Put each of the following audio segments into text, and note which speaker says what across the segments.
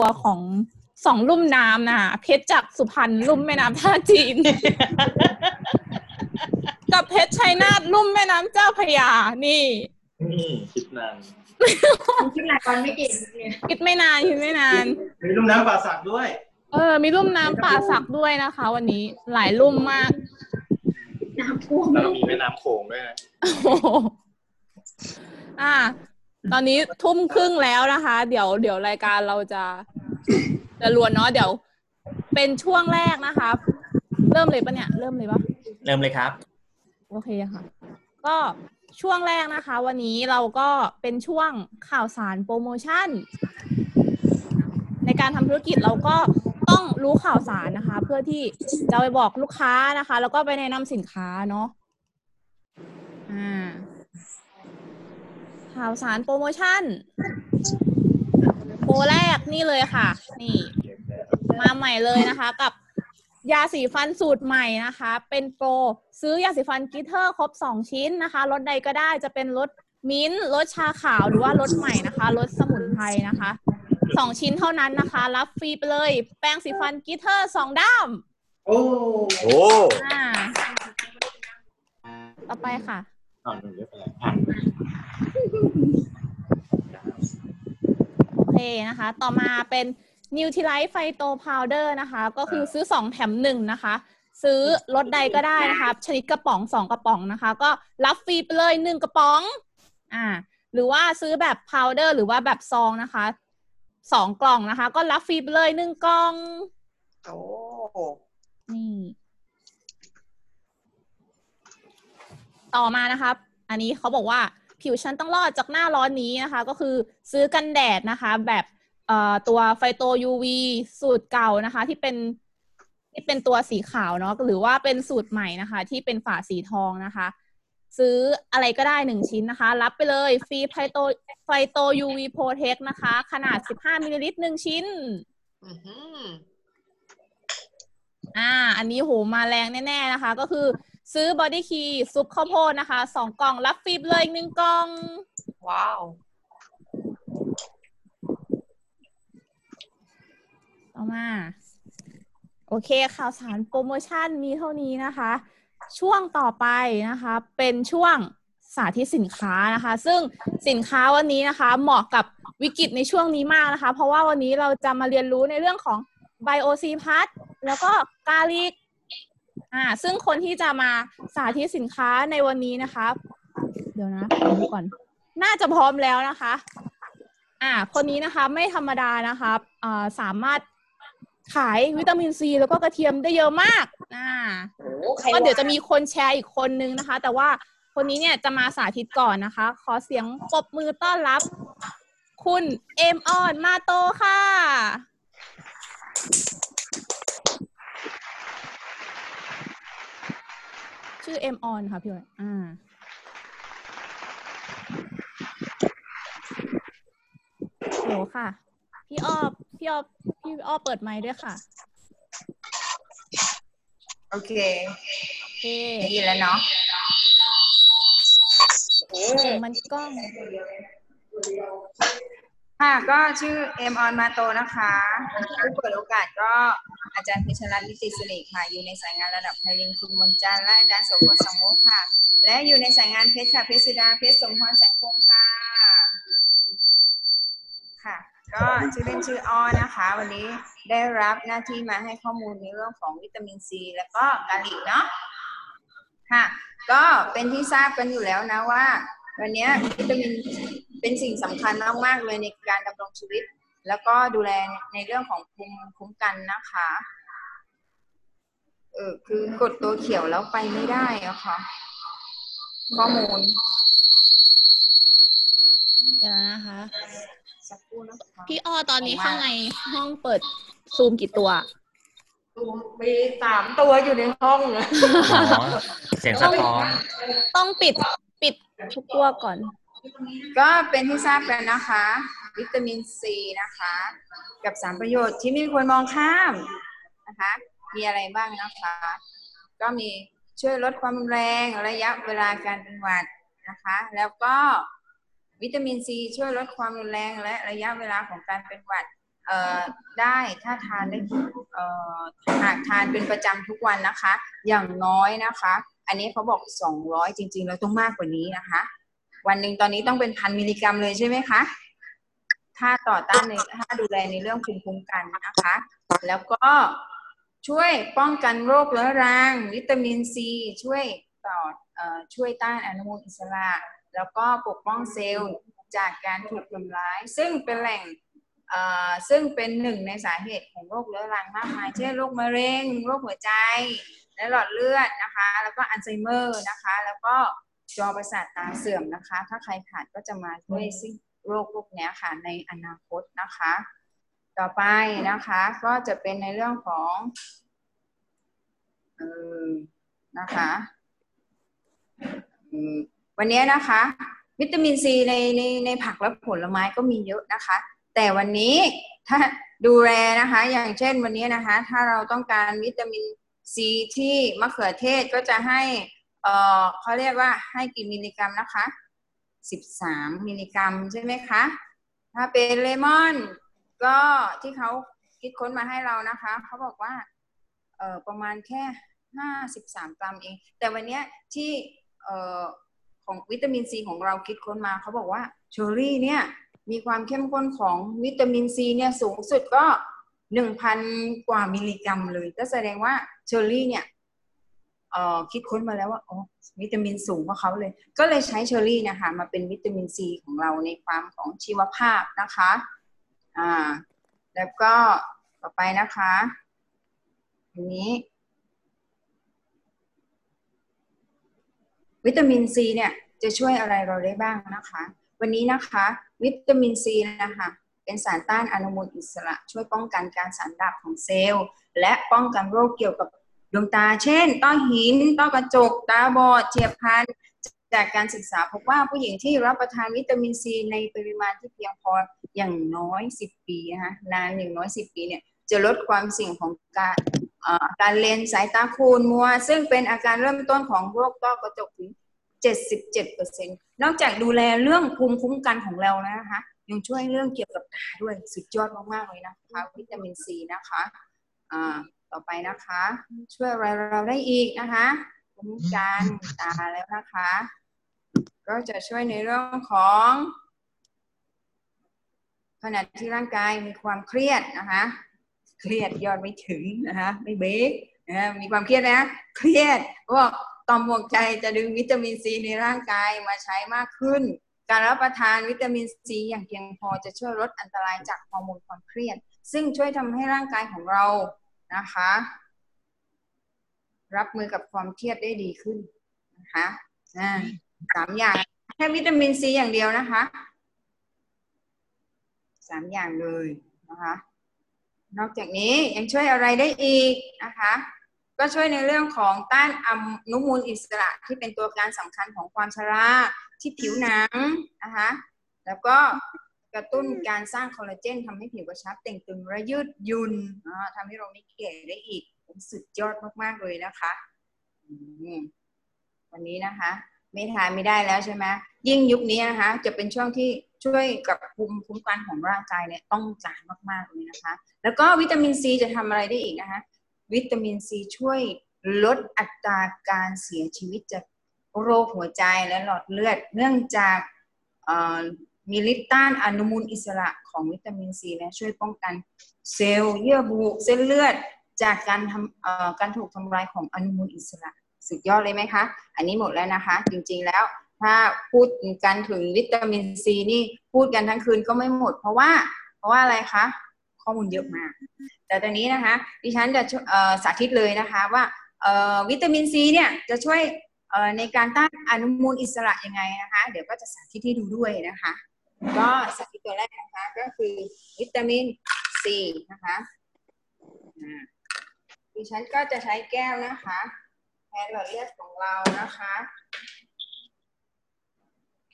Speaker 1: ตัวของสองลุ่มน้ำนะคะเพชรจากสุพรรณลุ่มแม่น้ำท่าจีน กับเพชรชัยนาทลุ่มแม่น้ำเจ้าพระยานี่
Speaker 2: นี่คิดนาน
Speaker 3: คิดหลายวันไม่เก่งเลย
Speaker 1: คิดไม่นานคิดไม่นาน
Speaker 2: มีลุ่มน้ำป่าสักด้วย
Speaker 1: เออ มีลุ่มน้ำป่าสักด้วยนะคะ วันนี้หลายลุ่มมาก
Speaker 3: น้ำท่วม
Speaker 2: แล้วก็มีแม่น้ำโขงด้วยนะ
Speaker 1: โอ้โหอ่า ตอนนี้ทุ่มครึ่งแล้วนะคะ เดี๋ยวเดี๋ยวรายการเราจะจะรวนเนาะเดี๋ยว เป็นช่วงแรกนะคะ เริ่มเลยปะเนี่ย เริ่มเลยปะ
Speaker 4: เริ่มเลยครับ
Speaker 1: โอเคค่ะ ก็ช่วงแรกนะคะ วันนี้เราก็เป็นช่วงข่าวสารโปรโมชั่น ในการทำธุรกิจเราก็ต้องรู้ข่าวสารนะคะ เพื่อที่จะไปบอกลูกค้านะคะ แล้วก็ไปแนะนำสินค้าเนาะอ่า ข่าวสารโปรโมชั่น โปรแรกนี่เลยค่ะ นี่ มาใหม่เลยนะคะ กับยาสีฟันสูตรใหม่นะคะ เป็นโปรซื้อยาสีฟัน Glister ครบ 2 ชิ้นนะคะรสใดก็ได้จะเป็นรสมิ้นท์รสชาขาวหรือว่ารสใหม่นะคะรสสมุนไพรนะคะสองชิ้นเท่านั้นนะคะ รับฟรีไปเลย แปรงสีฟัน Glister สองด้าม
Speaker 2: โอ้
Speaker 4: โอ้
Speaker 1: อ่าต่อไปค่ะ
Speaker 2: อ่านหนึ่งไม่เป็นไรอ่าน
Speaker 1: โอเคนะคะ ต่อมาเป็น n u t r i l i t e Phyto Powder นะคะ ก็คือซื้อ 2 แถม 1 นะคะ ซื้อรถใดก็ได้นะคะ ชนิดกระป๋อง 2 กระป๋องนะคะ ก็รับฟรีไปเลย 1 กระป๋อง อ่า หรือว่าซื้อแบบ powder หรือว่าแบบซองนะคะ 2 กล่องนะคะ ก็รับฟรีไปเลย 1 กล่อง
Speaker 5: โอ้
Speaker 1: นี่ ต่อมานะครับ อันนี้เขาบอกว่าผิวฉันต้องรอดจากหน้าร้อนนี้นะคะ ก็คือซื้อกันแดดนะคะ แบบเอ่อตัวไฟโต UV สูตรเก่านะคะ ที่เป็นที่เป็นตัวสีขาวเนาะหรือว่าเป็นสูตรใหม่นะคะ ที่เป็นฝาสีทองนะคะ ซื้ออะไรก็ได้หนึ่งชิ้นนะคะ รับไปเลยฟรีไฟโตPhyto UV Protect นะคะ ขนาด15มิลลิลิตรหนึ่งชิ้น
Speaker 5: อื้อหือ
Speaker 1: อ่า อันนี้โหมาแรงแน่ ๆ นะคะ ก็คือ ซื้อ BodyKey ซุปข้าวโพดนะคะสองกล่องรับฟรีไปเลยอีกหนึ่งกล่อง
Speaker 5: ว้าว
Speaker 1: ต่อมา โอเคข่าวสารโปรโมชั่นมีเท่านี้นะคะ ช่วงต่อไปนะคะ เป็นช่วงสาธิตสินค้านะคะ ซึ่งสินค้าวันนี้นะคะ เหมาะกับวิกฤตในช่วงนี้มากนะคะ เพราะว่าวันนี้เราจะมาเรียนรู้ในเรื่องของไบโอซีพัทแล้วก็กาลิก อ่า ซึ่งคนที่จะมาสาธิตสินค้าในวันนี้นะคะ เดี๋ยวนะขอดูก่อน น่าจะพร้อมแล้วนะคะ อ่า คนนี้นะคะไม่ธรรมดานะคะอ่าสามารถขายวิตามินซีแล้วก็กระเทียมได้เยอะมากอ่า
Speaker 5: โอ้ใคร
Speaker 1: ก็เดี๋ยวจะมีคนแชร์อีกคนนึงนะคะ แต่ว่าคนนี้เนี่ยจะมาสาธิตก่อนนะคะ ขอเสียงปรบมือต้อนรับ คุณเอมออนมาโตค่ะ ชื่อเอมออนค่ะพี่อ้อยอ่าโหค่ะ พี่อ้อพี่อ้อพี่อ้อเปิดไมค์ด้วยค่ะ
Speaker 5: โอเค
Speaker 1: โอเค
Speaker 5: ได้ยินแล้วเนาะโอ้
Speaker 1: เสียงมันกล้อง
Speaker 5: ค่ะก็ชื่อเอมออนมาโตนะคะผู้เปิดโอกาสก็อาจารย์เพชรัตน์ลิติสิริค่ะ อยู่ในสายงานระดับไพลินคุณมนจันและอาจารย์โสพลสมกค่ะ และอยู่ในสายงานเพชรค่ะเพชรสุดาเพชรสมพรแสงพงษ์ค่ะค่ะ ก็ชื่อเล่นชื่ออ้อนะคะ วันนี้ได้รับหน้าที่มาให้ข้อมูลในเรื่องของวิตามินซีแล้วก็กาลิกเนาะค่ะ ก็เป็นที่ทราบกันอยู่แล้วนะว่า วันนี้วิตามิน เป็นสิ่งสำคัญมากๆเลยในการดำรงชีวิต แล้วก็ดูแลในเรื่องของภูมิคุ้มกันนะคะเออคือกดตัวเขียวแล้วไปไม่ได้อะค่ะข้อมูล
Speaker 1: เดี๋ยวนะคะ
Speaker 5: สักครู่นะคะ
Speaker 1: พี่อ้อตอนนี้ข้างในห้องเปิดซูมกี่ตัว
Speaker 5: มีสามตัวอยู่ในห้องนะ
Speaker 4: อ๋อเสียงสะท้อน
Speaker 1: ต้องปิดปิดทุกตัวก่อน
Speaker 5: ก็เป็นที่ทราบกันนะคะ วิตามินซีนะคะ กับสารประโยชน์ที่ไม่ควรมองข้ามนะคะ มีอะไรบ้างนะคะ ก็มีช่วยลดความแรงระยะเวลาการเป็นหวัดนะคะ แล้วก็วิตามินซีช่วยลดความรุนแรงและระยะเวลาของการเป็นหวัดเอ่อได้ถ้าทานได้เอ่อหากทานเป็นประจำทุกวันนะคะ อย่างน้อยนะคะ อันนี้เขาบอก 200 จริง ๆ เราต้องมากกว่านี้นะคะ วันหนึ่งตอนนี้ต้องเป็นพันมิลลิกรัมเลยใช่ไหมคะถ้าต่อต้านในถ้าดูแลในเรื่องภูมิคุ้มกันนะคะ แล้วก็ช่วยป้องกันโรคเรื้อรัง วิตามินซี ช่วยต่ออช่วยต้านอนุมูลอิสระ แล้วก็ปกป้องเซลล์จากการถูกทำร้าย ซึ่งเป็นแหล่งซึ่งเป็นหนึ่งในสาเหตุของโรคเรื้อรังมากมาย เช่นโรคมะเร็ง โรคหัวใจ และหลอดเลือดนะคะ แล้วก็อัลไซเมอร์นะคะ แล้วก็ จอประสาทตาเสื่อมนะคะ ถ้าใครขาดก็จะมาช่วยซึ่งโรคพวกนี้ค่ะในอนาคตนะคะ ต่อไปนะคะก็จะเป็นในเรื่องของเออนะคะวันนี้นะคะ วิตามินซีในในในผักและผลไม้ก็มีเยอะนะคะ แต่วันนี้ถ้าดูแลนะคะ อย่างเช่นวันนี้นะคะ ถ้าเราต้องการวิตามินซีที่มะเขือเทศก็จะให้ เออเขาเรียกว่าให้กี่มิลลิกรัมนะคะ13มิลลิกรัมใช่ไหมคะ ถ้าเป็นเลมอน ก็ที่เขาคิดค้นมาให้เรานะคะ เขาบอกว่าเออประมาณแค่ห้าสิบสามกรัมเอง แต่วันนี้ที่เออของวิตามินซีของเราคิดค้นมาเขาบอกว่าเชอร์รี่เนี่ยมีความเข้มข้นของวิตามินซีเนี่ยสูงสุดก็หนึ่งพันกว่ามิลลิกรัมเลยก็แสดงว่าเชอร์รี่เนี่ย คิดค้นมาแล้วว่าอ๋อวิตามินสูงกว่าเขาเลย ก็เลยใช้เชอร์รี่นะคะ มาเป็นวิตามินซีของเราในความของชีวภาพนะคะอ่าแล้วก็ต่อไปนะคะอันนี้ วิตามินซีเนี่ยจะช่วยอะไรเราได้บ้างนะคะ วันนี้นะคะ วิตามินซีนะคะเป็นสารต้านอนุมูลอิสระ ช่วยป้องกันการสันดาบของเซลล์ และป้องกันโรคเกี่ยวกับ ดวงตา เช่น ต้อหิน ต้อกระจก ตาบอดเฉียบพลันจากการศึกษาพบว่าผู้หญิงที่รับประทานวิตามินซีในปริมาณที่เพียงพออย่างน้อย 10 ปีนะคะนานอย่างน้อย 10 ปีเนี่ยจะลดความเสี่ยงของการเอ่อการเลนสายตาคูณมัว ซึ่งเป็นอาการเริ่มต้นของโรคต้อกระจกถึง 77%นอกจากดูแลเรื่องภูมิคุ้มกันของเราแล้วนะคะยังช่วยเรื่องเกี่ยวกับตาด้วยสุดยอดมากๆเลยนะคะวิตามินซีนะคะอ่า ต่อไปนะคะ ช่วยอะไรเราได้อีกนะคะมิคุ้มกันตาแล้วนะคะ ก็จะช่วยในเรื่องของขณะที่ร่างกายมีความเครียดนะคะ เครียดยอดไม่ถึงนะคะ ไม่เบรกนะมีความเครียดนะเครียดเพราะว่าต่อมหมวกใจจะดึงวิตามินซีในร่างกายมาใช้มากขึ้น การรับประทานวิตามินซีอย่างเพียงพอจะช่วยลดอันตรายจากฮอร์โมนความเครียด ซึ่งช่วยทำให้ร่างกายของเรา นะคะ รับมือกับความเครียดได้ดีขึ้นนะคะอ่าสามอย่างแค่วิตามินซีอย่างเดียวนะคะสามอย่างเลยนะคะ นอกจากนี้ยังช่วยอะไรได้อีกนะคะ ก็ช่วยในเรื่องของต้านอนุมูลอิสระที่เป็นตัวการสำคัญของความชราที่ผิวหนังนะคะ แล้วก็ กระตุ้นการสร้างคอลลาเจนทำให้ผิวกระชับเต่งตึงและยืดหยุ่นอ่าทำให้เราไม่แก่ได้อีกสุดยอดมาก ๆ เลยนะคะอืมวันนี้นะคะ ไม่ทานไม่ได้แล้วใช่ไหมยิ่งยุคนี้นะคะ จะเป็นช่วงที่ช่วยกับภูมิคุ้มกันของร่างกายเนี่ยต้องการมาก ๆ เลยนะคะ แล้วก็วิตามินซีจะทำอะไรได้อีกนะคะ วิตามินซีช่วยลดอัตราการเสียชีวิตจากโรคหัวใจและหลอดเลือด เนื่องจากเอ่อ มีฤทธิ์ต้านอนุมูลอิสระของวิตามินซีและช่วยป้องกันเซลล์เยื่อบุเส้นเลือด จากการทำการถูกทำลายของอนุมูลอิสระ สุดยอดเลยไหมคะ อันนี้หมดแล้วนะคะ จริงๆแล้วถ้าพูดกันถึงวิตามินซีนี่พูดกันทั้งคืนก็ไม่หมด เพราะว่า เพราะว่าอะไรคะ ข้อมูลเยอะมาก แต่ตอนนี้นะคะ ดิฉันจะสาธิตเลยนะคะว่าวิตามินซีเนี่ยจะช่วยในการต้านอนุมูลอิสระยังไงนะคะ เดี๋ยวก็จะสาธิตให้ดูด้วยนะคะ ก็สาธิตตัวแรกนะคะก็คือวิตามินซีนะคะอ่าดิฉันก็จะใช้แก้วนะคะแทนหลอดเลือดของเรานะคะ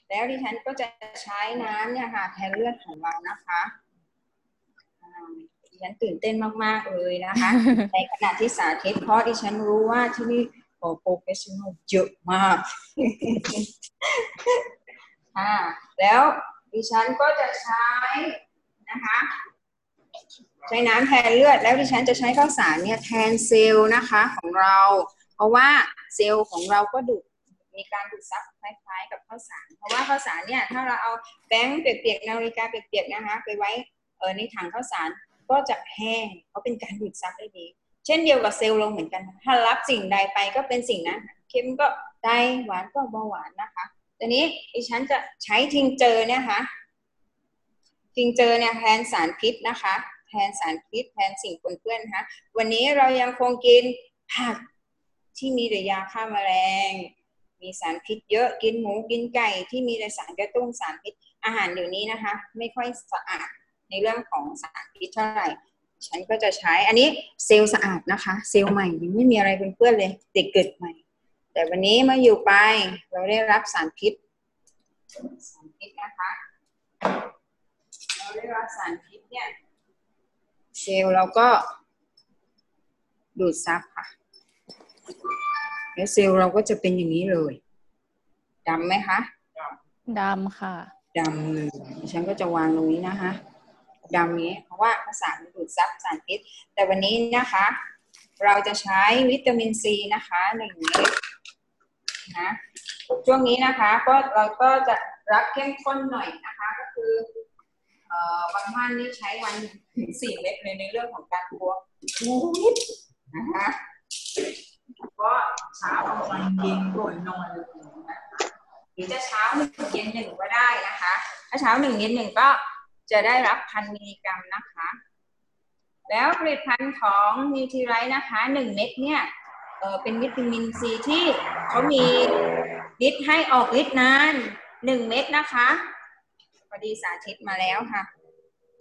Speaker 5: แล้วดิฉันก็จะใช้น้ำเนี่ยค่ะแทนเลือดของเรานะคะอ่าดิฉันตื่นเต้นมาก ๆ เลยนะคะ ในขณะที่สาธิตเพราะดิฉันรู้ว่าที่นี่โอ้ professional เยอะมากค่ะแล้ว ดิฉันก็จะใช้นะคะใช้น้ำแทนเลือดแล้วดิฉันจะใช้ข้าวสารเนี่ยแทนเซลล์นะคะของเรา เพราะว่าเซลล์ของเราก็ดูดมีการดูดซับคล้ายๆ กับข้าวสาร เพราะว่าข้าวสารเนี่ยถ้าเราเอาแบงค์เปียกๆนาฬิกาเปียกๆนะคะไปไว้เออในถังข้าวสารก็จะแห้งเพราะเป็นการดูดซับได้ดี เช่นเดียวกับเซลล์เราเหมือนกัน ถ้ารับสิ่งใดไปก็เป็นสิ่งนั้นเค็มก็ไตหวานก็เบาหวานนะคะ ตอนนี้ดิฉันจะใช้ทิงเจอเนี่ยค่ะทิงเจอเนี่ยแทนสารพิษนะคะแทนสารพิษแทนสิ่งปนเปื้อนนะคะวันนี้เรายังคงกินผักที่มีแต่ยาฆ่าแมลง มีสารพิษเยอะกินหมูกินไก่ที่มีแต่สารกระตุ้นสารพิษอาหารเดี๋ยวนี้นะคะ ไม่ค่อยสะอาดในเรื่องของสารพิษเท่าไหร่ฉันก็จะใช้อันนี้เซลล์สะอาดนะคะ เซลล์ใหม่ยังไม่มีอะไรเป็นเปื้อนเลยเด็กเกิดใหม่ แต่วันนี้เมื่ออยู่ไปเราได้รับสารพิษสารพิษนะคะเราได้รับสารพิษเนี่ยเซลล์เราก็ดูดซับค่ะแล้วเซลล์เราก็จะเป็นอย่างนี้เลยดำไหมคะ
Speaker 1: ดำค่ะ
Speaker 5: ดำเลยฉันก็จะวางตรงนี้นะคะดำนี้ เพราะว่าภาษามันดูดซับสารพิษ แต่วันนี้นะคะ เราจะใช้วิตามินซีนะคะหนึ่งเม็ด นะช่วงนี้นะคะก็เราก็จะรับเข้มข้นหน่อยนะคะ ก็คือเอ่อบางท่านนี่ใช้วันถึงสี่เม็ดเลยในเรื่องของการกลัวงูนิดนะคะก็เช้ากลางวันเย็นก่อนนอนเลยนะคะหรือจะเช้าหนึ่งเย็นหนึ่งก็ได้นะคะ ถ้าเช้าหนึ่งเย็นหนึ่งก็จะได้รับพันมิลลิกรัมนะคะ แล้วผลิตภัณฑ์ของนิวทรีไรนะคะหนึ่งเม็ดเนี่ย เออเป็นวิตามินซีที่เขามีฤทธิ์ให้ออกฤทธิ์นานหนึ่งเม็ดนะคะพอดีสาธิตมาแล้วค่ะ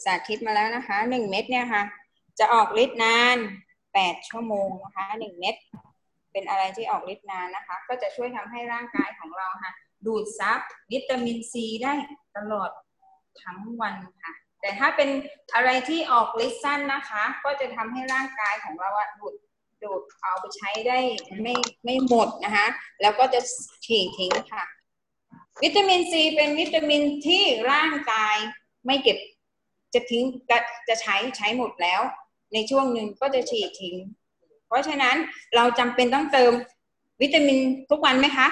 Speaker 5: สาธิตมาแล้วนะคะหนึ่งเม็ดเนี่ยค่ะ จะออกฤทธิ์นานแปดชั่วโมงนะคะหนึ่งเม็ดเป็นอะไรที่ออกฤทธิ์นานนะคะ ก็จะช่วยทำให้ร่างกายของเราค่ะ ดูดซับวิตามินซีได้ตลอดทั้งวันค่ะแต่ถ้าเป็นอะไรที่ออกฤทธิ์สั้นนะคะ ก็จะทำให้ร่างกายของเราอะดูด ดูดเอาไปใช้ได้ไม่ไม่หมดนะคะ แล้วก็จะฉีกทิ้งค่ะ วิตามินซีเป็นวิตามินที่ร่างกายไม่เก็บจะทิ้งจะจะใช้ใช้หมดแล้ว ในช่วงหนึ่งก็จะฉีกทิ้ง เพราะฉะนั้นเราจำเป็นต้องเติมวิตามินทุกวันไหมคะ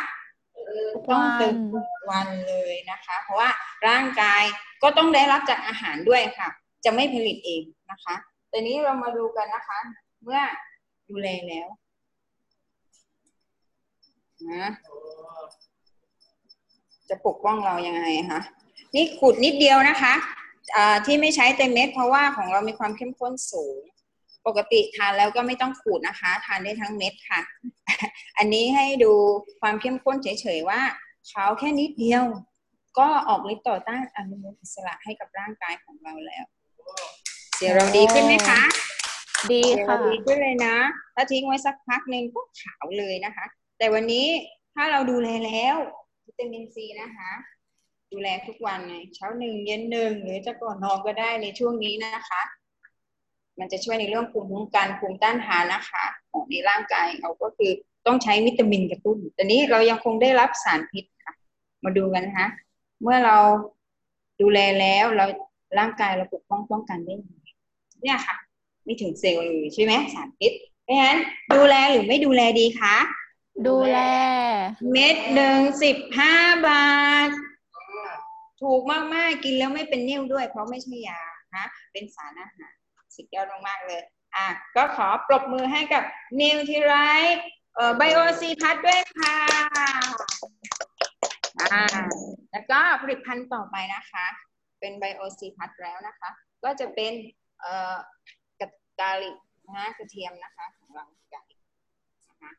Speaker 5: ต้องเติมทุกวันเลยนะคะ เพราะว่าร่างกายก็ต้องได้รับจากอาหารด้วยค่ะ จะไม่ผลิตเองนะคะตอนนี้เรามาดูกันนะคะ เมื่อ ดูแลแล้วนะจะปกป้องเรายังไงคะนี่ขูดนิดเดียวนะคะที่ไม่ใช้เต็มเม็ดเพราะว่าของเรามีความเข้มข้นสูง ปกติทานแล้วก็ไม่ต้องขูดนะคะ ทานได้ทั้งเม็ดค่ะ อันนี้ให้ดูความเข้มข้นเฉยๆว่าเขาแค่นิดเดียว ก็ออกฤทธิ์ต่อต้านอนุมูลอิสระให้กับร่างกายของเราแล้วเสียงเราดีขึ้นไหมคะ
Speaker 1: ดีค่ะ
Speaker 5: ดีขึ้นเลยนะ ถ้าทิ้งไว้สักพักหนึ่งก็ขาวเลยนะคะ แต่วันนี้ถ้าเราดูแลแล้ววิตามินซีนะคะ ดูแลทุกวันไงเช้าหนึ่งเย็นหนึ่งหรือจะก่อนนอนก็ได้ในช่วงนี้นะคะ มันจะช่วยในเรื่องภูมิคุ้มกันภูมิต้านทานนะคะของในร่างกายเราก็คือต้องใช้วิตามินกระตุ้นแต่นี้เรายังคงได้รับสารพิษค่ะ มาดูกันนะคะ เมื่อเราดูแลแล้วเราร่างกายเราปกป้องป้องกันได้ยังไงเนี่ยค่ะ ไม่ถึงเซลล์เลยใช่ไหมสารพิษเพราะฉะนั้นดูแลหรือไม่ดูแลดีคะ
Speaker 1: ดูแล
Speaker 5: เม็ดหนึ่งสิบห้าบาท ถูกมากๆกินแล้วไม่เป็นนิ่วด้วย เพราะไม่ใช่ยานะเป็นสารอาหารสุดยอดมากๆเลยอะก็ขอปรบมือให้กับนิวทีไรเอ่อไบโอซีพัทด้วยค่ะอ่าแล้วก็ผลิตภัณฑ์ต่อไปนะคะ เป็นไบโอซีพัทแล้วนะคะ ก็จะเป็นเอ่อ กาลิกนะกระเทียมนะคะของเรากาลิกนะคะ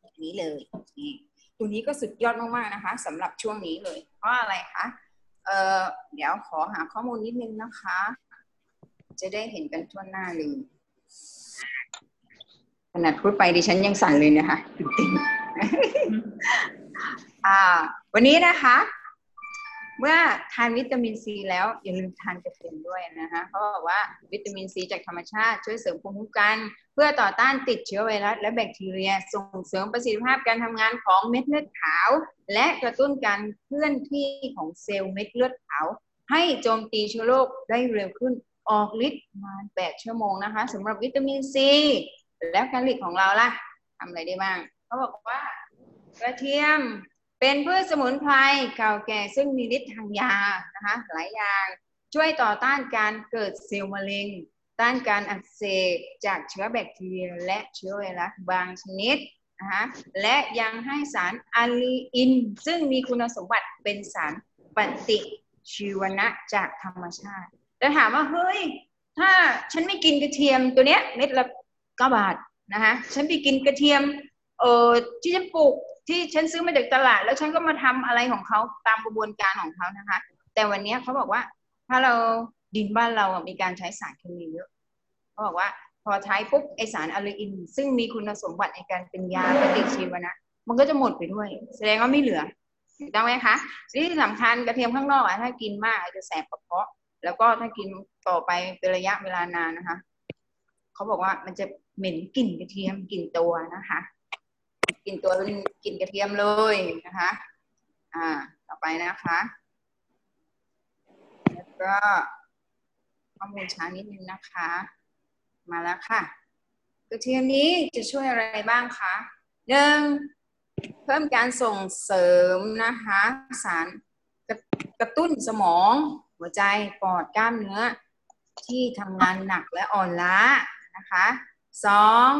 Speaker 5: แบบนี้เลยนี่ตัวนี้ก็สุดยอดมากๆนะคะสำหรับช่วงนี้เลย เพราะอะไรคะเอ่อเดี๋ยวขอหาข้อมูลนิดนึงนะคะ จะได้เห็นกันทั่วหน้าเลยขนาดพูดไปดิฉันยังสั่นเลยนะคะตื่นเต้นอ่าวันนี้นะคะ เมื่อทานวิตามินซีแล้วอย่าลืมทานกระเทียมด้วยนะคะเพราะบอกว่าวิตามินซีจากธรรมชาติช่วยเสริมภูมิคุ้มกัน เพื่อต่อต้านติดเชื้อไวรัสและแบคทีเรีย ส่งเสริมประสิทธิภาพการทำงานของเม็ดเลือดขาว และกระตุ้นการเคลื่อนที่ของเซลล์เม็ดเลือดขาว ให้โจมตีเชื้อโรคได้เร็วขึ้นออกฤทธิ์ประมาณ8ชั่วโมงนะคะสำหรับวิตามินซีแล้วการหลีกของเราล่ะทำอะไรได้บ้าง เขาบอกว่ากระเทียม เป็นพืชสมุนไพรเก่าแก่ซึ่งมีฤทธิ์ทางยานะคะหลายอย่างช่วยต่อต้านการเกิดเซลล์มะเร็ง ต้านการอักเสบจากเชื้อแบคทีเรีย และเชื้อไวรัสบางชนิดนะคะและยังให้สารอะลีอิน ซึ่งมีคุณสมบัติเป็นสารปฏิชีวนะจากธรรมชาติแต่ถามว่าเฮ้ยถ้าฉันไม่กินกระเทียมตัวเนี้ยเม็ดละก้าบาทนะคะฉันไปกินกระเทียมเออที่ฉันปลูก ที่ฉันซื้อมาจากตลาด แล้วฉันก็มาทำอะไรของเขาตามกระบวนการของเขานะคะ แต่วันนี้เขาบอกว่า ถ้าเราดินบ้านเรามีการใช้สารเคมีเยอะเขาบอกว่าพอใช้ปุ๊บไอสารอะลีอิน ซึ่งมีคุณสมบัติในการเป็นยาปฏิชีวนะ มันก็จะหมดไปด้วย แสดงว่าไม่เหลือถูกต้องไหมคะที่สำคัญกระเทียมข้างนอกอะถ้ากินมากอาจจะแสบกระเพาะ แล้วก็ถ้ากินต่อไปเป็นระยะเวลานานนะคะเขาบอกว่ามันจะเหม็นกลิ่นกระเทียมกลิ่นตัวนะคะ กลิ่นตัวเป็นกลิ่นกระเทียมเลยนะคะ อ่า ต่อไปนะคะ แล้วก็ข้อมูลช้านิดนึงนะคะ มาแล้วค่ะ กระเทียมนี้จะช่วยอะไรบ้างคะหนึ่งเพิ่มการส่งเสริมนะคะ สารกระกระตุ้นสมอง หัวใจปอดกล้ามเนื้อ ที่ทำงานหนักและอ่อนล้านะคะสอง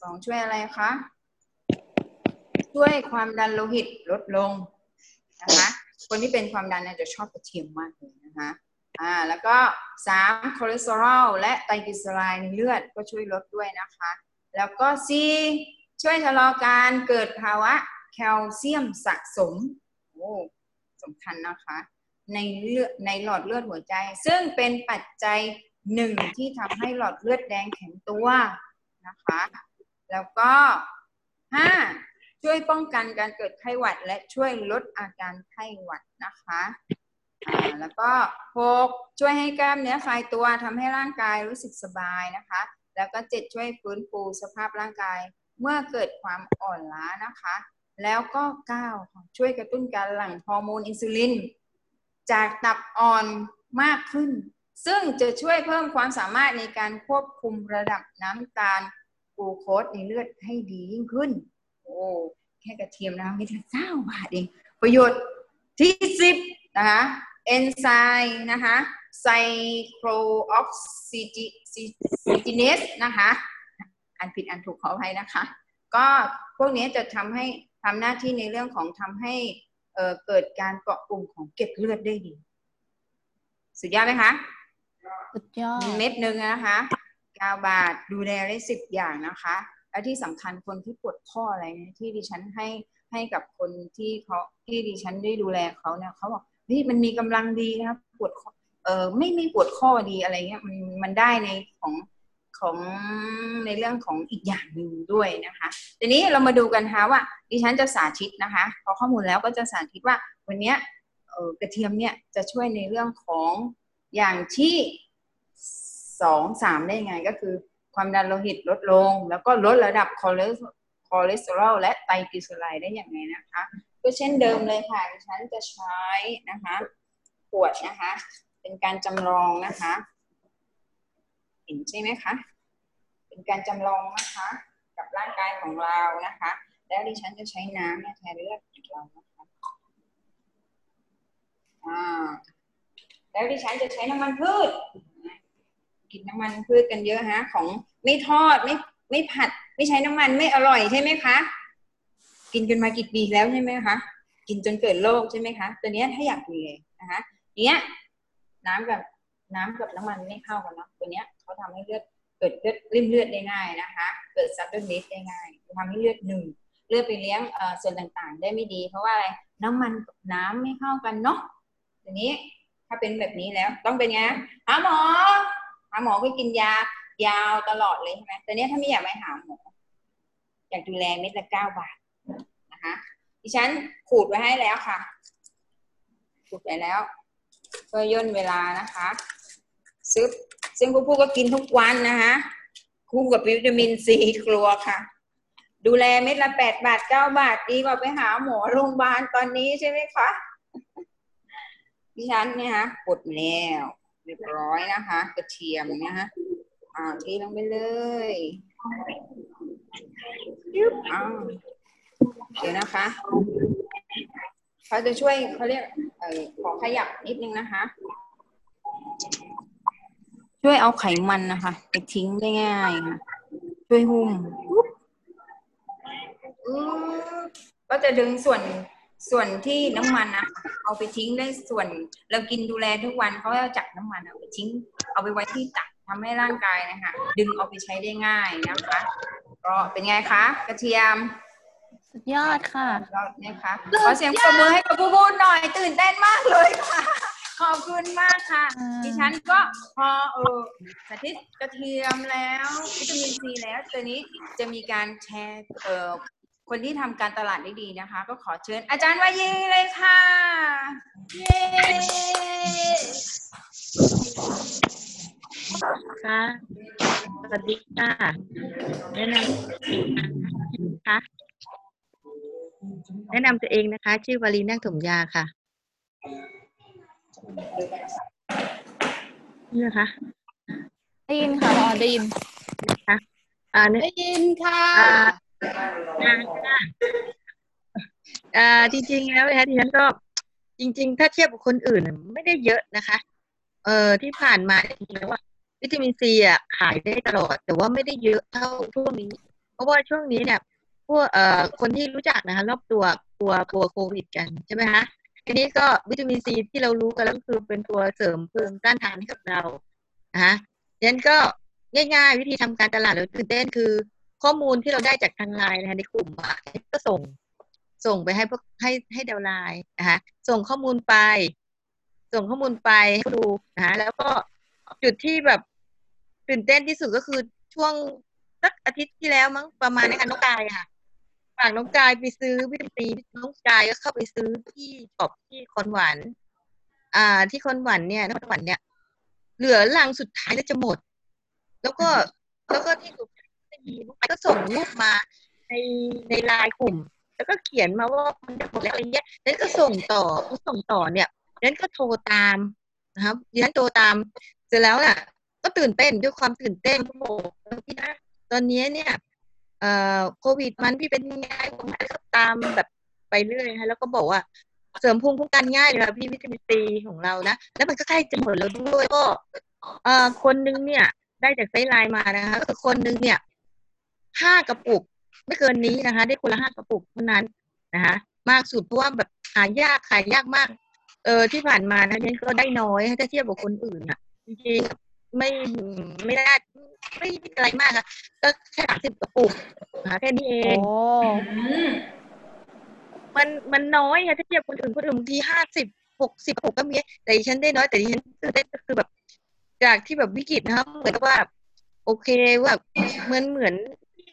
Speaker 5: สองช่วยอะไรคะ ช่วยความดันโลหิตลดลงนะคะคนที่เป็นความดันเนี่ยจะชอบกระเทียมมากเลยนะคะอ่าแล้วก็สามคอเลสเตอรอลและไตรกลีเซอไรด์ในเลือดก็ช่วยลดด้วยนะคะ แล้วก็สี่ช่วยชะลอการเกิดภาวะแคลเซียมสะสมโอ้สำคัญนะคะในเลือดในหลอดเลือดหัวใจ ซึ่งเป็นปัจจัยหนึ่งที่ทำให้หลอดเลือดแดงแข็งตัวนะคะ แล้วก็ห้า ช่วยป้องกันการเกิดไข้หวัด และช่วยลดอาการไข้หวัดนะคะแล้วก็หกช่วยให้กล้ามเนื้อคลายตัวทำให้ร่างกายรู้สึกสบายนะคะ แล้วก็เจ็ดช่วยฟื้นฟูสภาพร่างกาย เมื่อเกิดความอ่อนล้านะคะ แล้วก็เก้าช่วยกระตุ้นการหลั่งฮอร์โมนอินซูลิน จากตับอ่อนมากขึ้น ซึ่งจะช่วยเพิ่มความสามารถในการควบคุมระดับน้ำตาลกลูโคสในเลือดให้ดียิ่งขึ้น โอ้แค่กระเทียมนะไม่ถึงเก้าบาทเอง ประโยชน์ที่สิบนะคะเอนไซม์นะคะไซโครออกซิจิเนสนะคะอันผิดอันถูกขออภัยนะคะ ก็พวกนี้จะทำให้ทำหน้าที่ในเรื่องของทำให้เอ่อเกิดการเกาะกลุ่มของเกล็ดเลือดได้ดี สุดยอดไหมคะ
Speaker 1: สุดยอด
Speaker 5: เม็ดหนึ่งนะคะ9บาทดูแลได้สิบอย่างนะคะ และที่สำคัญคนที่ปวดข้ออะไรเนี่ยที่ดิฉันให้ให้กับคนที่เขาที่ดิฉันได้ดูแลเขาเนี่ยเขาบอกเฮ้ยมันมีกำลังดีนะปวดข้อเออไม่ไม่ปวดข้อดีอะไรเงี้ยมันมันได้ในของของในเรื่องของอีกอย่างหนึ่งด้วยนะคะ ทีนี้เรามาดูกันนะคะว่า ดิฉันจะสาธิตนะคะ พอข้อมูลแล้วก็จะสาธิตว่าวันเนี้ยกระเทียมเนี่ยจะช่วยในเรื่องของอย่างที่สองสามได้ยังไงก็คือ ความดันโลหิตลดลง แล้วก็ลดระดับคอเลสเลสเตอรอลและไตรกลีเซอไรด์ได้อย่างไรนะคะ ก็เช่นเดิมเลยค่ะดิฉันจะใช้นะคะขวดนะคะ เป็นการจำลองนะคะ เห็นใช่ไหมคะ เป็นการจำลองนะคะ กับร่างกายของเรานะคะ แล้วดิฉันจะใช้น้ำเนี่ยแทนเลือดของเรานะคะอ่าแล้วดิฉันจะใช้น้ำมันพืช กินน้ำมันพืชกันเยอะฮะ ของไม่ทอดไม่ไม่ผัด ไม่ใช้น้ำมันไม่อร่อยใช่ไหมคะ กินกันมากี่ปีแล้วใช่ไหมคะกินจนเกิดโรคใช่ไหมคะ ตัวเนี้ยถ้าอยากดีเลยนะคะเนี้ยน้ำกับน้ำกับน้ำมันไม่เข้ากันเนาะตัวเนี้ยเขาทำให้เลือดเกิดเลือดริ่มเลือดได้ง่ายนะคะ เกิดซับเดอร์เดได้ง่ายทำให้เลือดหนึ่งเลือดไปเลี้ยงเอ่อส่วนต่างๆ ได้ไม่ดี เพราะว่าอะไรน้ำมันกับน้ำไม่เข้ากันเนาะทีนี้ถ้าเป็นแบบนี้แล้วต้องเป็นไงหาหมอาหมอก็กินยายาวตลอดเลยใช่ไหมแต่เนี้ยถ้าไม่อยากไปหาหมออยากดูแลเม็ดละเก้าบาทนะคะดิฉันขูดไว้ให้แล้วค่ะ ขูดไว้แล้วเพื่อย่นเวลานะคะซึบซึ่งผู้ผู้ก็กินทุกวันนะคะคู่กับวิตามินซีครัวค่ะ ดูแลเม็ดละแปดบาทเก้าบาทดีกว่าไปหาหมอโรงพยาบาลตอนนี้ใช่ไหมคะดิฉันเนี่ยฮะกดแล้ว เรียบร้อยนะคะ กระเทียมนะคะอ่าเทลงไปเลยยึบอ้าวเดี๋ยวนะคะเขาจะช่วยเขาเรียกเอ่อขอขยับนิดนึงนะคะ ช่วยเอาไขมันนะคะไปทิ้งได้ง่ายค่ะ ช่วยหุ้มปุ๊บอื้อก็จะดึงส่วน ส่วนที่น้ำมันนะเอาไปทิ้งได้ส่วน เรากินดูแลทุกวันเขาจะจับน้ำมันเอาไปทิ้ง เอาไปไว้ที่ตักทำให้ร่างกายนะคะดึงเอาไปใช้ได้ง่ายนะคะ ก็เป็นไงคะ กระเทียม
Speaker 1: สุดยอดค่ะ
Speaker 5: ยอดนะคะขอเสียงปรบมือให้กับบูบูหน่อยตื่นเต้นมากเลยค่ะ ขอบคุณมากค่ะ
Speaker 1: อ่า
Speaker 5: ดิฉันก็พอเออสาธิตกระเทียมแล้ววิตามินซีแล้วตัวนี้จะมีการแชร์เอ่อ คนที่ทำการตลาดได้ดีนะคะ ก็ขอเชิญอาจารย์วายีเลยค่ะ เย้
Speaker 6: ค่ะสวัสดีค่ะแนะนำค่ะแนะนำตัวเองนะคะ ชื่อวารีนักถมยาค่ะนี่นะคะ
Speaker 1: ได้ยินค่ะพอได้ยิน
Speaker 6: อ่าเนี่ย
Speaker 3: ได้ยินค่ะ
Speaker 6: อ่าจริง ๆ แล้วนะคะที่ฉันก็จริง ๆ ถ้าเทียบกับคนอื่นไม่ได้เยอะนะคะ เอ่อที่ผ่านมาจริงๆแล้วว่าวิตามินซีอะขายได้ตลอด แต่ว่าไม่ได้เยอะเท่าช่วงนี้ เพราะว่าช่วงนี้เนี่ยพวกเอ่อคนที่รู้จักนะคะรอบตัวกลัวกลัวโควิดกันใช่ไหมคะทีนี้ก็วิตามินซีที่เรารู้กันแล้วก็คือเป็นตัวเสริมภูมิต้านทานให้กับเรานะคะดังนั้นก็ง่ายๆ วิธีทำการตลาดหรือตื่นเต้นคือ ข้อมูลที่เราได้จากทางไลน์นะคะในกลุ่มก็ส่งส่งไปให้พวกให้ให้เดาวไลน์นะคะส่งข้อมูลไป ส่งข้อมูลไปให้ดูนะคะแล้วก็จุดที่แบบตื่นเต้นที่สุดก็คือช่วงสักอาทิตย์ที่แล้วมั้งประมาณนี้ค่ะน้องกายค่ะฝากน้องกายไปซื้อวิตามินน้องกายก็เข้าไปซื้อที่ช็อปที่คอนหวานอ่า ที่คอนหวานเนี่ยนครหวานเนี่ย เหลือลังสุดท้ายแล้วจะหมด แล้วก็แล้วก็ที่สุ ดน้องกายก็ส่งรูปมาในในไลน์กลุ่ม แล้วก็เขียนมาว่ามันจะหมดแล้วอะไรเงี้ยนั้นก็ส่งต่อพอส่งต่อเนี่ยนั้นก็โทรตามนะครับดิฉันโทรตามเสร็จแล้วน่ะ ก็ตื่นเต้นด้วยความตื่นเต้นโอ้โหพี่นะตอนนี้เนี่ยเอ่อโควิดมันพี่เป็นยังไงผมก็ตามแบบไปเรื่อยฮะแล้วก็บอกว่าเสริมภูมิคุ้มกันง่ายเลยค่ะพี่วิตามินซีของเรานะ แล้วมันก็ใกล้จะหมดแล้วด้วยก็เอ่อคนนึงเนี่ย ได้จากไซไลน์มานะคะก็คือคนนึงเนี่ย ห้ากระปุก ไม่เกินนี้นะคะ ได้คนละห้ากระปุกเท่านั้นนะคะ มากสุดเพราะว่าแบบหายากขายยากมาก เออที่ผ่านมานะฉันก็ได้น้อยถ้าเทียบกับคนอื่นอะจริงๆไม่ไม่ได้ไม่ไม่อะไรมากค่ะก็แค่สามสิบกระปุกนะคะแค่นี้เอ
Speaker 1: โอ้
Speaker 6: งมันมันน้อยค่ะถ้าเทียบคนอื่นคนอื่นบางทีห้าสิบหกสิบหกก็มีแต่ดิฉันได้น้อยแต่ดิฉันตื่นเต้นก็คือแบบ จากที่แบบวิกฤตนะครับเหมือนกับว่า โอเคว่าเหมือนเหมือน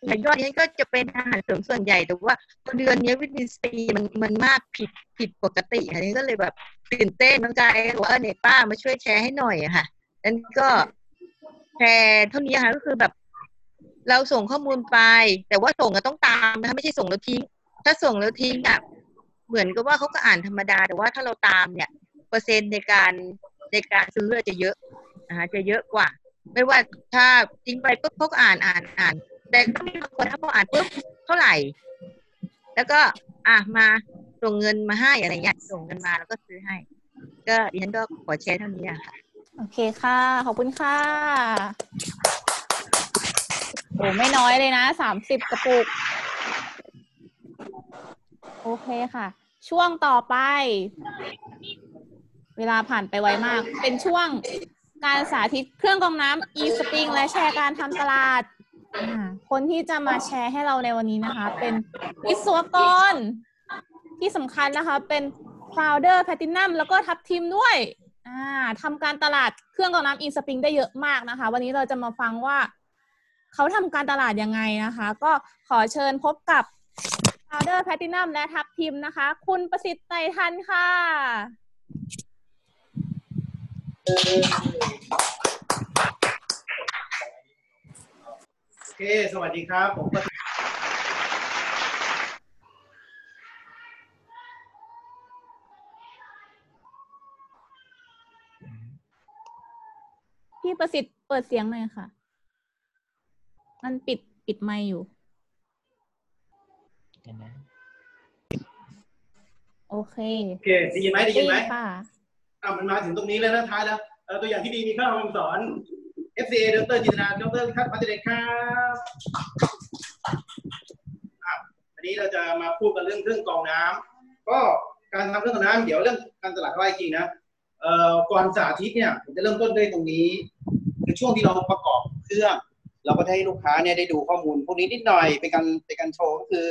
Speaker 6: แต่ยอดนี้ก็จะเป็นอาหารเสริมส่วนใหญ่แต่ว่าเดือนนี้วิตามินซีมันมันมากผิดผิดปกติค่ะนี่ก็เลยแบบตื่นเต้นน้องใจบอกว่าเออเนี่ยป้ามาช่วยแชร์ให้หน่อยอะค่ะนั้นก็แชร์เท่านี้ค่ะก็คือแบบ เราส่งข้อมูลไป แต่ว่าส่งก็ต้องตามนะคะไม่ใช่ส่งแล้วทิ้ง ถ้าส่งแล้วทิ้งอะเหมือนกับว่าเขาก็อ่านธรรมดา แต่ว่าถ้าเราตามเนี่ย เปอร์เซ็นต์ในการในการซื้อจะเยอะนะคะจะเยอะกว่า ไม่ว่าถ้าทิ้งไปปุ๊บเขาก็อ่านอ่านอ่าน แต่ก็มีบางคนถ้าพออ่านปุ๊บเท่าไหร่ แล้วก็อะมาส่งเงินมาให้อะไรเงี้ยส่งเงินมาแล้วก็ซื้อให้ ก็ดิฉันก็ขอแชร์เท่านี้อะค่ะ
Speaker 1: โอเคค่ะ ขอบคุณค่ะโอ้ไม่น้อยเลยนะสามสิบกระปุก โอเคค่ะ ช่วงต่อไป เวลาผ่านไปไวมาก เป็นช่วงการสาธิตเครื่องกรองน้ำ e-spring และแชร์การทำตลาด คนที่จะมาแชร์ให้เราในวันนี้นะคะ เป็นวิศวกรที่สำคัญนะคะ เป็น founder platinum แล้วก็ทับทีมด้วยอ่าทำการตลาดเครื่องกรองน้ำ e-spring ได้เยอะมากนะคะ วันนี้เราจะมาฟังว่า เขาทำการตลาดยังไงนะคะ ก็ขอเชิญพบกับ founder platinum และทับทีมนะคะ คุณประสิทธิ์ไตทันค่ะ
Speaker 2: โอ เค สวัสดีครับ ผมก็
Speaker 1: พี่ประสิทธิ์เปิดเสียงหน่อยค่ะ มันปิดปิดไมค์อยู่
Speaker 4: เดี๋ยวนะ
Speaker 1: โอเค
Speaker 2: โอเคได้ยินไหมได้ยินไหม
Speaker 1: ค่ะ
Speaker 2: อะมันมาถึงตรงนี้แล้วนะท้ายแล้วเอ่อตัวอย่างที่ดีมีข้าคำสอน FCA ดรจินตนาดรทัศน์พัฒเดชครับอันนี้เราจะมาพูดกันเรื่องเครื่องกรองน้ำก็การทำเครื่องกรองน้ำเดี๋ยวเรื่องการตลาดไร่จริงนะเอ่อก่อนสาธิตเนี่ยผมจะเริ่มต้นด้วยตรงนี้คือช่วงที่เราประกอบเครื่องเราก็จะให้ลูกค้าเนี่ยได้ดูข้อมูล พวกนี้นิดหน่อยเป็นการเป็นการโชว์ก็คือ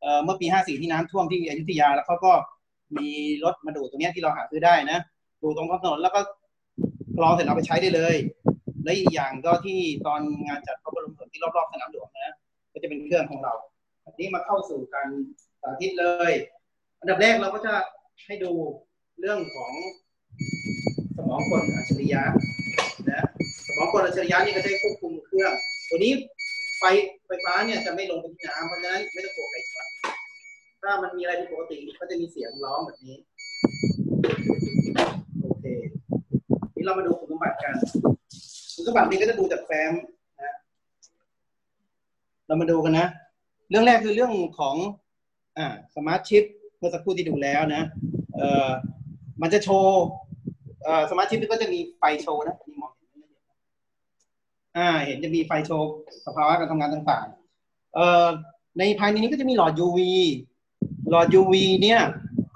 Speaker 2: เอ่อเมื่อปี 54 ที่น้ำท่วมที่อยุธยา แล้วเขาก็มีรถมาดูตรงเนี้ยที่เราหาซื้อได้นะดูตรงข้างถนนแล้วก็กรองเสร็จเอาไปใช้ได้เลย และอีกอย่างก็ที่ตอนงานจัดพระบรมศพที่รอบๆสนามหลวงนะก็จะเป็นเครื่องของเราอันนี้มาเข้าสู่การสาธิตเลย อันดับแรกเราก็จะให้ดูเรื่องของสมองกลอัจฉริยะนะสมองกลอัจฉริยะนี่ก็ใช้ควบคุมเครื่อง ตัวนี้ไฟไฟฟ้าเนี่ยจะไม่ลงไปที่น้ำเพราะฉะนั้นไม่ต้องกลัวไฟช็อตถ้ามันมีอะไรผิดปกติก็จะมีเสียงร้องแบบนี้โอเค นี่เรามาดูคุณสมบัติกัน คุณสมบัตินี้ก็จะดูจากแฟ้มนะเรามาดูกันนะ เรื่องแรกคือเรื่องของอ่า smart chip เมื่อสักครู่ที่ดูแล้วนะเอ่อมันจะโชว์เอ่อ smart chip ก็จะมีไฟโชว์นะนี่มองเห็นอ่า เห็นจะมีไฟโชว์สภาวะการทำงานต่างๆ เอ่อในภายในนี้ก็จะมีหลอด UV หลอด UV เนี่ย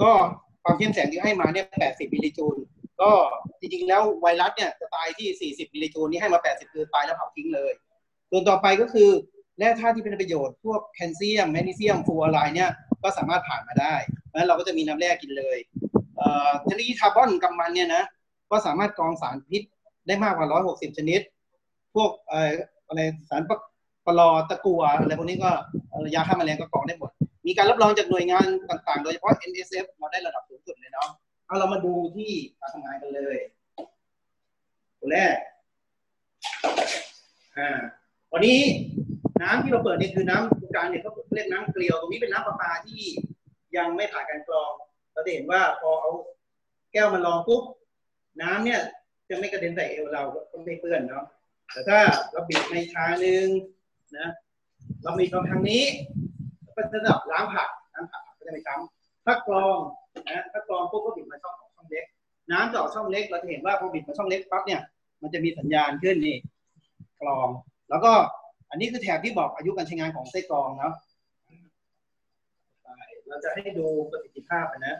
Speaker 2: ก็ความเข้มแสงที่ให้มาเนี่ย 80 มิลลิจูล ก็จริงๆแล้วไวรัสเนี่ยจะตายที่ 40มิลลิจูลนี่ให้มา 80 คือตายแล้วเผาทิ้งเลย ส่วนต่อไปก็คือแร่ธาตุที่เป็นประโยชน์ พวกแคลเซียมแมกนีเซียมฟลูออไรด์เนี่ยก็สามารถผ่านมาได้เพราะฉะนั้นเราก็จะมีน้ำแร่กินเลยเอ่อเทลีคาร์บอนกับมันเนี่ยนะก็สามารถกรองสารพิษได้มากกว่า 160 ชนิด พวกเอ่ออะไรสารปลอตะกัวอะไรพวกนี้ก็ยาฆ่าแมลงก็กรองได้หมด มีการรับรองจากหน่วยงานต่างๆ โดยเฉพาะ NSF เราได้ระดับสูงสุดเลยเนาะ เอาเรามาดูที่การทำงานกันเลยตัวแรกอ่าวันนี้น้ำที่เราเปิดเนี่ยคือน้ำการเนี่ยเขาเรียกน้ำเกลียวตรงนี้เป็นน้ำประปาที่ยังไม่ผ่านการกรอง เราจะเห็นว่าพอเอาแก้วมาลองปุ๊บน้ำเนี่ยจะไม่กระเด็นใส่เอวเราก็ไม่เปื้อนเนาะแต่ถ้าเราบีบในชาหนึ่งนะเรามีตรงทางนี้ก็จะสำหรับล้างผักล้างผักก็จะไม่ซ้ำ ถ้ากรองนะถ้ากรองปุ๊บก็บิดมาช่องช่องเล็ก น้ำจะออกช่องเล็กเราจะเห็นว่าพอบิดมาช่องเล็กปั๊บเนี่ยมันจะมีสัญญาณขึ้นนี่กรอง แล้วก็อันนี้คือแถบที่บอกอายุการใช้งานของไส้กรองเนาะเราจะให้ดูประสิทธิภาพนะ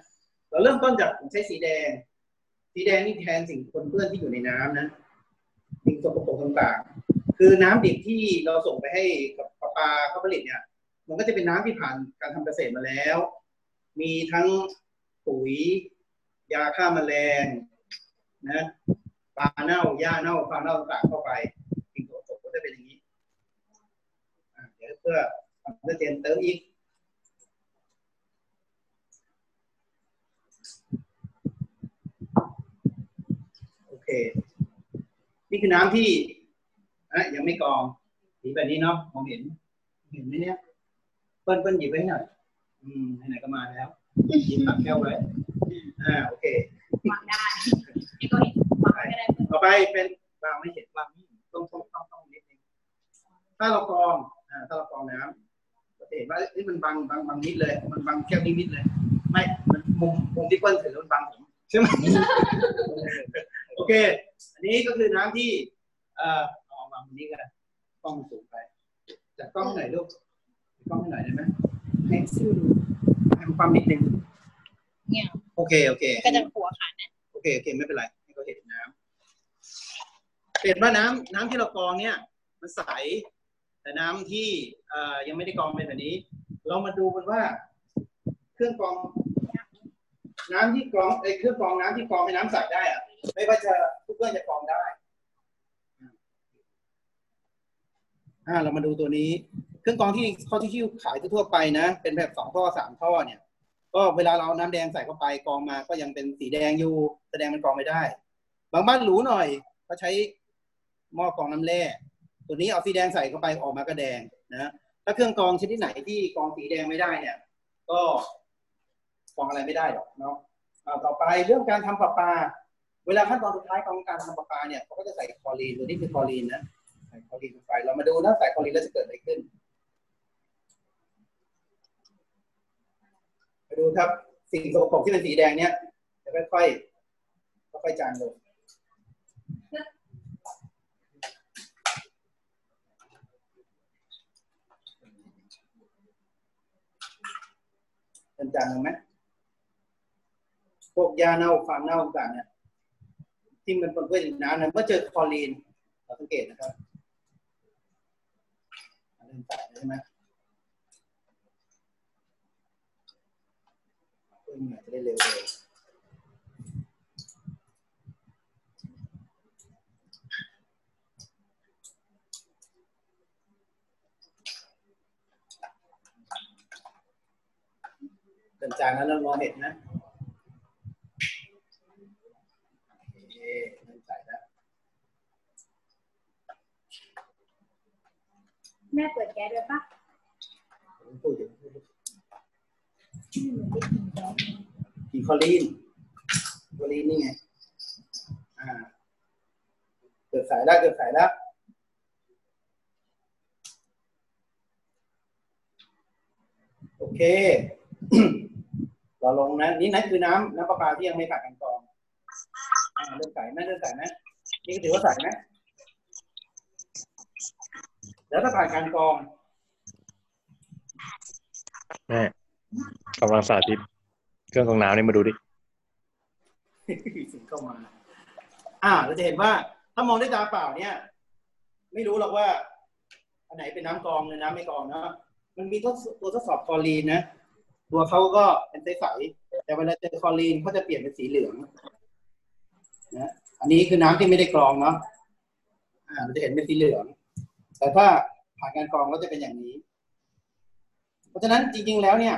Speaker 2: เราเริ่มต้นจากผมใช้สีแดง สีแดงนี่แทนสิ่งปนเปื้อนที่อยู่ในน้ำนะสิ่งสกปรกต่างๆ คือน้ำดิบที่เราส่งไปให้กับประปาเขาผลิตเนี่ย มันก็จะเป็นน้ำที่ผ่านการทำเกษตรมาแล้ว มีทั้งปุ๋ย ยาฆ่าแมลงนะปลาเน่าหญ้าเน่าฟางเน่าต่างเข้าไปสิ่งสกปรกก็จะเป็นอย่างนี้เดี๋ยวเพื่อความชัดเจนเติมอีกโอเค นี่คือน้ำที่อะยังไม่กองสีแบบนี้เนาะมองเห็น เห็นไหมเนี่ยเปิ้ลเปิ้ลหยิบไว้ให้หน่อย อืมไหนๆก็มาแล้วหยิบตักแก้วไว้อ่าโอเค
Speaker 3: วางได้นี่ก็เห็นวางไม่ได้
Speaker 2: ต่อไปเป็นวางไม่เห็นวางไม่เห็นต้องต้องต้องต้องนิดนึงถ้าเรากรองอ่าถ้าเรากรองน้ำเราจะเห็นว่าเอ้ยมันบังบังบังนิดเลย มันบังแก้วนิดนิดเลย ไม่มันมุมมุมที่เปิ้ลถือมันบังผมใช่ไหมโอเค อันนี้ก็คือน้ำที่เอ่อเอาวางตรงนี้กันกล้องสูงไปจากกล้องไหนอยลูกกล้องให้หน่อยได้ไหม ให้ซิ่วให้มันความนิดนึง
Speaker 3: เนี่ย
Speaker 2: โอเคโอเค
Speaker 3: ก็จะหัวขาดนะ
Speaker 2: โอเคโอเคไม่เป็นไรให้เขาเห็นน้ำเห็นว่าน้ำน้ำที่เรากรองเนี่ย มันใส แต่น้ำที่เอ่อยังไม่ได้กรองเป็นแบบนี้ เรามาดูกันว่า เครื่องกรอง น้ำที่กรองไอ้เครื่องกรองน้ำที่กรองให้น้ำใสได้อะไม่ว่าจะทุกเครื่องจะกรองได้อ่าเรามาดูตัวนี้เค รื่องกรองที่เขาที่คิวขายทั่วไปนะ เป็นแบบสองท่อสามท่อเนี่ย ก็เวลาเราเอาน้ำแดงใส่เข้าไปกรองมาก็ยังเป็นสีแดงอยู่ แสดงมันกรองไม่ได้ บางบ้านหรูหน่อยก็ใช้หม้อกรองน้ำแร่ตัวนี้เอาสีแดงใส่เข้าไปออกมาก็แดงนะถ้าเครื่องกรองชนิดไหนที่กรองสีแดงไม่ได้เนี่ย ก็กรองอะไรไม่ได้หรอกเนาะต่อไปเรื่องการทำประปา เวลาขั้นตอนสุดท้ายของการทำประปาเนี่ยเขาก็จะใส่คลอรีนตัวนี้คือคลอรีนนะใส่คลอรีนลงไปเรามาดูนะใส่คลอรีนแล้วจะเกิดอะไรขึ้นมา ดูครับสิ่งสกปรกที่เป็นสีแดงเนี่ยจะค่อยๆค่อยๆจางลงเป็นจางลงไหมพวกยาเน่าฟางเน่าต่างเนี่ยที่มันปนเปื้อนอยู่น้ำนะเมื่อเจอคลอรีนเราสังเกตนะครับเริ่มใส่ใช่ไหม เพื่อเหงื่อจะได้เร็วเลยเริ่มจางแล้วเรามองเห็นนะโอเคเริ่มใส่แล้ว
Speaker 3: แม่เปิดแก๊สด้วยปะ
Speaker 2: ผมพูดอยู่ กี่คอลีนคอลีนนี่ไง อ่า เกิดสายแล้วเกิดสายแล้วโอเค เราลงนะ นี่นั่นคือน้ำน้ำประปาที่ยังไม่ผ่านการกรองอ่าเริ่มใส่ไหมเริ่มใส่ไหมนี่ก็ถือว่าใส่ไหมแล้วถ้าผ่านการกรอง
Speaker 4: แม่ กำลังสาธิตเครื่องกรองน้ำนี่มาดูดิ
Speaker 2: สิ่งเข้ามา อ่าเราจะเห็นว่า ถ้ามองด้วยตาเปล่าเนี่ย ไม่รู้หรอกว่า อันไหนเป็นน้ำกรองหรือน้ำไม่กรองนะมันมีตัวทดสอบคลอรีนนะตัวเขาก็เป็นใสๆแต่เวลาเจอคลอรีนเขาจะเปลี่ยนเป็นสีเหลืองนะอันนี้คือน้ำที่ไม่ได้กรองเนาะอ่าเราจะเห็นเป็นสีเหลือง แต่ถ้าผ่านการกรองก็จะเป็นอย่างนี้ เพราะฉะนั้นจริง ๆ แล้วเนี่ย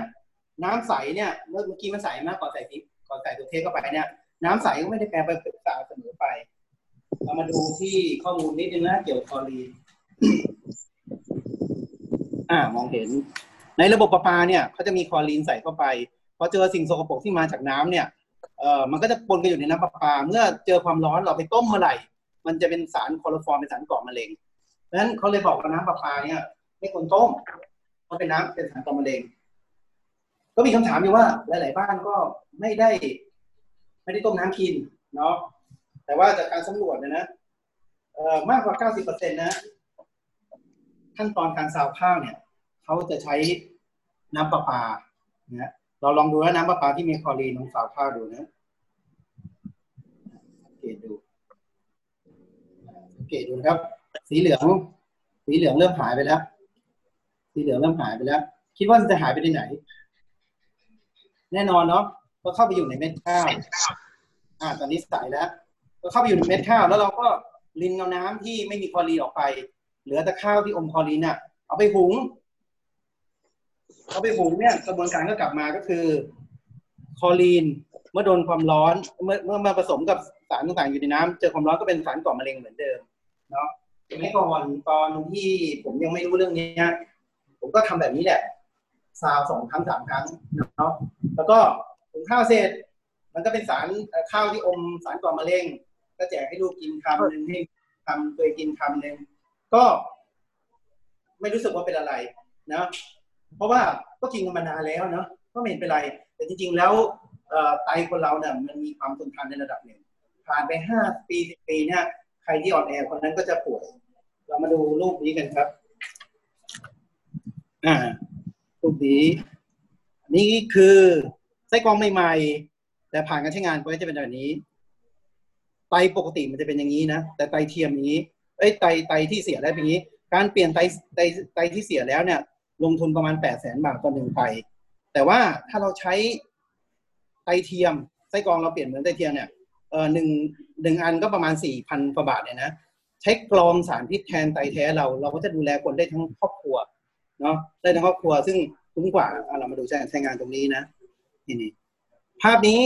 Speaker 2: น้ำใสเนี่ยเมื่อกี้มันใสมากก่อนใส่ทิปก่อนใส่ตัวเทสเข้าไปเนี่ย น้ำใสก็ไม่ได้แปลไปเป็นสาดเสมอไป เรามาดูที่ข้อมูลนิดนึงนะเกี่ยวกับคลอรีนอ่ามองเห็น ในระบบประปาเนี่ยเขาจะมีคลอรีนใส่เข้าไปพอเจอสิ่งสกปรกที่มาจากน้ำเนี่ยเอ่อมันก็จะปนกันอยู่ในน้ำประปา เมื่อเจอความร้อนเราไปต้มเมื่อไหร่ มันจะเป็นสารคลอโรฟอร์มเป็นสารก่อมะเร็งนั้นเขาเลยบอกว่าน้ำประปาเนี่ย ไม่ควรต้มเพราะเป็นน้ำเป็นสารก่อมะเร็ง ก็มีคำถามอยู่ว่าหลาย ๆ บ้านก็ไม่ได้ ไม่ได้ต้มน้ำกินเนาะแต่ว่าจากการสำรวจเนยนะมากกว่า 90%นะขั้นตอนการซาวข้าวเนี่ยเขาจะใช้น้ำประปานะเราลองดูว่าน้ำประปาที่มีคลอรีนลองซาวข้าวดูนะสังเกตดูสังเกตดูนะครับ สีเหลือง สีเหลืองเริ่มหายไปแล้ว สีเหลืองเริ่มหายไปแล้ว คิดว่ามันจะหายไปที่ไหน แน่นอนเนาะก็เข้าไปอยู่ในเม็ดข้าวอ่าตอนนี้ใสแล้วก็เข้าไปอยู่ในเม็ดข้าวแล้วเราก็รินเอาน้ำที่ไม่มีคลอรีนออกไป เหลือแต่ข้าวที่อมคลอรีนน่ะ เอาไปหุงเอาไปหุงเนี่ยกระบวนการก็กลับมาก็คือคลอรีนเมื่อโดนความร้อน เมื่อเมื่อมาผสมกับสารต่างๆอยู่ในน้ำเจอความร้อนก็เป็นสารก่อมะเร็งเหมือนเดิมเนาะเมื่อก่อนตอนที่ผมยังไม่รู้เรื่องนี้ผมก็ทำแบบนี้แหละ ซาวสองครั้งสามครั้งเนาะแล้วก็หุงข้าวเสร็จ มันก็เป็นสารข้าวที่อมสารก่อมะเร็ง ก็แจกให้ลูกกินคำหนึ่งให้ทำเคยกินคำหนึ่งก็ ไม่รู้สึกว่าเป็นอะไรนะเพราะว่าก็กินกันมานานแล้วเนาะก็ไม่เห็นเป็นไร แต่จริง ๆ แล้วไตคนเราเนี่ยมันมีความทนทานในระดับหนึ่งผ่านไปห้าปีสิบปีเนี่ยใครที่อ่อนแอคนนั้นก็จะป่วย เรามาดูรูปนี้กันครับ อ่า รูปนี้นนี้คือไส้กรองใหม่ๆแต่ผ่านการใช้งานก็จะเป็นแบบนี้ ไตปกติมันจะเป็นอย่างนี้นะ แต่ไตเทียมนี้ เอ้ยไตไตที่เสียแล้วเป็นอย่างนี้ การเปลี่ยนไตไตไตที่เสียแล้วเนี่ย ลงทุนประมาณแปดแสนบาทต่อหนึ่งไตแต่ว่าถ้าเราใช้ไตเทียมไส้กรองเราเปลี่ยนเหมือนไตเทียมเนี่ยเออหนึ่งหนึ่งอันก็ประมาณสี่พันกว่าบาทเนี่ยนะใช้กรองสารพิษแทนไตแท้เรา เราก็จะดูแลคนได้ทั้งครอบครัว เนาะได้ทั้งครอบครัวซึ่งคุ้มกว่าเรามาดูใช้ใช้งานตรงนี้นะนี่นี่ภาพนี้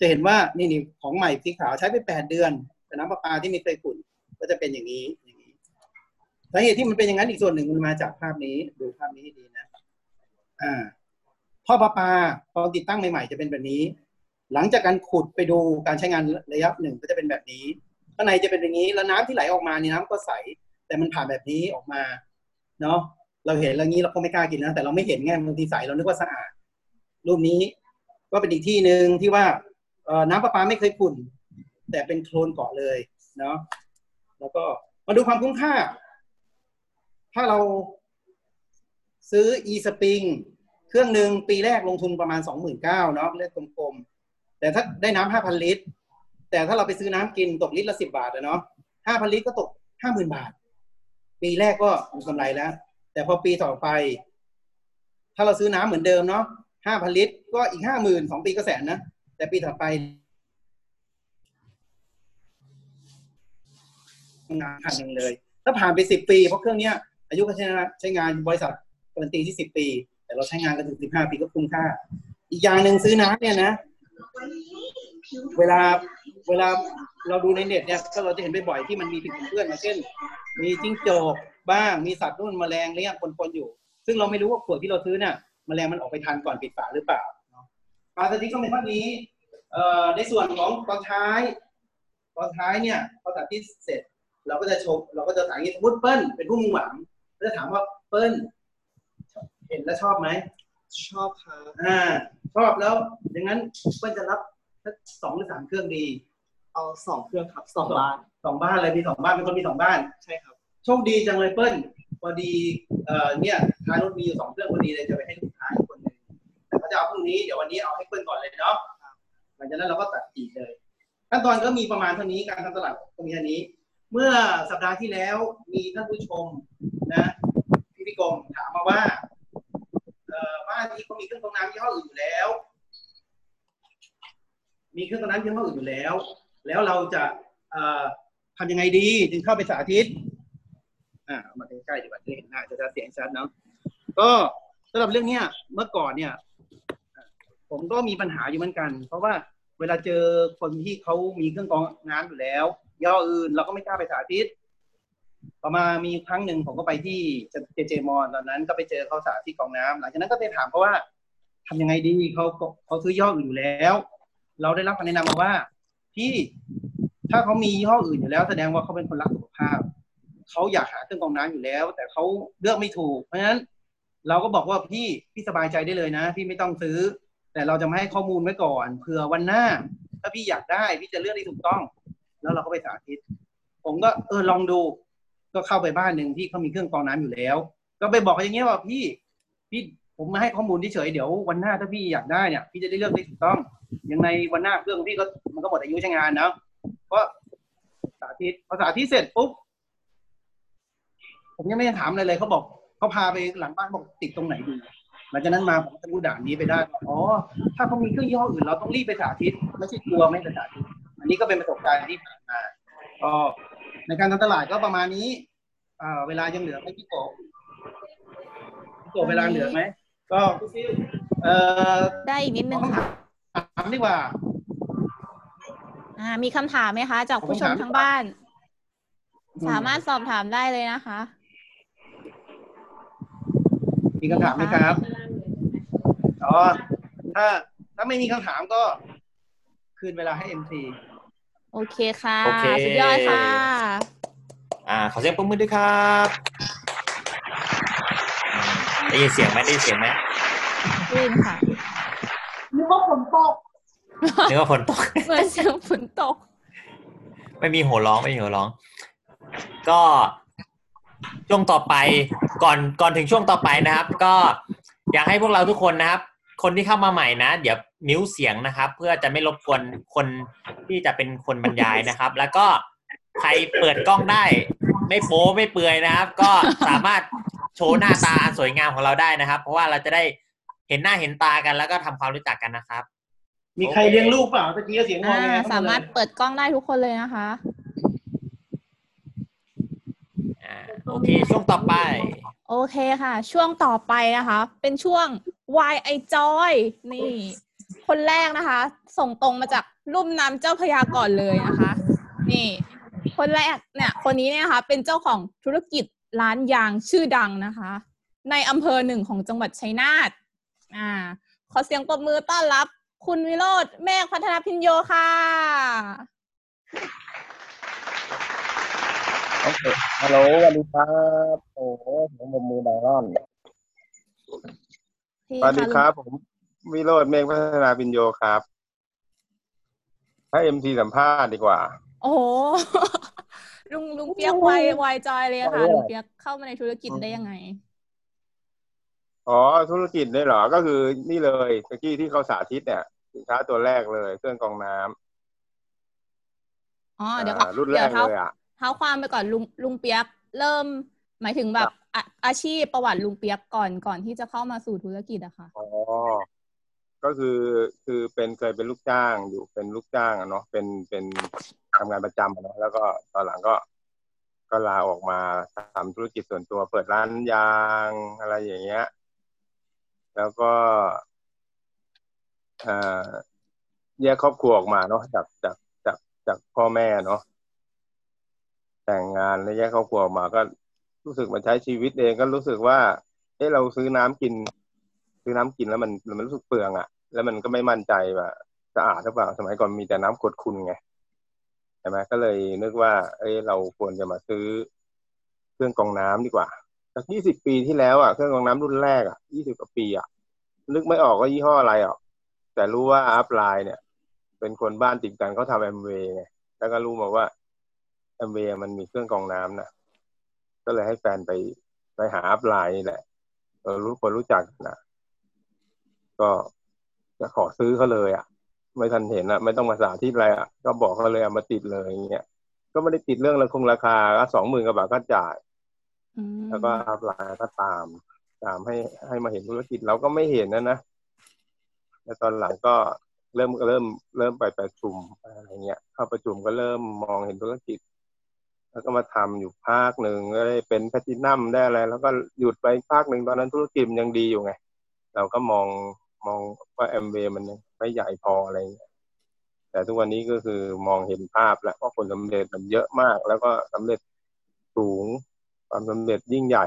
Speaker 2: จะเห็นว่านี่นี่ของใหม่สีขาวใช้ไปแปดเดือน แต่น้ำประปาที่ม่เคยขุ่นก็จะเป็นอย่างนี้อย่างนี้สาเหตุที่มันเป็นอย่างนั้นอีกส่วนหนึ่งมันมาจากภาพนี้ดูภาพนี้ให้ดีนะอ่าท่อประปาตอนติดตั้งใหม่ๆจะเป็นแบบนี้ หลังจากการขุดไปดูการใช้งานระยะหนึ่งก็จะเป็นแบบนี้ข้างในจะเป็นอย่างนี้ แล้วน้ำที่ไหลออกมานี่น้ำก็ใส แต่มันผ่านแบบนี้ออกมา เนาะ เราเห็นแล้วงี้เราก็ไม่กล้ากินนะแต่เราไม่เห็นไงบางทีใสเรานึกว่าสะอาด รูปนี้ก็เป็นอีกที่หนึ่งที่ว่าน้ำประปาไม่เคยขุ่นแต่เป็นโคลนเกาะเลยเนาะแล้วก็มาดูความคุ้มค่า ถ้าเราซื้อ e-spring เครื่องหนึ่งปีแรกลงทุนประมาณสองหมื่นเก้าเนาะเลขกลมๆ แต่ถ้าได้น้ำห้าพันลิตร แต่ถ้าเราไปซื้อน้ำกินตกลิตรละสิบาทอะเนาะห้าพันลิตรก็ตกห้าหมื่นบาท ปีแรกก็มีกำไรแล้ว แต่พอปีต่อไป ถ้าเราซื้อน้ำเหมือนเดิมเนาะห้าพันลิตร ก็อีกห้าหมื่นสองปีก็แสนนะ แต่ปีต่อไปงานพันหนึ่งเลย ถ้าผ่านไปสิบปี เพราะเครื่องเนี้ย อายุการใช้งานใช้งานบริษัทการันตีที่สิบปี แต่เราใช้งานกันถึงสิบห้าปีก็คุ้มค่า อีกอย่างหนึ่งซื้อน้ำเนี่ยนะ เวลาเวลาเราดูในเน็ตเนี่ยก็เราจะเห็นบ่อยๆที่มันมีผิดเพื่อนมาเช่น มีจิ้งจก บ้างมีสัตว์นู่นแมลงเนี่ยปนๆอยู่ ซึ่งเราไม่รู้ว่าขวดที่เราซื้อเนี่ยแมลงมันออกไปทานก่อนปิดฝาหรือเปล่าเนาะปลาสติกก็เป็นเท่านี้เอ่อในส่วนของตอนท้าย ตอนท้ายเนี่ยพอตัดที่เสร็จ เราก็จะชม เราก็จะถามอย่างนี้สมมติเปิ้ลเป็นผู้มุ่งหวังก็จะถามว่าเปิ้ลเห็นแล้วชอบไหม
Speaker 7: ชอบครับ
Speaker 2: อ่าชอบแล้วอย่างนั้นเปิ้ลจะรับสักสองหรือสามเครื่องดี
Speaker 7: เอาสองเครื่องครับสองล้าน
Speaker 2: สองบ้านเลยมีสองบ้านเป็นคนมีสองบ้าน
Speaker 7: ใช่ครับ
Speaker 2: โชคดีจังเลยเปิ้ลพอดีเอ่อเนี่ยท้ายรถมีอยู่สองเครื่องพอดีเลยจะไปให้ลูกค้าอีกคนหนึ่งแต่เขาจะเอาพรุ่งนี้เดี๋ยววันนี้เอาให้เปิ้ลก่อนเลยเนาะหลังจากนั้นเราก็ตัดอีกเลยขั้นตอนก็มีประมาณเท่านี้การทำตลาดก็มีเท่านี้ เมื่อสัปดาห์ที่แล้วมีท่านผู้ชมนะพี่พิกรมถามมาว่าเอ่อบ้านนี้เขามีเครื่องกรองน้ำยี่ห้ออื่นอยู่แล้ว มีเครื่องกรองน้ำยี่ห้ออื่นอยู่แล้ว แล้วเราจะเอ่อทำยังไงดีจึงเข้าไปสาธิต อ่าเอามาใกล้ๆดีกว่าจะเห็นหน้าจะได้เสียงชัดเนาะก็สำหรับเรื่องเนี้ยเมื่อก่อนเนี่ย ผมก็มีปัญหาอยู่เหมือนกัน เพราะว่าเวลาเจอคนที่เขามีเครื่องกรองน้ำอยู่แล้วย่ออื่นเราก็ไม่กล้าไปสาธิตต่อมามีครั้งหนึ่งผมก็ไปที่เจเจมอนตอนนั้นก็ไปเจอเขาสาธิตกรองน้ำหลังจากนั้นก็ไปถามเขาว่าทำยังไงดีเขาเขาซื้อย่ห้ออื่นอยู่แล้ว เราได้รับคำแนะนำมาว่าพี่ถ้าเขามียี่ห้ออื่นอยู่แล้ว แสดงว่าเขาเป็นคนรักสุขภาพ เขาอยากหาเครื่องกรองน้ำอยู่แล้ว แต่เขาเลือกไม่ถูก เพราะฉะนั้นเราก็บอกว่าพี่พี่สบายใจได้เลยนะ พี่ไม่ต้องซื้อ แต่เราจะมาให้ข้อมูลไว้ก่อนเผื่อวันหน้า ถ้าพี่อยากได้พี่จะเลือกที่ถูกต้อง แล้วเราก็ไปสาธิต ผมก็เออลองดู ก็เข้าไปบ้านหนึ่งที่เขามีเครื่องกรองน้ำอยู่แล้ว ก็ไปบอกอย่างเงี้ยว่าพี่พี่ผมมาให้ข้อมูลเฉยเดี๋ยววันหน้าถ้าพี่อยากได้เนี่ยพี่จะได้เลือกได้ถูกต้องอยังในวันหน้าเครื่องพี่ก็มันก็หมดอายุใช้งานเนาะเพราะสาธิตพอสาธิตเสร็จปุ๊บ ผมยังไม่ได้ถามอะไรเลยเขาบอกเขาพาไปหลังบ้านบอกติดตรงไหนดีหลังจากนั้นมาผมก็จะรู้ด่านนี้ไปได้ว่าอ๋อถ้าเขามีเครื่องยี่ห้ออื่นเราต้องรีบไปสาธิตไม่ใช่กลัวไม่ไปสาธิตอันนี้ก็เป็นประสบการณ์ที่ผ่านมาก็ในการทำตลาดก็ประมาณนี้อ่าเวลายังเหลือไหมพี่โกบพี่โกบเวลาเหลือไหมก็พี่ซิลเอ่อ
Speaker 1: ได้อีกนิดนึงค่ะ
Speaker 2: ถามดีกว่า
Speaker 1: อ่ามีคำถามไหมคะ จากผู้ชมทางบ้าน สามารถสอบถามได้เลยนะคะ
Speaker 2: มีคำถามไหมครับอ๋อถ้าถ้าไม่มีคำถามก็ คืนเวลาให้เอ็มซี
Speaker 1: โอเคค่ะ
Speaker 4: โอเค
Speaker 1: สุดยอดค่ะ
Speaker 4: อ่า ขอเสียงปรบมือด้วยครับอืมได้ยินเสียงไหมได้ยินเสียงไหม
Speaker 1: ขึ้นค่ะ
Speaker 3: นึกว่าฝนตก
Speaker 4: นึกว่าฝนตก
Speaker 1: เหมือนเสียงฝนตก
Speaker 4: ไม่มีหัวร้องไม่มีหัวร้อง ก็ ช่วงต่อไปก่อนก่อนถึงช่วงต่อไปนะครับ ก็อยากให้พวกเราทุกคนนะครับ คนที่เข้ามาใหม่นะ เดี๋ยวมิวเสียงนะครับ เพื่อจะไม่รบกวนคนที่จะเป็นคนบรรยายนะครับ แล้วก็ใครเปิดกล้องได้ ไม่โป๊ไม่เปลือยนะครับ ก็สามารถโชว์หน้าตาอันสวยงามของเราได้นะครับ เพราะว่าเราจะได้เห็นหน้าเห็นตากันแล้วก็ทำความรู้จักกันนะครับ
Speaker 2: มีใครเลี้ยงลูกเปล่าตะกี้เสียงงอ
Speaker 1: อ่า
Speaker 2: แงเข้
Speaker 1: สามารถ
Speaker 2: เลย
Speaker 1: เปิดกล้องได้ทุกคนเลยนะคะ
Speaker 4: อ่า โอเค ช่วงต่อไป
Speaker 1: โอเคค่ะ ช่วงต่อไปนะคะ เป็นช่วง Why I Joy นี่ คนแรกนะคะ ส่งตรงมาจากลุ่มน้ำเจ้าพยาก่อนเลยนะคะ นี่ คนแรกเนี่ย คนนี้เนี่ยนะคะ เป็นเจ้าของธุรกิจร้านยางชื่อดังนะคะ ในอำเภอหนึ่งของจังหวัดชัยนาทอ่า ขอเสียงปรบมือต้อนรับ คุณวิโรธเมฆพัฒนาพินโยค่ะ
Speaker 8: โอเคฮัลโหลสวัสดีครับ โอ้โหผมบมือไดรอน
Speaker 1: พี่
Speaker 8: สวัสดีะครับ ผมวิโรจน์เมฆพัฒนาปิญโยครับถ้าเอ็มทีสัมภาษณ์ดีกว่า
Speaker 1: โอ้โหลุงลุงเปียกไวไวจอยเลยค่ะลุงเปียกเข้ามาในธุรกิจได้ยังไง
Speaker 8: อ๋อธุรกิจเนี่ยเหรอ ก็คือนี่เลยตะกี้ที่เขาสาธิตเนี่ย สินค้าตัวแรกเลยเครื่องกรองน้ำ
Speaker 1: อ๋อเดี๋ยว
Speaker 8: อ่ารุ่นแร
Speaker 1: เดี๋ยว
Speaker 8: ก
Speaker 1: เท้า
Speaker 8: เลยอะ
Speaker 1: เท้าความไปก่อนลุงลุงเปียกเริ่ม หมายถึงแบบอาอาชีพประวัติลุงเปียกก่อนก่อนที่จะเข้ามาสู่ธุรกิจอะค่ะ
Speaker 8: อ๋อก็คือคือเป็นเคยเป็นลูกจ้างอยู่เป็นลูกจ้างอะเนาะเป็นเป็นทำงานประจำอะเนาะแล้วก็ตอนหลังก็ ก็ลาออกมาทำธุรกิจส่วนตัวเปิดร้านยางอะไรอย่างเงี้ย แล้วก็เอ่อแยกครอบครัวออกมาเนาะจากจากจากจากพ่อแม่เนาะ แต่งงานแล้วแยกครอบครัวมาก็รู้สึกมาใช้ชีวิตเองก็รู้สึกว่า เอ้เราซื้อน้ำกิน ซื้อน้ำกินแล้วมันมันรู้สึกเปลืองอะ่ะ แล้วมันก็ไม่มั่นใจว่าสะอาดหรือเปล่าสมัยก่อนมีแต่น้ำกดคุณไงใช่ไหมก็เลยนึกว่า เอ้เราควรจะมาซื้อเครื่องกรองน้ำดีกว่าสักยี่สิบปีที่แล้วอะเครื่องกรองน้ำรุ่นแรกอะยี่สิบกว่าปีอะนึกไม่ออกว่ายี่ห้ออะไรอะแต่รู้ว่าอัพไลน์เนี่ย เป็นคนบ้านติดกันเขาทำแอมเวย์ไงแล้วก็รู้มาว่า แอมเวย์มันมีเครื่องกรองน้ำนะก็เลยให้แฟนไปไปหาอัพไลน์นี่แหละเออรู้คนรู้จักนะก็จะขอซื้อเขาเลยอะ ไม่ทันเห็นอะ ไม่ต้องมาสาธิตอะไรอะ ก็บอกเขาเลยเอามาติดเลยอย่างเงี้ยก็ไม่ได้ติดเรื่องราคงราคาก็สองหมื่นกว่าบาทก็จ่าย
Speaker 1: อืม
Speaker 8: แล้วก็อัพไลน์ก็ตาม ตามให้ให้มาเห็นธุรกิจเราก็ไม่เห็นนะนะแล้วตอนหลังก็เริ่มเริ่มเริ่มไปประชุมอะไรเงี้ยเข้าประชุมก็เริ่มมองเห็นธุรกิจ แล้วก็มาทำอยู่ภาคหนึ่งก็ได้เป็นแพลตินัมได้อะไรแล้วก็หยุดไปภาคหนึ่งตอนนั้นธุรกิจยังดีอยู่ไง เราก็มองมองว่าแอมเบมันไม่ใหญ่พออะไรเงี้ยแต่ทุกวันนี้ก็คือมองเห็นภาพแล้วว่าผลสำเร็จมันเยอะมาก แล้วก็สำเร็จสูงความสำเร็จยิ่งใหญ่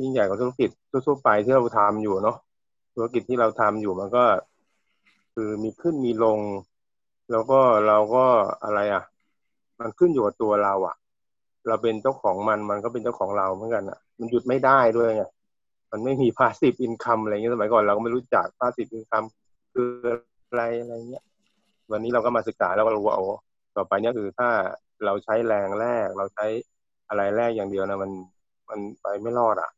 Speaker 8: ยิ่งใหญ่กว่าธุรกิจทั่วๆไปที่เราทำอยู่เนาะธุรกิจที่เราทำอยู่มันก็ คือมีขึ้นมีลง แล้วก็เราก็อะไรอะ มันขึ้นอยู่กับตัวเราอะ เราเป็นเจ้าของมันมันก็เป็นเจ้าของเราเหมือนกันอะ มันหยุดไม่ได้ด้วยไงมันไม่มี passive income อะไรเงี้ยสมัยก่อนเราก็ไม่รู้จัก passive income คืออะไรอะไรเงี้ย วันนี้เราก็มาศึกษาแล้วก็รู้ว่าโอ้ต่อไปเนี้ยคือถ้าเราใช้แรงแลก เราใช้อะไรแลกอย่างเดียวนะมันมันไปไม่รอดอะ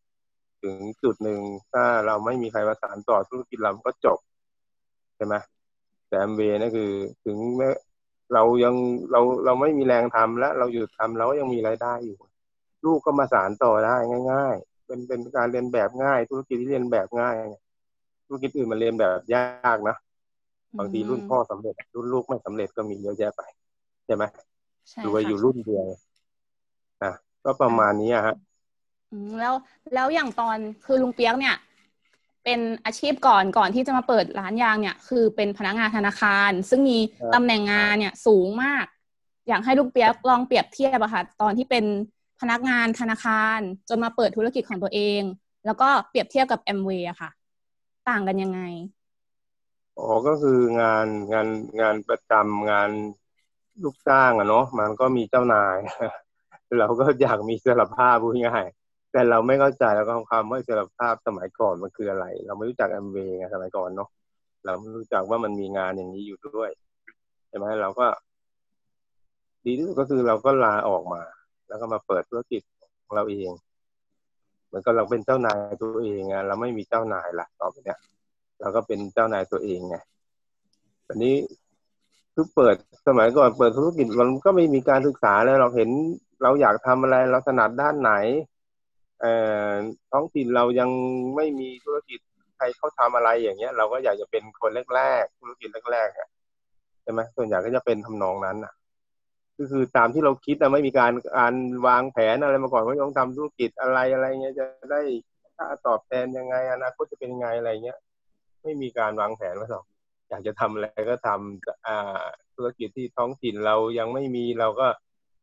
Speaker 8: ถึงจุดหนึ่งถ้าเราไม่มีใครประสานต่อธุรกิจเราก็จบใช่ไหมแต่แอมเวนั่นคือ ถึงแม้ เรายังเราเราไม่มีแรงทำแล้วเราหยุดทำเราก็ยังมีรายได้อยู่ ลูกก็มาสานต่อได้ง่าย ๆ เป็นเป็นการเรียนแบบง่าย ธุรกิจที่เรียนแบบง่าย ธุรกิจอื่นมันเรียนแบบยากนะบางทีรุ่นพ่อสำเร็จ รุ่นลูกไม่สำเร็จก็มีเยอะแยะไปใช่ไหม
Speaker 1: ใช่
Speaker 8: ดูว่า
Speaker 1: ค่ะ
Speaker 8: อยู่รุ่นเดียวนะก็ประมาณนี้อะฮะ
Speaker 1: อืมแล้วแล้วอย่างตอนคือลุงเปียกเนี่ย เป็นอาชีพก่อนก่อนที่จะมาเปิดร้านยางเนี่ย คือเป็นพนักงานธนาคาร ซึ่งมี
Speaker 8: ครับ
Speaker 1: ตำแหน่งงานเนี่ยสูงมาก อยากให้ลุงเปียกลองเปรียบเทียบอะค่ะตอนที่เป็นพนักงานธนาคาร จนมาเปิดธุรกิจของตัวเอง แล้วก็เปรียบเทียบกับแอมเวย์อะค่ะ ต่างกันยังไง
Speaker 8: อ๋อก็คืองานงานงานประจำงานลูกจ้างอะเนาะมันก็มีเจ้านาย เราก็อยากมีอิสรภาพพูดง่ายๆ แต่เราไม่เข้าใจแล้วก็ความว่าอิสรภาพสมัยก่อนมันคืออะไร เราไม่รู้จักแอมเวย์ไงสมัยก่อนเนาะเราไม่รู้จักว่ามันมีงานอย่างนี้อยู่ด้วยใช่ไหมเราก็ ดีที่สุดก็คือเราก็ลาออกมา แล้วก็มาเปิดธุรกิจของเราเองเหมือนกับเราเป็นเจ้านายตัวเองไงเราไม่มีเจ้านายละต่อไปเนี้ยเราก็เป็นเจ้านายตัวเองไงตอนนี้คือเปิดสมัยก่อนเปิดธุรกิจมันก็ไม่มีการศึกษาเลยเราเห็นเราอยากทำอะไร เราถนัดด้านไหน ท้องถิ่นเรายังไม่มีธุรกิจใครเขาทำอะไรอย่างเงี้ย เราก็อยากจะเป็นคนแรกๆธุรกิจแรกๆอะใช่ไหมส่วนใหญ่ก็จะเป็นทำนองนั้นอะ ก็คือตามที่เราคิดนะไม่มีการการวางแผนอะไรมาก่อนว่าต้องทำธุรกิจอะไรอะไรเงี้ยจะได้ค่าตอบแทนยังไงอนาคตจะเป็นยังไงอะไรเงี้ยไม่มีการวางแผนไว้หรอกอยากจะทำอะไรก็ทำอ่าธุรกิจที่ท้องถิ่นเรายังไม่มีเราก็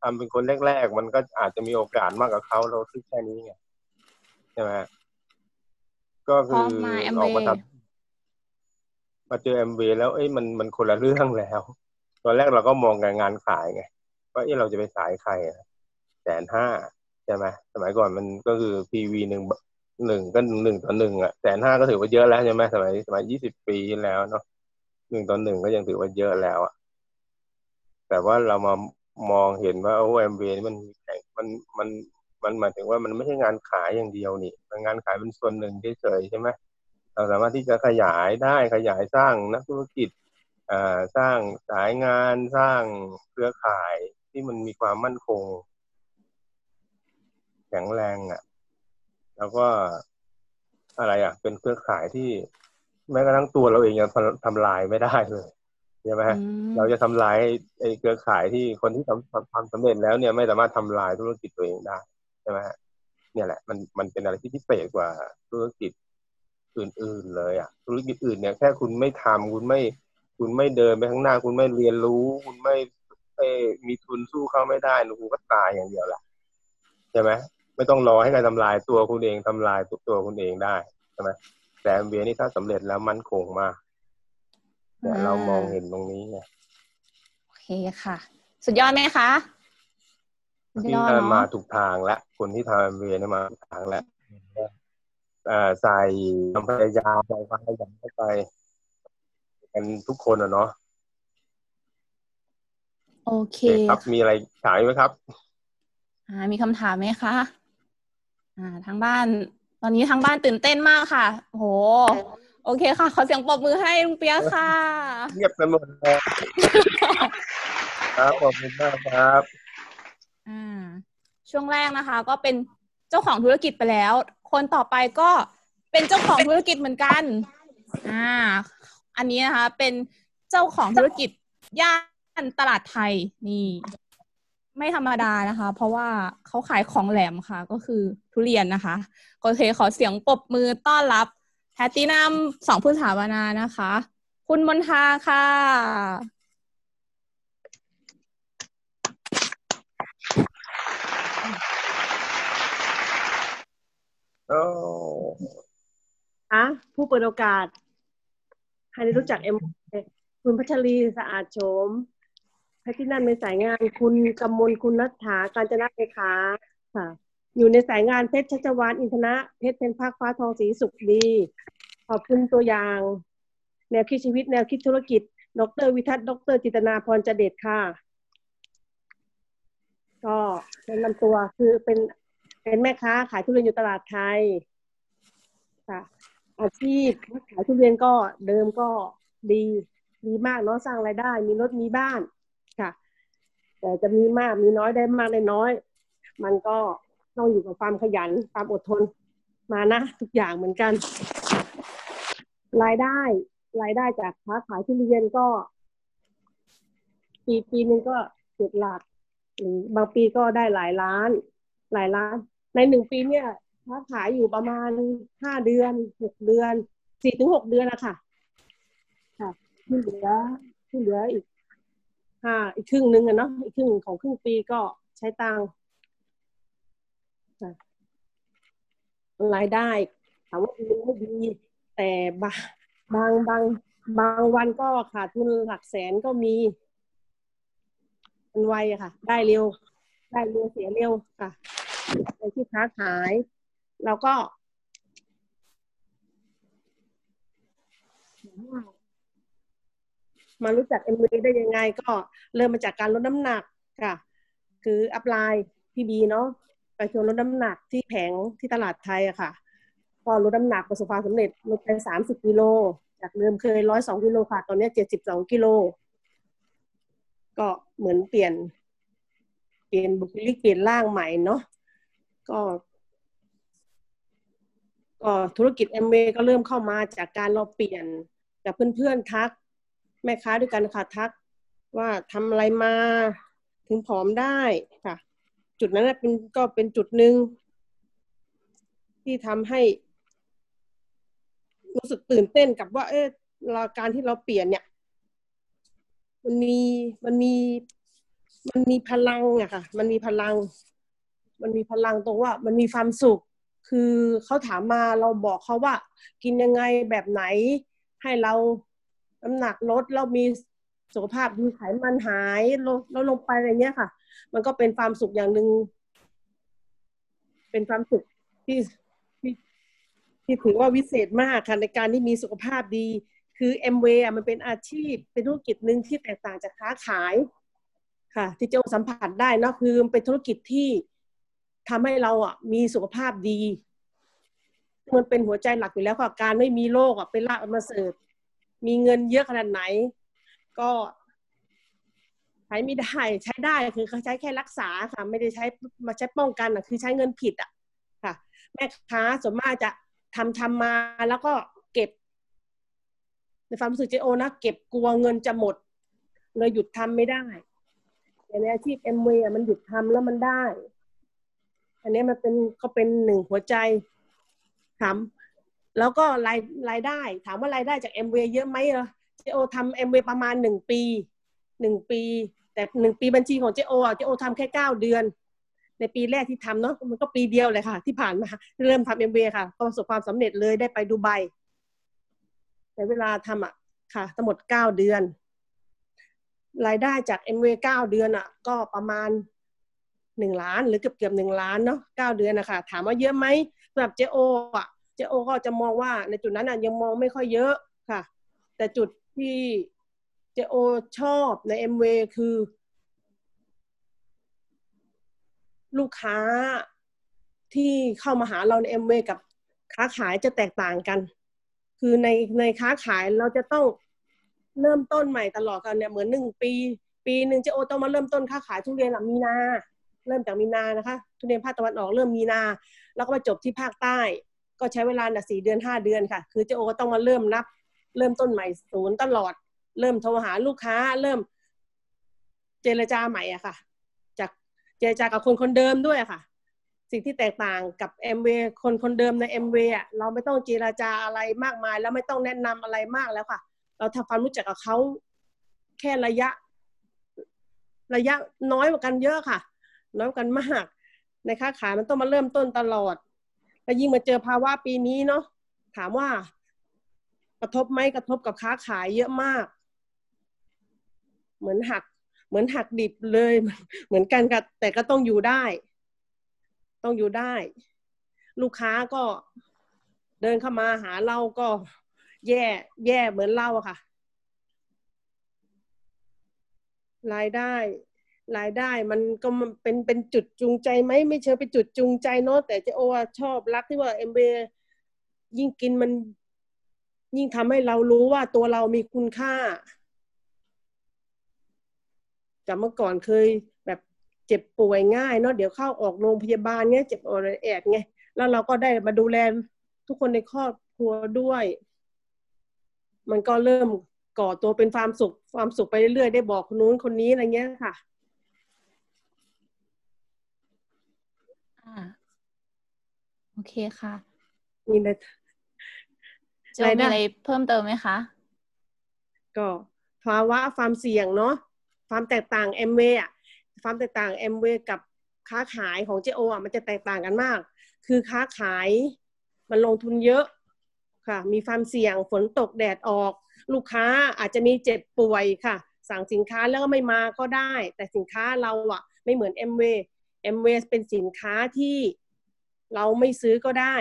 Speaker 8: ทำเป็นคนแรกๆ มันก็อาจจะมีโอกาสมากกว่าเขาเราคิดแค่นี้ไง ช่ไหมก็คือ
Speaker 1: พอมา
Speaker 8: ออกมา
Speaker 1: Amway
Speaker 8: ทมาเจอแอมเวแล้วเอ้ยมันมันคนละเรื่องแล้ว ตอนแรกเราก็มองกันงานขายไงว่าเอ้ยเราจะไปขายใครแสนห้าใช่ไหมสมัยก่อนมันก็คือ PV หนึ่งหนึ่งก็หนึ่งต่อหนึ่งอะแสนห้าก็ถือว่าเยอะแล้วใช่ไหมสมัยสมัยยี่สิบปีที่แล้วเนาะหนึ่งต่อหนึ่งก็ยังถือว่าเยอะแล้วอะแต่ว่าเรามามองเห็นว่าโอ้แอมเวนี่มันมีแข่งมันมัน มันหมายถึงว่ามันไม่ใช่งานขายอย่างเดียวนี่มันงานขายเป็นส่วนหนึ่งเฉยๆใช่ไหมเราสามารถที่จะขยายได้ขยายสร้างนักธุรกิจอ่าสร้างสายงานสร้างเครือข่ายที่มันมีความมั่นคง แข็งแรงอะ แล้วก็อะไรอะ เป็นเครือข่ายที่แม้กระทั่งตัวเราเองยังทำทำลายไม่ได้เลยใช่ไหม
Speaker 1: อืม
Speaker 8: เราจะทำลายไอ้เครือข่ายที่คนที่ทำทำทำสำเร็จแล้วเนี่ยไม่สามารถทำลายธุรกิจตัวเองได้ใช่ไหมฮะเนี่ยแหละมันมันเป็นอะไรที่พิเศษกว่าธุรกิจอื่น ๆ เลยอะธุรกิจอื่นเนี่ยแค่คุณไม่ทำคุณไม่ คุณไม่เดินไปข้างหน้า คุณไม่เรียนรู้ คุณไม่เอ้มีทุนสู้เขาไม่ได้คุณก็ตายอย่างเดียวแหละใช่ไหมไม่ต้องรอให้ใครทำลายตัวคุณเองทำลายตัวตัวคุณเองได้ใช่ไหมแต่เบียนี่ถ้าสำเร็จแล้วมั่นคงมากเนี่ยเรามองเห็นตรงนี้ไง
Speaker 1: โอเคค่ะ สุดยอดไหมคะสุด
Speaker 8: ที่
Speaker 1: ยอด
Speaker 8: มา
Speaker 1: เนาะ
Speaker 8: ถูกทางแล้ว คนที่ทำเวียนี่มาถูกทางแล้วเอ่อใส่ความพยายามใส่ความขยันเข้าไปกันทุกคนอะเนาะ
Speaker 1: โอเค
Speaker 8: โอเคครับมีอะไรถามไหมครับ
Speaker 1: อ่า มีคำถามไหมคะ อ่าทางบ้าน ตอนนี้ทางบ้านตื่นเต้นมากค่ะโอ้โหโอเคค่ะ ขอเสียงปรบมือให้ลุงเปียกค่ะ
Speaker 8: เงียบกันหมดเลยครับขอบคุณมากครับ
Speaker 1: อ่า ช่วงแรกนะคะ ก็เป็นเจ้าของธุรกิจไปแล้ว คนต่อไปก็เป็นเจ้าของธุรกิจเหมือนกันอ่าอันนี้นะคะ เป็นเจ้าของธุรกิจย่านตลาดไทยนี่ ไม่ธรรมดานะคะ เพราะว่าเขาขายของแหลมค่ะ ก็คือทุเรียนนะคะโอเคขอเสียงปรบมือต้อนรับแพตตินัมสองผู้สถาปนานะคะ คุณมนทาค่ะ
Speaker 8: โอ้
Speaker 3: คะผู้เปิดโอกาสให้ได้รู้จักเอ็มคุณพัชรีสะอาดโฉมแพทที่นั่นในสายงานคุณกำมลคุณนัฐาการจนะเลขาค่ะ อยู่ในสายงานเพชรชัชวานอินทนะเพชรเป็นภาคฟ้าทองสีสุขดี ขอบคุณตัวอย่าง แนวคิดชีวิต แนวคิดธุรกิจ ดรวิทัศน์ดรจิตนาพรจเดชค่ะ ก็แนะนำตัวคือเป็น เป็นแม่ค้าขายทุเรียนอยู่ตลาดไทยค่ะ อาชีพขายทุเรียนก็เดิมก็ดีดีมากเนาะสร้างรายได้ มีรถมีบ้านค่ะ แต่จะมีมากมีน้อยได้มากได้น้อย มันก็ต้องอยู่กับความขยันความอดทนมานะทุกอย่างเหมือนกัน รายได้ รายได้จากค้าขายทุเรียนก็ ปีปีหนึงก็เจ็ดหลักหรือบางปีก็ได้หลายล้าน หลายล้าน ในหนึ่งปีเนี่ยค้าขายอยู่ประมาณห้าเดือนหกเดือนสี่ถึงหกเดือนอะค่ะค่ะที่เหลือที่เหลืออีกห้าอีกครึ่งหนึ่งอะเนาะอีกครึ่งของครึ่งปีก็ใช้ตังค์ค่ะรายได้ถามว่าดีไม่ดี แต่บางบางบางบางวันก็ขาดทุนหลักแสนก็มีมันไวค่ะ ได้เร็ว ได้เร็วเสียเร็วค่ะ ในที่ค้าขาย เราก็มารู้จักเอ็มวีได้ยังไง ก็เริ่มมาจากการลดน้ำหนักค่ะ คืออัพไลน์พี่บีเนาะไปชวนลดน้ำหนักที่แผงที่ตลาดไทยอะค่ะ ก็ลดน้ำหนักประสบความสำเร็จลดไปสามสิบกิโล จากเดิมเคยร้อยสองกิโลค่ะ ตอนนี้เจ็ดสิบสองกิโล ก็เหมือนเปลี่ยน เปลี่ยนบุคลิกเปลี่ยนร่างใหม่เนาะ ก็ ก็ธุรกิจเอ็มเก็เริ่มเข้ามาจากการเราเปลี่ยนจากเพื่อนๆทัก แม่ค้าด้วยกันค่ะทัก ว่าทำอะไรมาถึงผอมได้ค่ะ จุดนั้นเป็นก็เป็นจุดหนึ่งที่ทำให้ รู้สึกตื่นเต้นกับว่า เออาการที่เราเปลี่ยนเนี่ย มันมีมันมีมันมีพลังอะค่ะ มันมีพลัง มันมีพลังตรงว่ามันมีความสุข คือเขาถามมาเราบอกเขาว่า กินยังไงแบบไหน ให้เราน้ำหนักลดแล้วมีสุขภาพดีไขมันหายลดลดลงไปอะไรเงี้ยค่ะ มันก็เป็นความสุขอย่างหนึ่งเป็นความสุขที่ที่ที่ถือว่าวิเศษมากค่ะในการที่มีสุขภาพดี คือเอ็มเวอะมันเป็นอาชีพ เป็นธุรกิจหนึ่งที่แตกต่างจากค้าขายค่ะ ที่เจ้าสัมผัสได้นะคือมันเป็นธุรกิจที่ ทำให้เราอะมีสุขภาพดี มันเป็นหัวใจหลักอยู่แล้วค่ะการไม่มีโรคอะเป็นลาบมาเสริฐมีเงินเยอะขนาดไหน ก็ใช้ไม่ได้ใช้ได้คือเขาใช้แค่รักษาค่ะ ไม่ได้ใช้มาใช้ป้องกันอะคือใช้เงินผิดอะค่ะ แม่ค้าส่วนมากจะทำทำมาแล้วก็เก็บ ในความรู้สึกเจโอนะเก็บกลัวเงินจะหมด เลยหยุดทำไม่ได้แต่ในอาชีพเอ็มเวมันหยุดทำแล้วมันได้ อันนี้มันเป็นก็เป็นหนึ่งหัวใจถามแล้วก็รายรายได้ ถามว่ารายได้จากเอ็มเวเยอะไหมเหรอเจโอทำเอ็มเวประมาณหนึ่งปีหนึ่งปี แต่หนึ่งปีบัญชีของเจโอเจโอทำแค่เก้าเดือน ในปีแรกที่ทำเนาะมันก็ปีเดียวเลยค่ะ ที่ผ่านมาเริ่มทำเอ็มเวค่ะประสบความสำเร็จเลยได้ไปดูไบในเวลาทำอะค่ะทั้งหมดเก้าเดือน รายได้จากเอ็มเวเก้าเดือนอะ ก็ประมาณ หนึ่งล้านหรือเกือบเกือบหนึ่งล้านเนาะเก้าเดือนนะคะถามว่าเยอะไหมสำหรับเจโออะเจโอก็จะมองว่าในจุดนั้นอะยังมองไม่ค่อยเยอะค่ะ แต่จุดที่เจโอชอบในเอ็มเวคือ ลูกค้าที่เข้ามาหาเราในเอ็มเวกับค้าขายจะแตกต่างกัน คือในในค้าขายเราจะต้องเริ่มต้นใหม่ตลอดกันเนี่ยเหมือนหนึ่งปี ปีหนึ่งเจโอต้องมาเริ่มต้นค้าขายทุเรียนหลังมีนา เริ่มจากมีนานะคะ ทุเรียนภาคตะวันออกเริ่มมีนา แล้วก็มาจบที่ภาคใต้ ก็ใช้เวลาน่ะสี่เดือนห้าเดือนค่ะ คือเจโอก็ต้องมาเริ่มนับ เริ่มต้นใหม่ศูนย์ตลอด เริ่มโทรหาลูกค้า เริ่มเจรจาใหม่อะค่ะ จากเจรจากับคนคนเดิมด้วยค่ะ สิ่งที่แตกต่างกับเอ็มเวคนคนเดิมในเอ็มเวอะเราไม่ต้องเจรจาอะไรมากมาย แล้วไม่ต้องแนะนำอะไรมากแล้วค่ะ เราทำความรู้จักกับเขาแค่ระยะระยะน้อยกว่ากันเยอะค่ะ น้อยกันมาก ในค้าขายมันต้องมาเริ่มต้นตลอด แล้วยิ่งมาเจอภาวะปีนี้เนาะถามว่ากระทบไหมกระทบกับค้าขายเยอะมาก เหมือนหัก เหมือนหักดิบเลย เหมือนกันกับแต่ก็ต้องอยู่ได้ ต้องอยู่ได้ ลูกค้าก็เดินเข้ามาหาเราก็แย่ แย่เหมือนเราอะค่ะ รายได้ รายได้มันก็มันเป็นเป็นจุดจูงใจไหมไม่เชิงเป็นจุดจูงใจเนาะแต่เจโอชอบรักที่ว่าเอ็มเบยิ่งกินมัน ยิ่งทำให้เรารู้ว่าตัวเรามีคุณค่าจากเมื่อก่อนเคยแบบเจ็บป่วยง่ายเนาะเดี๋ยวเข้าออกโรงพยาบาลเนี้ยเจ็บออดแอดไงแล้วเราก็ได้มาดูแลทุกคนในครอบครัวด้วย มันก็เริ่มก่อตัวเป็นความสุข ความสุขไปเรื่อยๆ ได้บอกคนนู้นคนนี้อะไรเงี้ยค่ะ
Speaker 1: อ่า โอเคค่ะ
Speaker 3: นี่เลย
Speaker 1: เจะมีอะไรเพิ่มเติมไหมคะ
Speaker 3: ก็ภาวะความเสี่ยงเนาะความแตกต่างเอ็มเวอะความแตกต่างเอ็มเวกับค้าขายของเจโออะมันจะแตกต่างกันมาก คือค้าขายมันลงทุนเยอะค่ะ มีความเสี่ยงฝนตกแดดออก ลูกค้าอาจจะมีเจ็บป่วยค่ะ สั่งสินค้าแล้วก็ไม่มาก็ได้ แต่สินค้าเราอะไม่เหมือน Amway Amway เป็นสินค้าที่เราไม่ซื้อก็ได้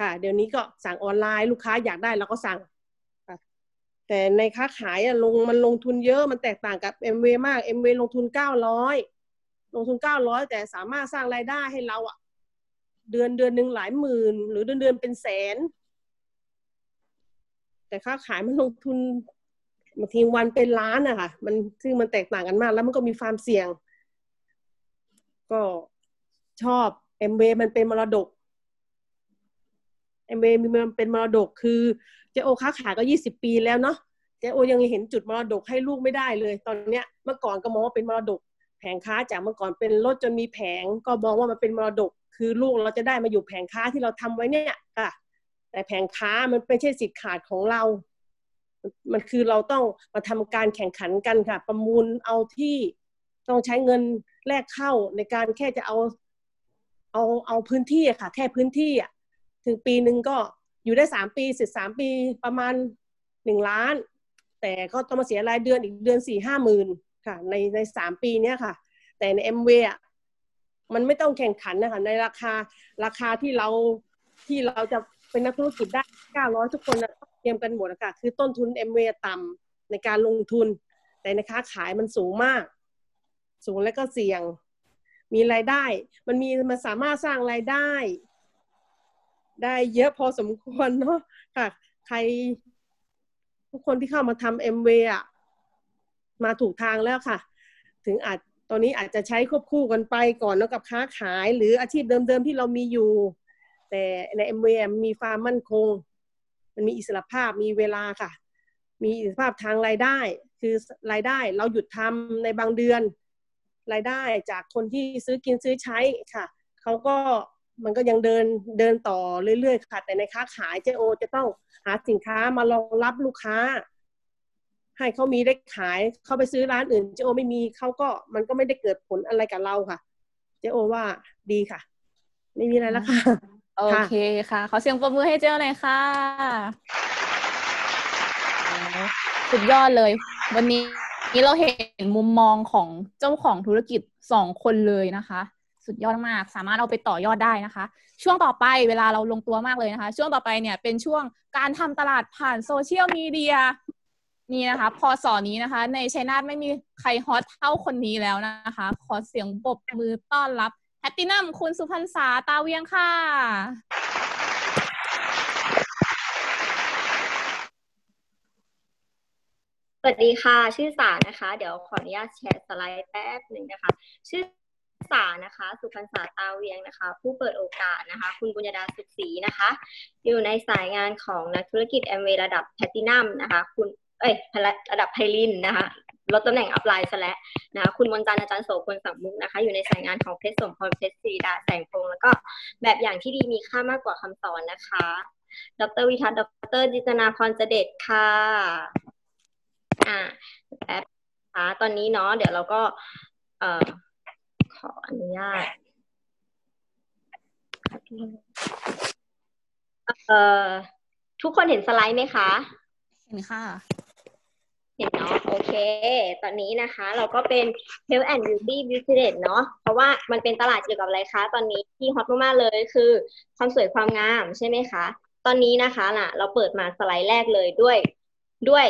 Speaker 3: ค่ะ เดี๋ยวนี้ก็สั่งออนไลน์ลูกค้าอยากได้เราก็สั่งแต่ในค้าขายอะลงมันลงทุนเยอะมันแตกต่างกับ MV มาก MV ลงทุนเก้าร้อยลงทุนเก้าร้อยแต่สามารถสร้างรายได้ให้เราอะเดือนเดือนหนึ่งหลายหมื่น หรือเดือนเดือนเป็นแสน แต่ค้าขายมันลงทุนบางทีวันเป็นล้านอะค่ะ มันซึ่งมันแตกต่างกันมาก แล้วมันก็มีความเสี่ยง ก็ชอบ MV มันเป็นมรดก MV มันเป็นมรดกคือเจโอค้าขายก็ยี่สิบปีแล้วเนาะเจโอยังเห็นจุดมรดกให้ลูกไม่ได้เลย ตอนเนี้ยเมื่อก่อนก็มองว่าเป็นมรดก แผงค้าจากเมื่อก่อนเป็นรถจนมีแผงก็มองว่ามันเป็นมรดก คือลูกเราจะได้มาอยู่แผงค้าที่เราทำไว้เนี่ยค่ะแต่แผงค้ามันไม่ใช่สิทธิ์ขาดของเรา มันคือเราต้องมาทำการแข่งขันกันค่ะ ประมูลเอาที่ ต้องใช้เงินแลกเข้าในการแค่จะเอาเอาเอาพื้นที่อะค่ะ แค่พื้นที่อะถึงปีหนึ่งก็อยู่ได้สามปีเสร็จสามปีประมาณหนึ่งล้าน แต่ก็ต้องมาเสียรายเดือนอีกเดือนสี่ห้าหมื่นค่ะ ในในสามปีเนี้ยค่ะ แต่ในเอ็มเวอะมันไม่ต้องแข่งขันนะคะในราคาราคาที่เราที่เราจะเป็นนักธุรกิจได้เก้าร้อยทุกคนนะเตรียมกันหมดนะคะคือต้นทุนเอ็มเวต่ำในการลงทุน แต่ในค้าขายมันสูงมาก สูงและก็เสี่ยง มีรายได้ มันมีมันสามารถสร้างรายได้ ได้เยอะพอสมควรเนาะค่ะ ใคร ทุกคนที่เข้ามาทำเอ็มเอะมาถูกทางแล้วค่ะ ถึงอาจตอนนี้อาจจะใช้ควบคู่กันไปก่อนแล้วกับค้าขาย หรืออาชีพเดิมๆที่เรามีอยู่ แต่ในเอ็มเมีความมั่นคง มันมีอิสรภาพมีเวลาค่ะ มีอิสรภาพทางรายได้ คือรายได้เราหยุดทำในบางเดือน รายได้จากคนที่ซื้อกินซื้อใช้ค่ะเขาก็มันก็ยังเดินเดินต่อเรื่อยๆค่ะ แต่ในค้าขายเจโอ จะต้องหาสินค้ามารองรับลูกค้า ให้เขามีได้ขายเขาไปซื้อร้านอื่นเจโอ ไม่มีเขาก็มันก็ไม่ได้เกิดผลอะไรกับเราค่ะ เจโอว่าดีค่ะ ไม่มีอะไรแล้วค่ะ
Speaker 1: โอเคค่ะ ขอเสียงปรบมือให้เจ้าเลยค่ะ สุดยอดเลย วันนี้ นี้เราเห็นมุมมองของเจ้าของธุรกิจสองคนเลยนะคะ สุดยอดมาก สามารถเอาไปต่อยอดได้นะคะ ช่วงต่อไปเวลาเราลงตัวมากเลยนะคะ ช่วงต่อไปเนี่ยเป็นช่วงการทำตลาดผ่านโซเชียลมีเดียนี่นะคะพอสอนนี้นะคะ ในชัยนาทไม่มีใครฮอตเท่าคนนี้แล้วนะคะ ขอเสียงปรบมือต้อนรับแพตตินัมคุณสุพรรษาตาเวียงค่ะ
Speaker 9: สวัสดีค่ะชื่อสานะคะ เดี๋ยวขออนุญาตแชร์สไลด์แป๊บหนึ่งนะคะ ชื่อสานะคะ สุพรรณษาตาเวียงนะคะ ผู้เปิดโอกาสนะคะ คุณบุญญาดาสุขศรีนะคะ อยู่ในสายงานของนักธุรกิจแอมเวระดับแพลตินัมนะคะ คุณเอ้ยระดับไพลินนะคะลดตำแหน่งอัพไลน์ซะแล้วนะคะคุณมนจันอาจารย์โสพลสังมุกนะคะ อยู่ในสายงานของเพชรสมพรเพชรศรีดาแสงพงแล้วก็แบบอย่างที่ดีมีค่ามากกว่าคำสอนนะคะ ดรวิทัศน์ดรจิตนาพรเจเดชค่ะ อ่าแป๊บค่ะตอนนี้เนาะเดี๋ยวเราก็เอ่อขออนุญาตเอ่อทุกคนเห็นสไลด์ไหมคะ
Speaker 1: เห็นค่ะ
Speaker 9: เห็นเนาะโอเค ตอนนี้นะคะ เราก็เป็น Health and Beauty Business เนาะเพราะว่ามันเป็นตลาดเกี่ยวกับอะไรคะ ตอนนี้ที่ฮอตมากๆเลยคือ ความสวยความงามใช่ไหมคะ ตอนนี้นะคะล่ะ เราเปิดมาสไลด์แรกเลยด้วยด้วย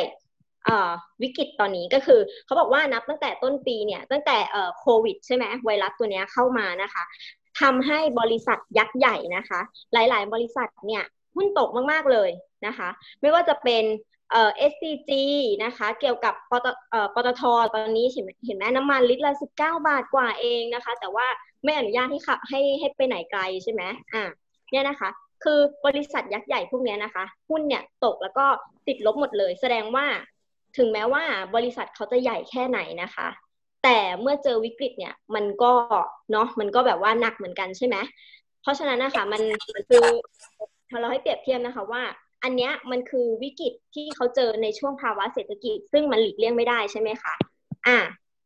Speaker 9: วิกฤตตอนนี้ก็คือเขาบอกว่านับตั้งแต่ต้นปีเนี่ยตั้งแต่โควิดใช่ไหมไวรัสตัวนี้เข้ามานะคะทำให้บริษัทยักษ์ใหญ่นะคะ หลาย ๆ บริษัทเนี่ยหุ้นตกมาก ๆ เลยนะคะ ไม่ว่าจะเป็นเอ่อ SCG นะคะ เกี่ยวกับปตเอ่อปตทตอนนี้เห็นเห็นไหมน้ำมันลิตรละ 19 บาทกว่าเองนะคะ แต่ว่าไม่อนุญาตให้ขับให้ให้ไปไหนไกลใช่ไหมอ่าเนี่ยนะคะ คือบริษัทยักษ์ใหญ่พวกนี้นะคะ หุ้นเนี่ยตกแล้วก็ติดลบหมดเลย แสดงว่า ถึงแม้ว่าบริษัทเขาจะใหญ่แค่ไหนนะคะ แต่เมื่อเจอวิกฤตเนี่ยมันก็เนาะมันก็แบบว่าหนักเหมือนกันใช่ไหมเพราะฉะนั้นนะคะมันคือเราให้เปรียบเทียบนะคะว่า อันเนี้ยมันคือวิกฤตที่เขาเจอในช่วงภาวะเศรษฐกิจ ซึ่งมันหลีกเลี่ยงไม่ได้ใช่ไหมคะอ่า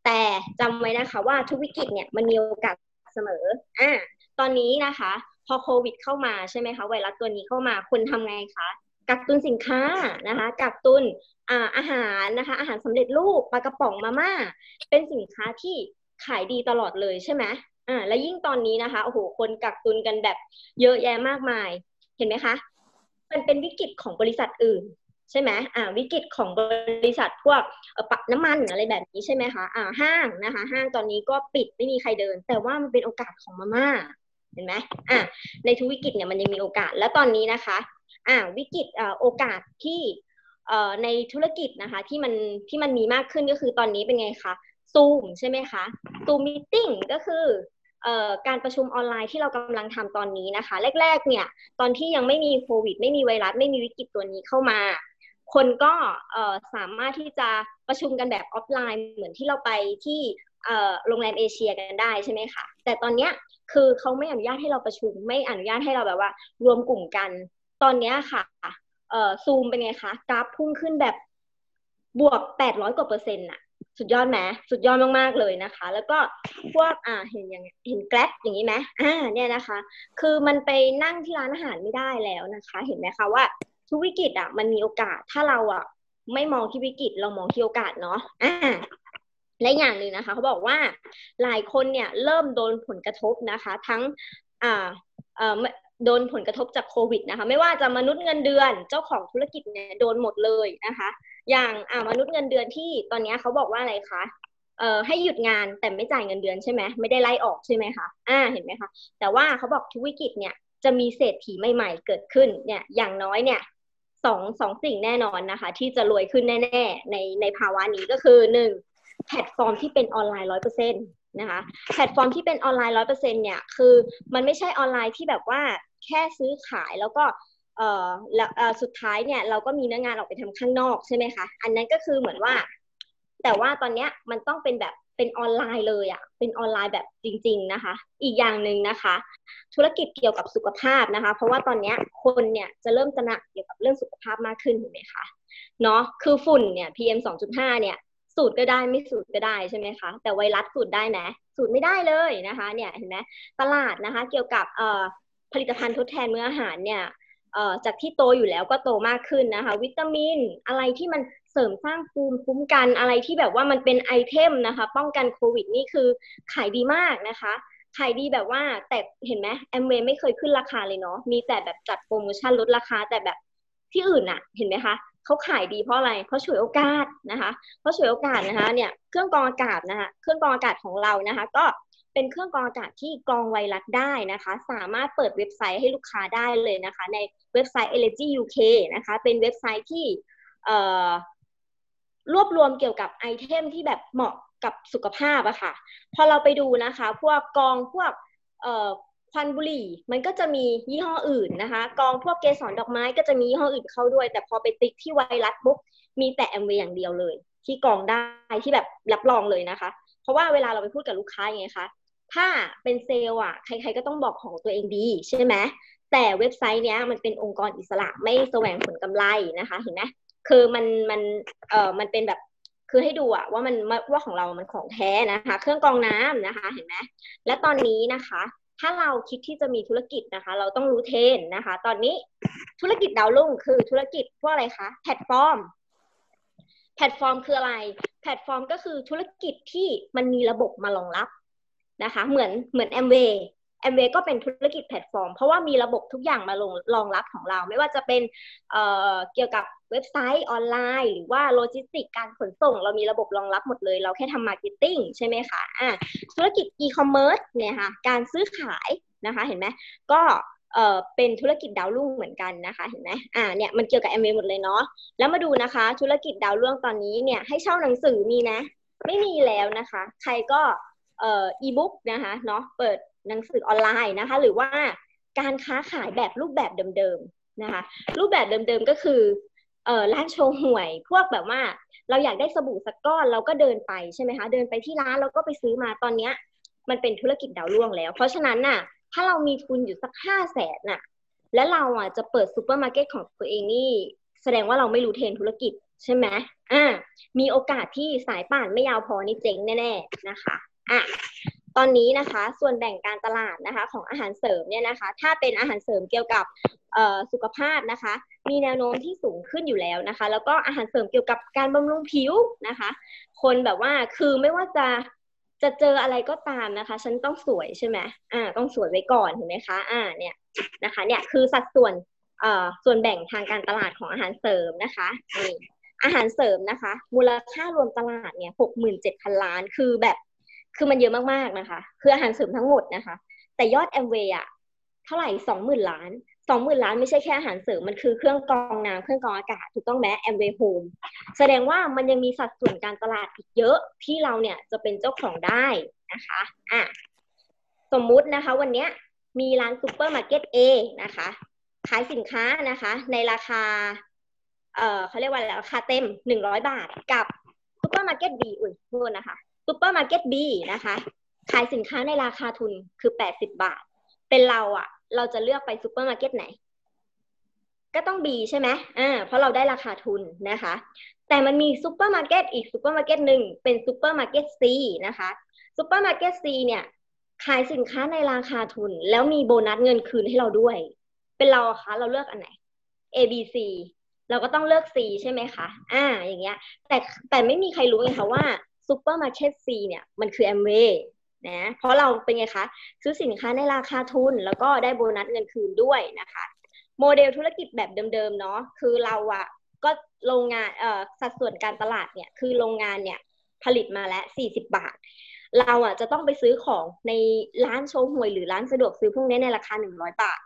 Speaker 9: แต่จำไว้นะคะว่าทุกวิกฤตเนี่ยมันมีโอกาสเสมออ่าตอนนี้นะคะ พอโควิดเข้ามาใช่ไหมคะไวรัสตัวนี้เข้ามาคนทำไงคะ กักตุนสินค้านะคะกักตุนอาหารนะคะอาหารสำเร็จรูปปลากระป๋องมาม่าเป็นสินค้าที่ขายดีตลอดเลยใช่ไหมอ่าและยิ่งตอนนี้นะคะโอ้โหคนกักตุนกันแบบเยอะแยะมากมาย เห็นไหมคะ มันเป็นวิกฤตของบริษัทอื่นใช่ไหมอ่าวิกฤตของบริษัทพวกปักน้ำมันอะไรแบบนี้ใช่ไหมคะอ่าห้างนะคะ ห้างตอนนี้ก็ปิดไม่มีใครเดิน แต่ว่ามันเป็นโอกาสของมาม่า เห็นไหมอ่าในทุกวิกฤตเนี่ยมันยังมีโอกาส และตอนนี้นะคะอ่าวิกฤตอ่าโอกาสที่เอ่อในธุรกิจนะคะที่มันที่มันมีมากขึ้นก็คือตอนนี้เป็นไงคะซูมใช่ไหมคะ Zoom meeting ก็คือเอ่อการประชุมออนไลน์ที่เรากำลังทำตอนนี้นะคะ แรก ๆ เนี่ย ตอนที่ยังไม่มีโควิด ไม่มีไวรัส ไม่มีวิกฤตตัวนี้เข้ามา คนก็เอ่อสามารถที่จะประชุมกันแบบออฟไลน์ เหมือนที่เราไปที่ โรงแรมเอเชียกันได้ใช่ไหมคะแต่ตอนเนี้ยคือเขาไม่อนุญาตให้เราประชุม ไม่อนุญาตให้เราแบบว่า รวมกลุ่มกัน ตอนเนี้ยค่ะเอ่อซูมเป็นไงคะกราฟพุ่งขึ้นแบบบวกแปดร้อยกว่าเปอร์เซ็นต์อะสุดยอดไหมสุดยอดมากๆเลยนะคะ แล้วก็พวกอ่าเห็นอย่างเห็นแกล็อย่างนี้ไหมอ่าเนี่ยนะคะ คือมันไปนั่งที่ร้านอาหารไม่ได้แล้วนะคะ เห็นไหมคะว่าทุกวิกฤตอะมันมีโอกาสถ้าเราอะไม่มองที่วิกฤตเรามองที่โอกาสเนาะอ่า และอย่างหนึ่งนะคะเขาบอกว่าหลายคนเนี่ยเริ่มโดนผลกระทบนะคะ ทั้งอ่าเอ่อโดนผลกระทบจากโควิดนะคะ ไม่ว่าจะมนุษย์เงินเดือนเจ้าของธุรกิจเนี่ยโดนหมดเลยนะคะ อย่างอ่ามนุษย์เงินเดือนที่ตอนนี้เขาบอกว่าอะไรคะเอ่อให้หยุดงานแต่ไม่จ่ายเงินเดือนใช่ไหมไม่ได้ไล่ออกใช่ไหมคะอ่าเห็นไหมคะแต่ว่าเขาบอกทุกวิกฤตเนี่ยจะมีเศรษฐีใหม่ ๆ เกิดขึ้นเนี่ยอย่างน้อยเนี่ยสองสองสิ่งแน่นอนนะคะ ที่จะรวยขึ้นแน่ ๆ ในในภาวะนี้ก็คือหนึ่ง แพลตฟอร์มที่เป็นออนไลน์ร้อยเปอร์เซ็นต์นะคะแพลตฟอร์มที่เป็นออนไลน์ร้อยเปอร์เซ็นต์เนี่ยคือมันไม่ใช่ออนไลน์ที่แบบว่าแค่ซื้อขายแล้วก็เอ่อแล้วสุดท้ายเนี่ยเราก็มีเนื้องานออกไปทำข้างนอกใช่ไหมคะอันนั้นก็คือเหมือนว่า แต่ว่าตอนเนี้ยมันต้องเป็นแบบเป็นออนไลน์เลยอะค่ะเป็นออนไลน์แบบจริง ๆนะคะ อีกอย่างหนึ่งนะคะ ธุรกิจเกี่ยวกับสุขภาพนะคะ เพราะว่าตอนเนี้ยคนเนี่ยจะเริ่มตระหนักเกี่ยวกับเรื่องสุขภาพมากขึ้นเห็นไหมคะเนาะคือฝุ่นเนี่ย PM 2.5เนี่ย สูตรก็ได้ไม่สูตรก็ได้ใช่ไหมคะ แต่ไวรัสสูตรได้ไหมสูตรไม่ได้เลยนะคะเนี่ยเห็นไหมตลาดนะคะ เกี่ยวกับผลิตภัณฑ์ทดแทนมื้ออาหารเนี่ยจากที่โตอยู่แล้วก็โตมากขึ้นนะคะ วิตามินอะไรที่มันเสริมสร้างภูมิคุ้มกันอะไรที่แบบว่ามันเป็นไอเทมนะคะ ป้องกันโควิดนี่คือขายดีมากนะคะขายดีแบบว่าแต่เห็นไหมแอมเวย์ไม่เคยขึ้นราคาเลยเนาะมีแต่แบบจัดโปรโมชั่นลดราคาแต่แบบที่อื่นอะเห็นไหมคะ เขาขายดีเพราะอะไรเพราะฉวยโอกาสนะคะเพราะฉวยโอกาสนะคะเนี่ยเครื่องกรองอากาศนะคะเครื่องกรองอากาศของเรานะคะ ก็เป็นเครื่องกรองอากาศที่กรองไวรัสได้นะคะ สามารถเปิดเว็บไซต์ให้ลูกค้าได้เลยนะคะ ในเว็บไซต์ Allergy UK นะคะ เป็นเว็บไซต์ที่รวบรวมเกี่ยวกับไอเทมที่แบบเหมาะกับสุขภาพอะค่ะ พอเราไปดูนะคะ พวกกองพวก ควันบุหรี่ มันก็จะมียี่ห้ออื่นนะคะ กองพวกเกสรดอกไม้ก็จะมียี่ห้ออื่นเข้าด้วย แต่พอไปติ๊กที่ไวรัสปุ๊บมีแต่แอมเวย์อย่างเดียวเลย ที่กองได้ที่แบบรับรองเลยนะคะ เพราะว่าเวลาเราไปพูดกับลูกค้าไงคะถ้าเป็นเซลล์อะใคร ๆ ก็ต้องบอกของตัวเองดีใช่ไหมแต่เว็บไซต์เนี้ยมันเป็นองค์กรอิสระไม่แสวงผลกำไรนะคะ เห็นไหมคือมันมันเอ่อมันเป็นแบบคือให้ดูอะว่ามันว่าของเรามันของแท้นะคะ เครื่องกรองน้ำนะคะ เห็นไหมและตอนนี้นะคะ ถ้าเราคิดที่จะมีธุรกิจนะคะ เราต้องรู้เทรนนะคะ ตอนนี้ธุรกิจดาวรุ่งคือธุรกิจพวกอะไรคะแพลตฟอร์ม แพลตฟอร์มคืออะไร แพลตฟอร์มก็คือธุรกิจที่มันมีระบบมารองรับนะคะ เหมือนเหมือน Amway Amway ก็เป็นธุรกิจแพลตฟอร์ม เพราะว่ามีระบบทุกอย่างมาลงรองรับของเรา ไม่ว่าจะเป็นเกี่ยวกับเว็บไซต์ออนไลน์ หรือว่าโลจิสติกการขนส่ง เรามีระบบรองรับหมดเลย เราแค่ทำ marketing ใช่ไหมคะอ่าธุรกิจอีคอมเมิร์ซเนี่ยค่ะการซื้อขายนะคะเห็นไหมก็เอ่อเป็นธุรกิจดาวรุ่งเหมือนกันนะคะเห็นไหมอ่าเนี่ยมันเกี่ยวกับแอมเวหมดเลยเนาะแล้วมาดูนะคะ ธุรกิจดาวรุ่งตอนนี้เนี่ยให้เช่าหนังสือมีนะ ไม่มีแล้วนะคะ ใครก็เอ่ออีบุ๊กนะคะเนาะเปิด หนังสือออนไลน์นะคะ หรือว่าการค้าขายแบบรูปแบบเดิมๆนะคะ รูปแบบเดิมๆก็คือเออร้านโชห่วย พวกแบบว่า เราอยากได้สบู่สักก้อนเราก็เดินไปใช่ไหมคะเดินไปที่ร้านเราก็ไปซื้อมาตอนเนี้ย มันเป็นธุรกิจดาวร่วงแล้ว เพราะฉะนั้นน่ะ ถ้าเรามีทุนอยู่สักห้าแสนน่ะ และเราอะจะเปิดซูเปอร์มาร์เก็ตของตัวเองนี่ แสดงว่าเราไม่รู้เทรนธุรกิจใช่ไหมอ่ามีโอกาสที่สายป่านไม่ยาวพอนี่เจ๊งแน่ๆนะคะอะ ตอนนี้นะคะส่วนแบ่งการตลาดนะคะของอาหารเสริมเนี่ยนะคะ ถ้าเป็นอาหารเสริมเกี่ยวกับสุขภาพนะคะ มีแนวโน้มที่สูงขึ้นอยู่แล้วนะคะ แล้วก็อาหารเสริมเกี่ยวกับการบำรุงผิวนะคะ คนแบบว่าคือไม่ว่าจะจะเจออะไรก็ตามนะคะ ฉันต้องสวยใช่ไหมอ่า ต้องสวยไว้ก่อนเห็นไหมคะ อ่า เนี่ยนะคะ เนี่ยคือสัดส่วนเอ่อส่วนแบ่งทางการตลาดของอาหารเสริมนะคะนี่อาหารเสริมนะคะ มูลค่ารวมตลาดเนี่ยหกหมื่นเจ็ดพันล้าน คือแบบ คือมันเยอะมากๆนะคะ คืออาหารเสริมทั้งหมดนะคะ แต่ยอดแอมเวย์อะเท่าไหร่สองหมื่นล้านสองหมื่นล้านไม่ใช่แค่อาหารเสริมมันคือเครื่องกรองน้ำเครื่องกรองอากาศถูกต้องไหม Amway Home แสดงว่ามันยังมีสัดส่วนการตลาดอีกเยอะที่เราเนี่ยจะเป็นเจ้าของได้นะคะอะสมมุตินะคะ วันนี้มีร้านซูเปอร์มาร์เก็ต A นะคะขายสินค้านะคะ ในราคา เอ่อเขาเรียกว่าราคาเต็มหนึ่งร้อยบาทกับซูเปอร์มาร์เก็ต B อุ้ยโทษนะคะ ซูเปอร์มาร์เก็ต B นะคะ ขายสินค้าในราคาทุนคือแปดสิบบาท เป็นเราอะเราจะเลือกไปซูเปอร์มาร์เก็ตไหน ก็ต้อง B ใช่ไหมอ่าเพราะเราได้ราคาทุนนะคะ แต่มันมีซูเปอร์มาร์เก็ตอีกซูเปอร์มาร์เก็ตหนึ่งเป็นซูเปอร์มาร์เก็ต C นะคะซูเปอร์มาร์เก็ต C เนี่ย ขายสินค้าในราคาทุน แล้วมีโบนัสเงินคืนให้เราด้วย เป็นเราอะคะเราเลือกอันไหน A B C เราก็ต้องเลือก C ใช่ไหมคะ อ่า อย่างเงี้ย แต่แต่ไม่มีใครรู้ไงคะว่า ซูเปอร์มาร์เก็ต C เนี่ยมันคือ Amway นะเพราะเราเป็นไงคะซื้อสินค้าในราคาทุน แล้วก็ได้โบนัสเงินคืนด้วยนะคะ โมเดลธุรกิจแบบเดิมๆเนาะคือเราอะก็โรงงานเอ่อสัดส่วนการตลาดเนี่ยคือโรงงานเนี่ยผลิตมาแล้ว 40 บาท เราอะจะต้องไปซื้อของในร้านโชห่วยหรือร้านสะดวกซื้อพวกนี้ในราคา 100 บาท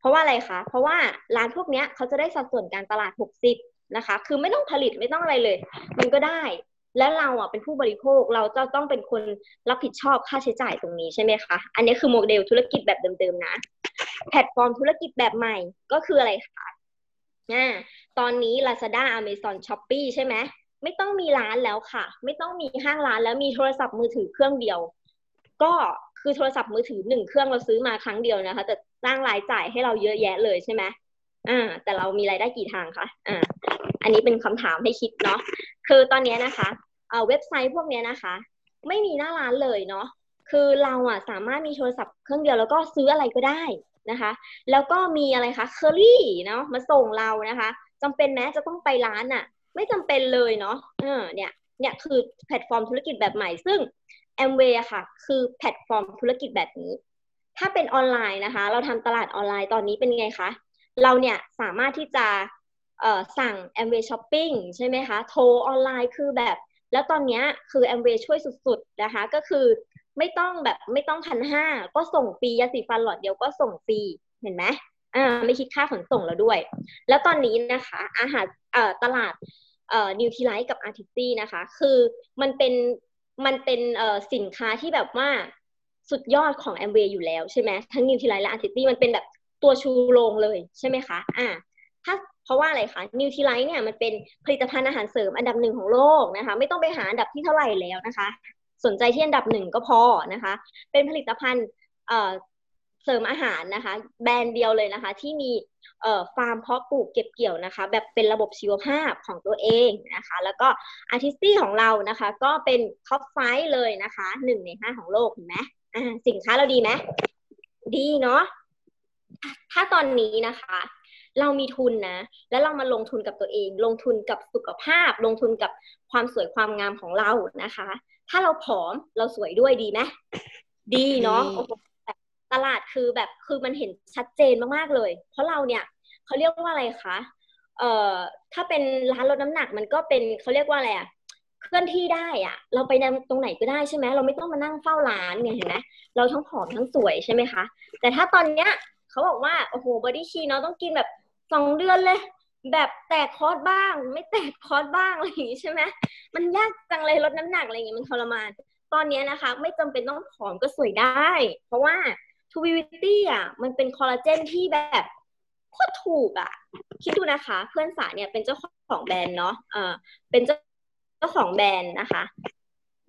Speaker 9: เพราะว่าอะไรคะ เพราะว่าร้านพวกเนี้ยเขาจะได้สัดส่วนการตลาด 60 นะคะ คือไม่ต้องผลิตไม่ต้องอะไรเลย มันก็ได้ แล้วเราอะเป็นผู้บริโภคเราจะต้องเป็นคนรับผิดชอบค่าใช้จ่ายตรงนี้ใช่ไหมคะ อันนี้คือโมเดลธุรกิจแบบเดิมๆนะ แพลตฟอร์มธุรกิจแบบใหม่ก็คืออะไรคะอ่าตอนนี้ Lazada Amazon Shopee ใช่ไหมไม่ต้องมีร้านแล้วค่ะ ไม่ต้องมีห้างร้านแล้วมีโทรศัพท์มือถือเครื่องเดียว ก็คือโทรศัพท์มือถือหนึ่งเครื่องเราซื้อมาครั้งเดียวนะคะแต่สร้างรายจ่ายให้เราเยอะแยะเลยใช่ไหม อ่าแต่เรามีรายได้กี่ทางคะอ่าอันนี้เป็นคำถามให้คิดเนาะคือตอนนี้นะคะเอ่อเว็บไซต์พวกนี้นะคะ ไม่มีหน้าร้านเลยเนาะคือเราอะสามารถมีโทรศัพท์เครื่องเดียวแล้วก็ซื้ออะไรก็ได้นะคะ แล้วก็มีอะไรคะเคอรี่เนาะมาส่งเรานะคะจำเป็นแม้จะต้องไปร้านอะ ไม่จำเป็นเลยเนาะเออเนี่ยเนี่ยคือแพลตฟอร์มธุรกิจแบบใหม่ซึ่ง Amway อะค่ะ คือแพลตฟอร์มธุรกิจแบบนี้ ถ้าเป็นออนไลน์นะคะ เราทำตลาดออนไลน์ตอนนี้เป็นไงคะ เราเนี่ยสามารถที่จะสั่ง Amway Shopping ใช่ไหมคะ โทรออนไลน์คือแบบ แล้วตอนนี้คือ Amway ช่วยสุดๆนะคะ ก็คือไม่ต้องแบบไม่ต้องพันห้าก็ส่งฟรียาสีฟันหลอดเดียวก็ส่งฟรี เห็นไหมอ่าไม่คิดค่าขนส่งแล้วด้วย แล้วตอนนี้นะคะ อาหารเอ่อตลาดเอ่อนิวท i ไลท์กับอาร์ติซี่นะคะ คือมันเป็นมันเป็นเอ่อสินค้าที่แบบว่าสุดยอดของ a m w a y อยู่แล้วใช่ไหมทั้งนิวท i ไลท์และอาร์ติซี่มันเป็นแบบ ตัวชูโรงเลยใช่ไหมคะอ่าถ้าเพราะว่าอะไรคะนิวท i ไลท์เนี่ยมันเป็นผลิตภัณฑ์อาหารเสริมอันดับหนึ่งของโลกนะคะ ไม่ต้องไปหาอันดับที่เท่าไหร่แล้วนะคะ สนใจที่อันดับหนึ่งก็พอนะคะ เป็นผลิตภัณฑ์เสริมอาหารนะคะ แบรนด์เดียวเลยนะคะ ที่มีฟาร์มเพาะปลูกเก็บเกี่ยวนะคะ แบบเป็นระบบชีวภาพของตัวเองนะคะ แล้วก็ Artistry ของเรานะคะ ก็เป็น top five เลยนะคะหนึ่งในห้าของโลกเห็นไหมสินค้าเราดีไหมดีเนาะ ถ้าตอนนี้นะคะ เรามีทุนนะ แล้วเรามาลงทุนกับตัวเอง ลงทุนกับสุขภาพ ลงทุนกับความสวยความงามของเรานะคะ ถ้าเราผอมเราสวยด้วยดีไหมดีเนาะโอ้โหตลาดคือแบบคือมันเห็นชัดเจนมากๆเลย เพราะเราเนี่ยเขาเรียกว่าอะไรคะเอ่อถ้าเป็นร้านลดน้ำหนักมันก็เป็นเขาเรียกว่าอะไรอะเคลื่อนที่ได้อะเราไปตรงไหนก็ได้ใช่ไหมเราไม่ต้องมานั่งเฝ้าร้านไงเห็นไหมเราทั้งผอมทั้งสวยใช่ไหมคะ แต่ถ้าตอนเนี้ย เขาบอกว่าโอ้โห BodyKey เนาะต้องกินแบบสองเดือนเลย แบบแตกคอร์สบ้าง ไม่แตกคอร์สบ้างอะไรอย่างงี้ใช่ไหมมันยากจังเลยลดน้ำหนักอะไรอย่างเงี้ยมันทรมาน ตอนนี้นะคะ ไม่จำเป็นต้องผอมก็สวยได้ เพราะว่า Truvivity อะมันเป็นคอลลาเจนที่แบบโคตรถูกอะ คิดดูนะคะ เพื่อนสาเนี่ยเป็นเจ้าของแบรนด์เนาะเออเป็นเจ้าเจ้าของแบรนด์นะคะ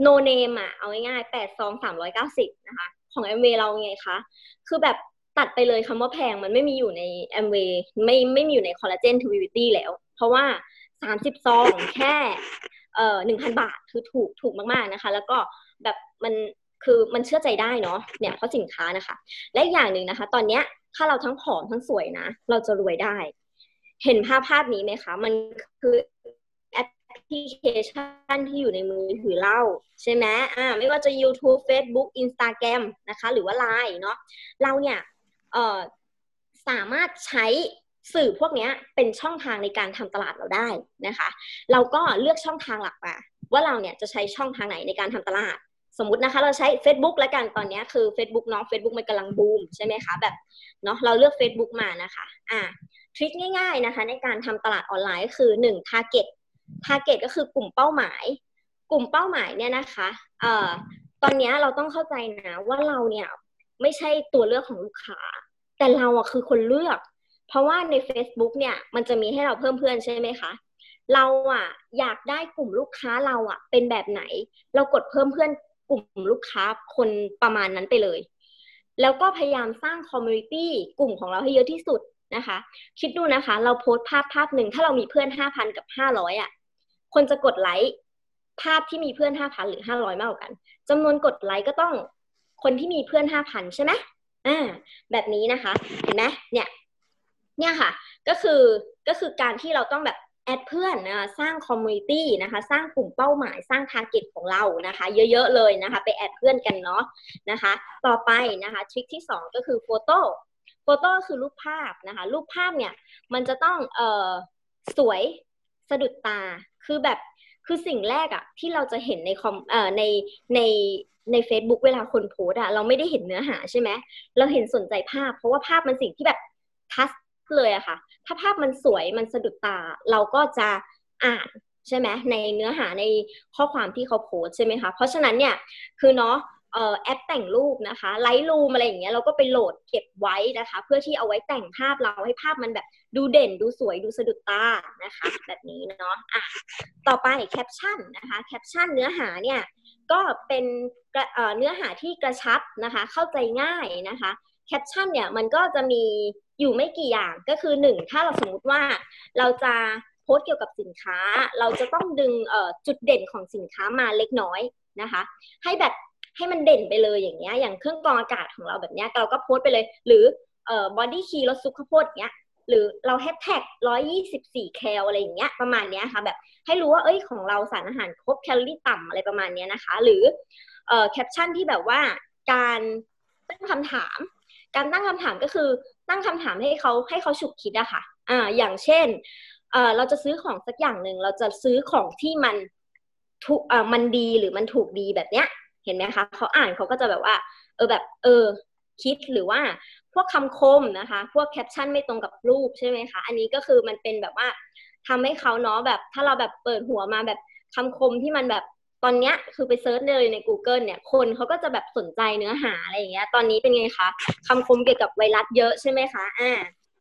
Speaker 9: no name อะ เอาง่ายๆแปดซองสามร้อยเก้าสิบนะคะ ของแอมเวเราไงคะ คือแบบ ตัดไปเลยคำว่าแพงมันไม่มีอยู่ในแอมเวไม่ไม่มีอยู่ในคอลลาเจน Truvivity แล้ว เพราะว่าสามสิบซองแค่เอ่อหนึ่งพันบาทคือถูกถูกมาก ๆนะคะ แล้วก็แบบมันคือมันเชื่อใจได้เนาะเนี่ยเพราะสินค้านะคะ และอย่างหนึ่งนะคะ ตอนเนี้ยถ้าเราทั้งผอมทั้งสวยนะ เราจะรวยได้ เห็นภาพภาพนี้ไหมคะ มันคือแอปพลิเคชันที่อยู่ในมือถือเราใช่ไหมอ่าไม่ว่าจะ YouTube Facebook Instagram นะคะ หรือว่า Line เนาะเราเนี่ย สามารถใช้สื่อพวกนี้เป็นช่องทางในการทำตลาดเราได้นะคะ เราก็เลือกช่องทางหลักมาว่าเราเนี่ยจะใช้ช่องทางไหนในการทำตลาด สมมตินะคะ เราใช้ Facebook แล้วกันตอนนี้คือ Facebook เนาะ Facebook มันกำลังบูมใช่ไหมคะแบบเนาะเราเลือก Facebook มานะคะอ่าทริคง่ายๆนะคะ ในการทำตลาดออนไลน์ก็คือหนึ่ง target target ก็คือกลุ่มเป้าหมาย กลุ่มเป้าหมายเนี่ยนะคะเอ่อตอนนี้เราต้องเข้าใจนะว่าเราเนี่ยไม่ใช่ตัวเลือกของลูกค้า แต่เราอะคือคนเลือก เพราะว่าใน Facebook เนี่ยมันจะมีให้เราเพิ่มเพื่อนใช่ไหมคะเราอะอยากได้กลุ่มลูกค้าเราอะเป็นแบบไหน เรากดเพิ่มเพื่อนกลุ่มลูกค้าคนประมาณนั้นไปเลย แล้วก็พยายามสร้าง community กลุ่มของเราให้เยอะที่สุดนะคะ คิดดูนะคะ เราโพสต์ภาพภาพหนึ่งถ้าเรามีเพื่อนห้าพันกับห้าร้อยอะคนจะกดไลค์ภาพที่มีเพื่อนห้าพันหรือห้าร้อยมากกว่ากันจำนวนกดไลค์ก็ต้องคนที่มีเพื่อนห้าพันใช่ไหม อ่าแบบนี้นะคะ เห็นไหมเนี่ยเนี่ยค่ะ ก็คือก็คือการที่เราต้องแบบ add เพื่อนนะสร้าง community นะคะ สร้างกลุ่มเป้าหมายสร้าง target ของเรานะคะ เยอะๆเลยนะคะ ไป add เพื่อนกันเนาะนะคะ ต่อไปนะคะ trick ที่สองก็คือ photo photo คือรูปภาพนะคะ รูปภาพเนี่ยมันจะต้องเอ่อสวยสะดุดตาคือแบบ คือสิ่งแรกอะที่เราจะเห็นในคอมเอ่อในในใน Facebook เวลาคนโพสอะเราไม่ได้เห็นเนื้อหาใช่ไหมเราเห็นสนใจภาพ เพราะว่าภาพมันสิ่งที่แบบทัชเลยอะค่ะ ถ้าภาพมันสวยมันสะดุดตา เราก็จะอ่านใช่ไหมในเนื้อหาในข้อความที่เขาโพสใช่ไหมคะเพราะฉะนั้นเนี่ยคือเนาะ แอปแต่งรูปนะคะไลท์รูมอะไรอย่างเงี้ยเราก็ไปโหลดเก็บไว้นะคะ เพื่อที่เอาไว้แต่งภาพเราให้ภาพมันแบบดูเด่นดูสวยดูสะดุดตานะคะ แบบนี้เนาะอะต่อไปแคปชั่นนะคะแคปชั่นเนื้อหาเนี่ยก็เป็นเนื้อหาที่กระชับนะคะ เข้าใจง่ายนะคะแคปชั่นเนี่ยมันก็จะมีอยู่ไม่กี่อย่างก็คือหนึ่งถ้าเราสมมติว่าเราจะโพสเกี่ยวกับสินค้า เราจะต้องดึงจุดเด่นของสินค้ามาเล็กน้อยนะคะ ให้แบบ ให้มันเด่นไปเลยอย่างเงี้ยอย่างเครื่องกรองอากาศของเราแบบเนี้ยเราก็โพสต์ไปเลย หรือเอ่อ BodyKey รสซุปข้าวโพดเงี้ยหรือเราแฮชแท็กร้อยยี่สิบสี่แคลอะไรอย่างเงี้ยประมาณเนี้ยค่ะแบบให้รู้ว่าเอ้ยของเราสารอาหารครบแคลอรี่ต่ำอะไรประมาณเนี้ยนะคะ หรือเอ่อแคปชั่นที่แบบว่าการตั้งคำถาม การตั้งคำถามก็คือตั้งคำถามให้เขาให้เขาฉุกคิดอะค่ะอ่าอย่างเช่นเอ่อเราจะซื้อของสักอย่างหนึ่งเราจะซื้อของที่มันถูกเอ่อมันดีหรือมันถูกดีแบบเนี้ย เห็นไหมคะเขาอ่านเขาก็จะแบบว่า เออแบบเออคิดหรือว่าพวกคำคมนะคะ พวกแคปชั่นไม่ตรงกับรูปใช่ไหมคะ อันนี้ก็คือมันเป็นแบบว่าทำให้เขาเนาะแบบ ถ้าเราแบบเปิดหัวมาแบบคำคมที่มันแบบตอนเนี้ยคือไป search เลยใน Google เนี่ย คนเขาก็จะแบบสนใจเนื้อหาอะไรอย่างเงี้ย ตอนนี้เป็นไงคะคำคมเกี่ยวกับไวรัสเยอะใช่ไหมคะ อ่า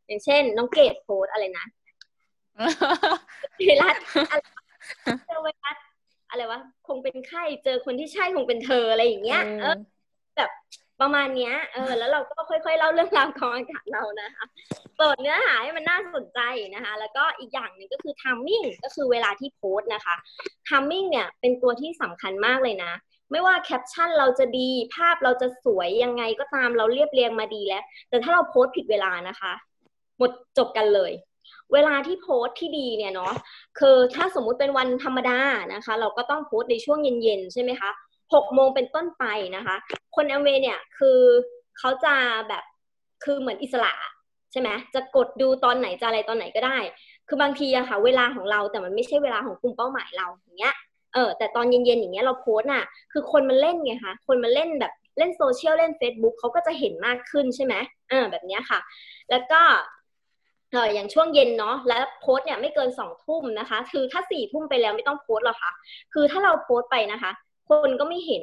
Speaker 9: อย่างเช่น น้องเกดโพสอะไรนะไวรัสเจอไวรัส อะไรวะคงเป็นไข้เจอคนที่ใช่คงเป็นเธออะไรอย่างเงี้ยเออแบบประมาณเนี้ยเออแล้วเราก็ค่อยๆเล่าเรื่องราวของอากาศเรานะคะเปิดเนื้อหาให้มันน่าสนใจนะคะ แล้วก็อีกอย่างหนึ่งก็คือ timing ก็คือเวลาที่โพสนะคะ timing เนี่ยเป็นตัวที่สำคัญมากเลยนะ ไม่ว่าแคปชั่นเราจะดีภาพเราจะสวยยังไงก็ตามเราเรียบเรียงมาดีแล้ว แต่ถ้าเราโพสผิดเวลานะคะ หมดจบกันเลย เวลาที่โพสที่ดีเนี่ยเนาะคือถ้าสมมุติเป็นวันธรรมดานะคะ เราก็ต้องโพสในช่วงเย็นๆใช่ไหมคะหกโมงเป็นต้นไปนะคะ คนแอมเวเนี่ยคือเขาจะแบบคือเหมือนอิสระใช่ไหมจะกดดูตอนไหนจะอะไรตอนไหนก็ได้ คือบางทีอะค่ะ เวลาของเราแต่มันไม่ใช่เวลาของกลุ่มเป้าหมายเราอย่างเงี้ยเออแต่ตอนเย็นๆอย่างเงี้ยเราโพสต์น่ะ คือคนมันเล่นไงคะคนมันเล่นแบบเล่นโซเชียลเล่น Facebook เขาก็จะเห็นมากขึ้นใช่ไหมเออแบบเนี้ยค่ะ แล้วก็ เอออย่างช่วงเย็นเนาะแล้วโพสเนี่ยไม่เกินสองทุ่มนะคะ คือถ้าสี่ทุ่มไปแล้วไม่ต้องโพสหรอกค่ะ คือถ้าเราโพสไปนะคะ คนก็ไม่เห็น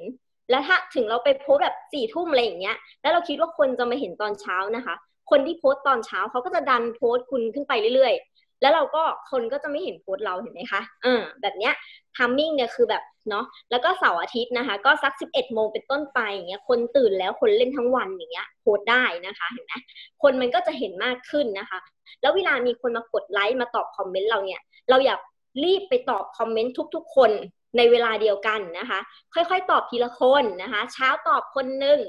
Speaker 9: แล้วถ้าถึงเราไปโพสแบบสี่ทุ่มอะไรอย่างเงี้ย แล้วเราคิดว่าคนจะมาเห็นตอนเช้านะคะ คนที่โพสตอนเช้าเขาก็จะดันโพสคุณขึ้นไปเรื่อย แล้วเราก็คนก็จะไม่เห็นโพสเราเห็นไหมคะเออแบบเนี้ยทัมมิ่งเนี่ยคือแบบเนาะแล้วก็เสาร์อาทิตย์นะคะ ก็สักสิบเอ็ดโมงเป็นต้นไปอย่างเงี้ยคนตื่นแล้วคนเล่นทั้งวันอย่างเงี้ยโพสได้นะคะเห็นไหมคนมันก็จะเห็นมากขึ้นนะคะ แล้วเวลามีคนมากดไลค์มาตอบคอมเมนต์เราเนี่ยเราอยากรีบไปตอบคอมเมนต์ทุก ๆ คนในเวลาเดียวกันนะคะ ค่อยๆ ตอบทีละคนนะคะ เช้าตอบคนหนึ่ง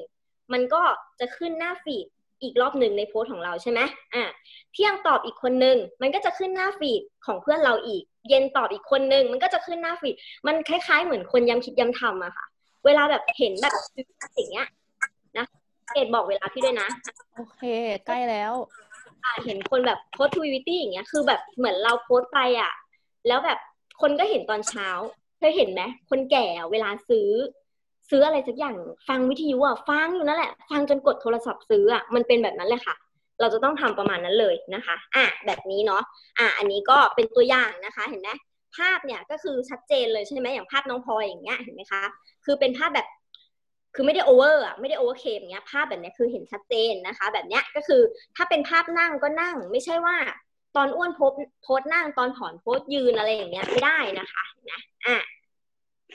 Speaker 9: มันก็จะขึ้นหน้าฟีด อีกรอบหนึ่งในโพสของเราใช่ไหมอ่าเที่ยงตอบอีกคนหนึ่งมันก็จะขึ้นหน้าฟีดของเพื่อนเราอีก เย็นตอบอีกคนหนึ่งมันก็จะขึ้นหน้าฟีด มันคล้ายๆ เหมือนคนย้ำคิดย้ำทำอะค่ะ เวลาแบบเห็นแบบอย่างเงี้ยนะเกดบอกเวลาพี่ด้วยนะ
Speaker 1: โอเค ใกล้แล้ว
Speaker 9: อ่าเห็นคนแบบโพสทวิตี้อย่างเงี้ย คือแบบเหมือนเราโพสไปอะแล้วแบบคนก็เห็นตอนเช้า เคยเห็นไหมคนแก่เวลาซื้อ ซื้ออะไรสักอย่างฟังวิทยุอะฟังอยู่นั่นแหละ ฟังจนกดโทรศัพท์ซื้ออะมันเป็นแบบนั้นเลยค่ะ เราจะต้องทำประมาณนั้นเลยนะคะอะแบบนี้เนาะอะอันนี้ก็เป็นตัวอย่างนะคะเห็นไหมภาพเนี่ยก็คือชัดเจนเลยใช่ไหมอย่างภาพน้องพลอยอย่างเงี้ยเห็นไหมคะคือเป็นภาพแบบคือไม่ได้ over อะไม่ได้ overclaim เงี้ยภาพแบบนี้คือเห็นชัดเจนนะคะ แบบเนี้ยก็คือถ้าเป็นภาพนั่งก็นั่ง ไม่ใช่ว่า ตอนอ้วนโพสโพสนั่งตอนผอมโพสยืนอะไรอย่างเงี้ยไม่ได้นะคะนะอะ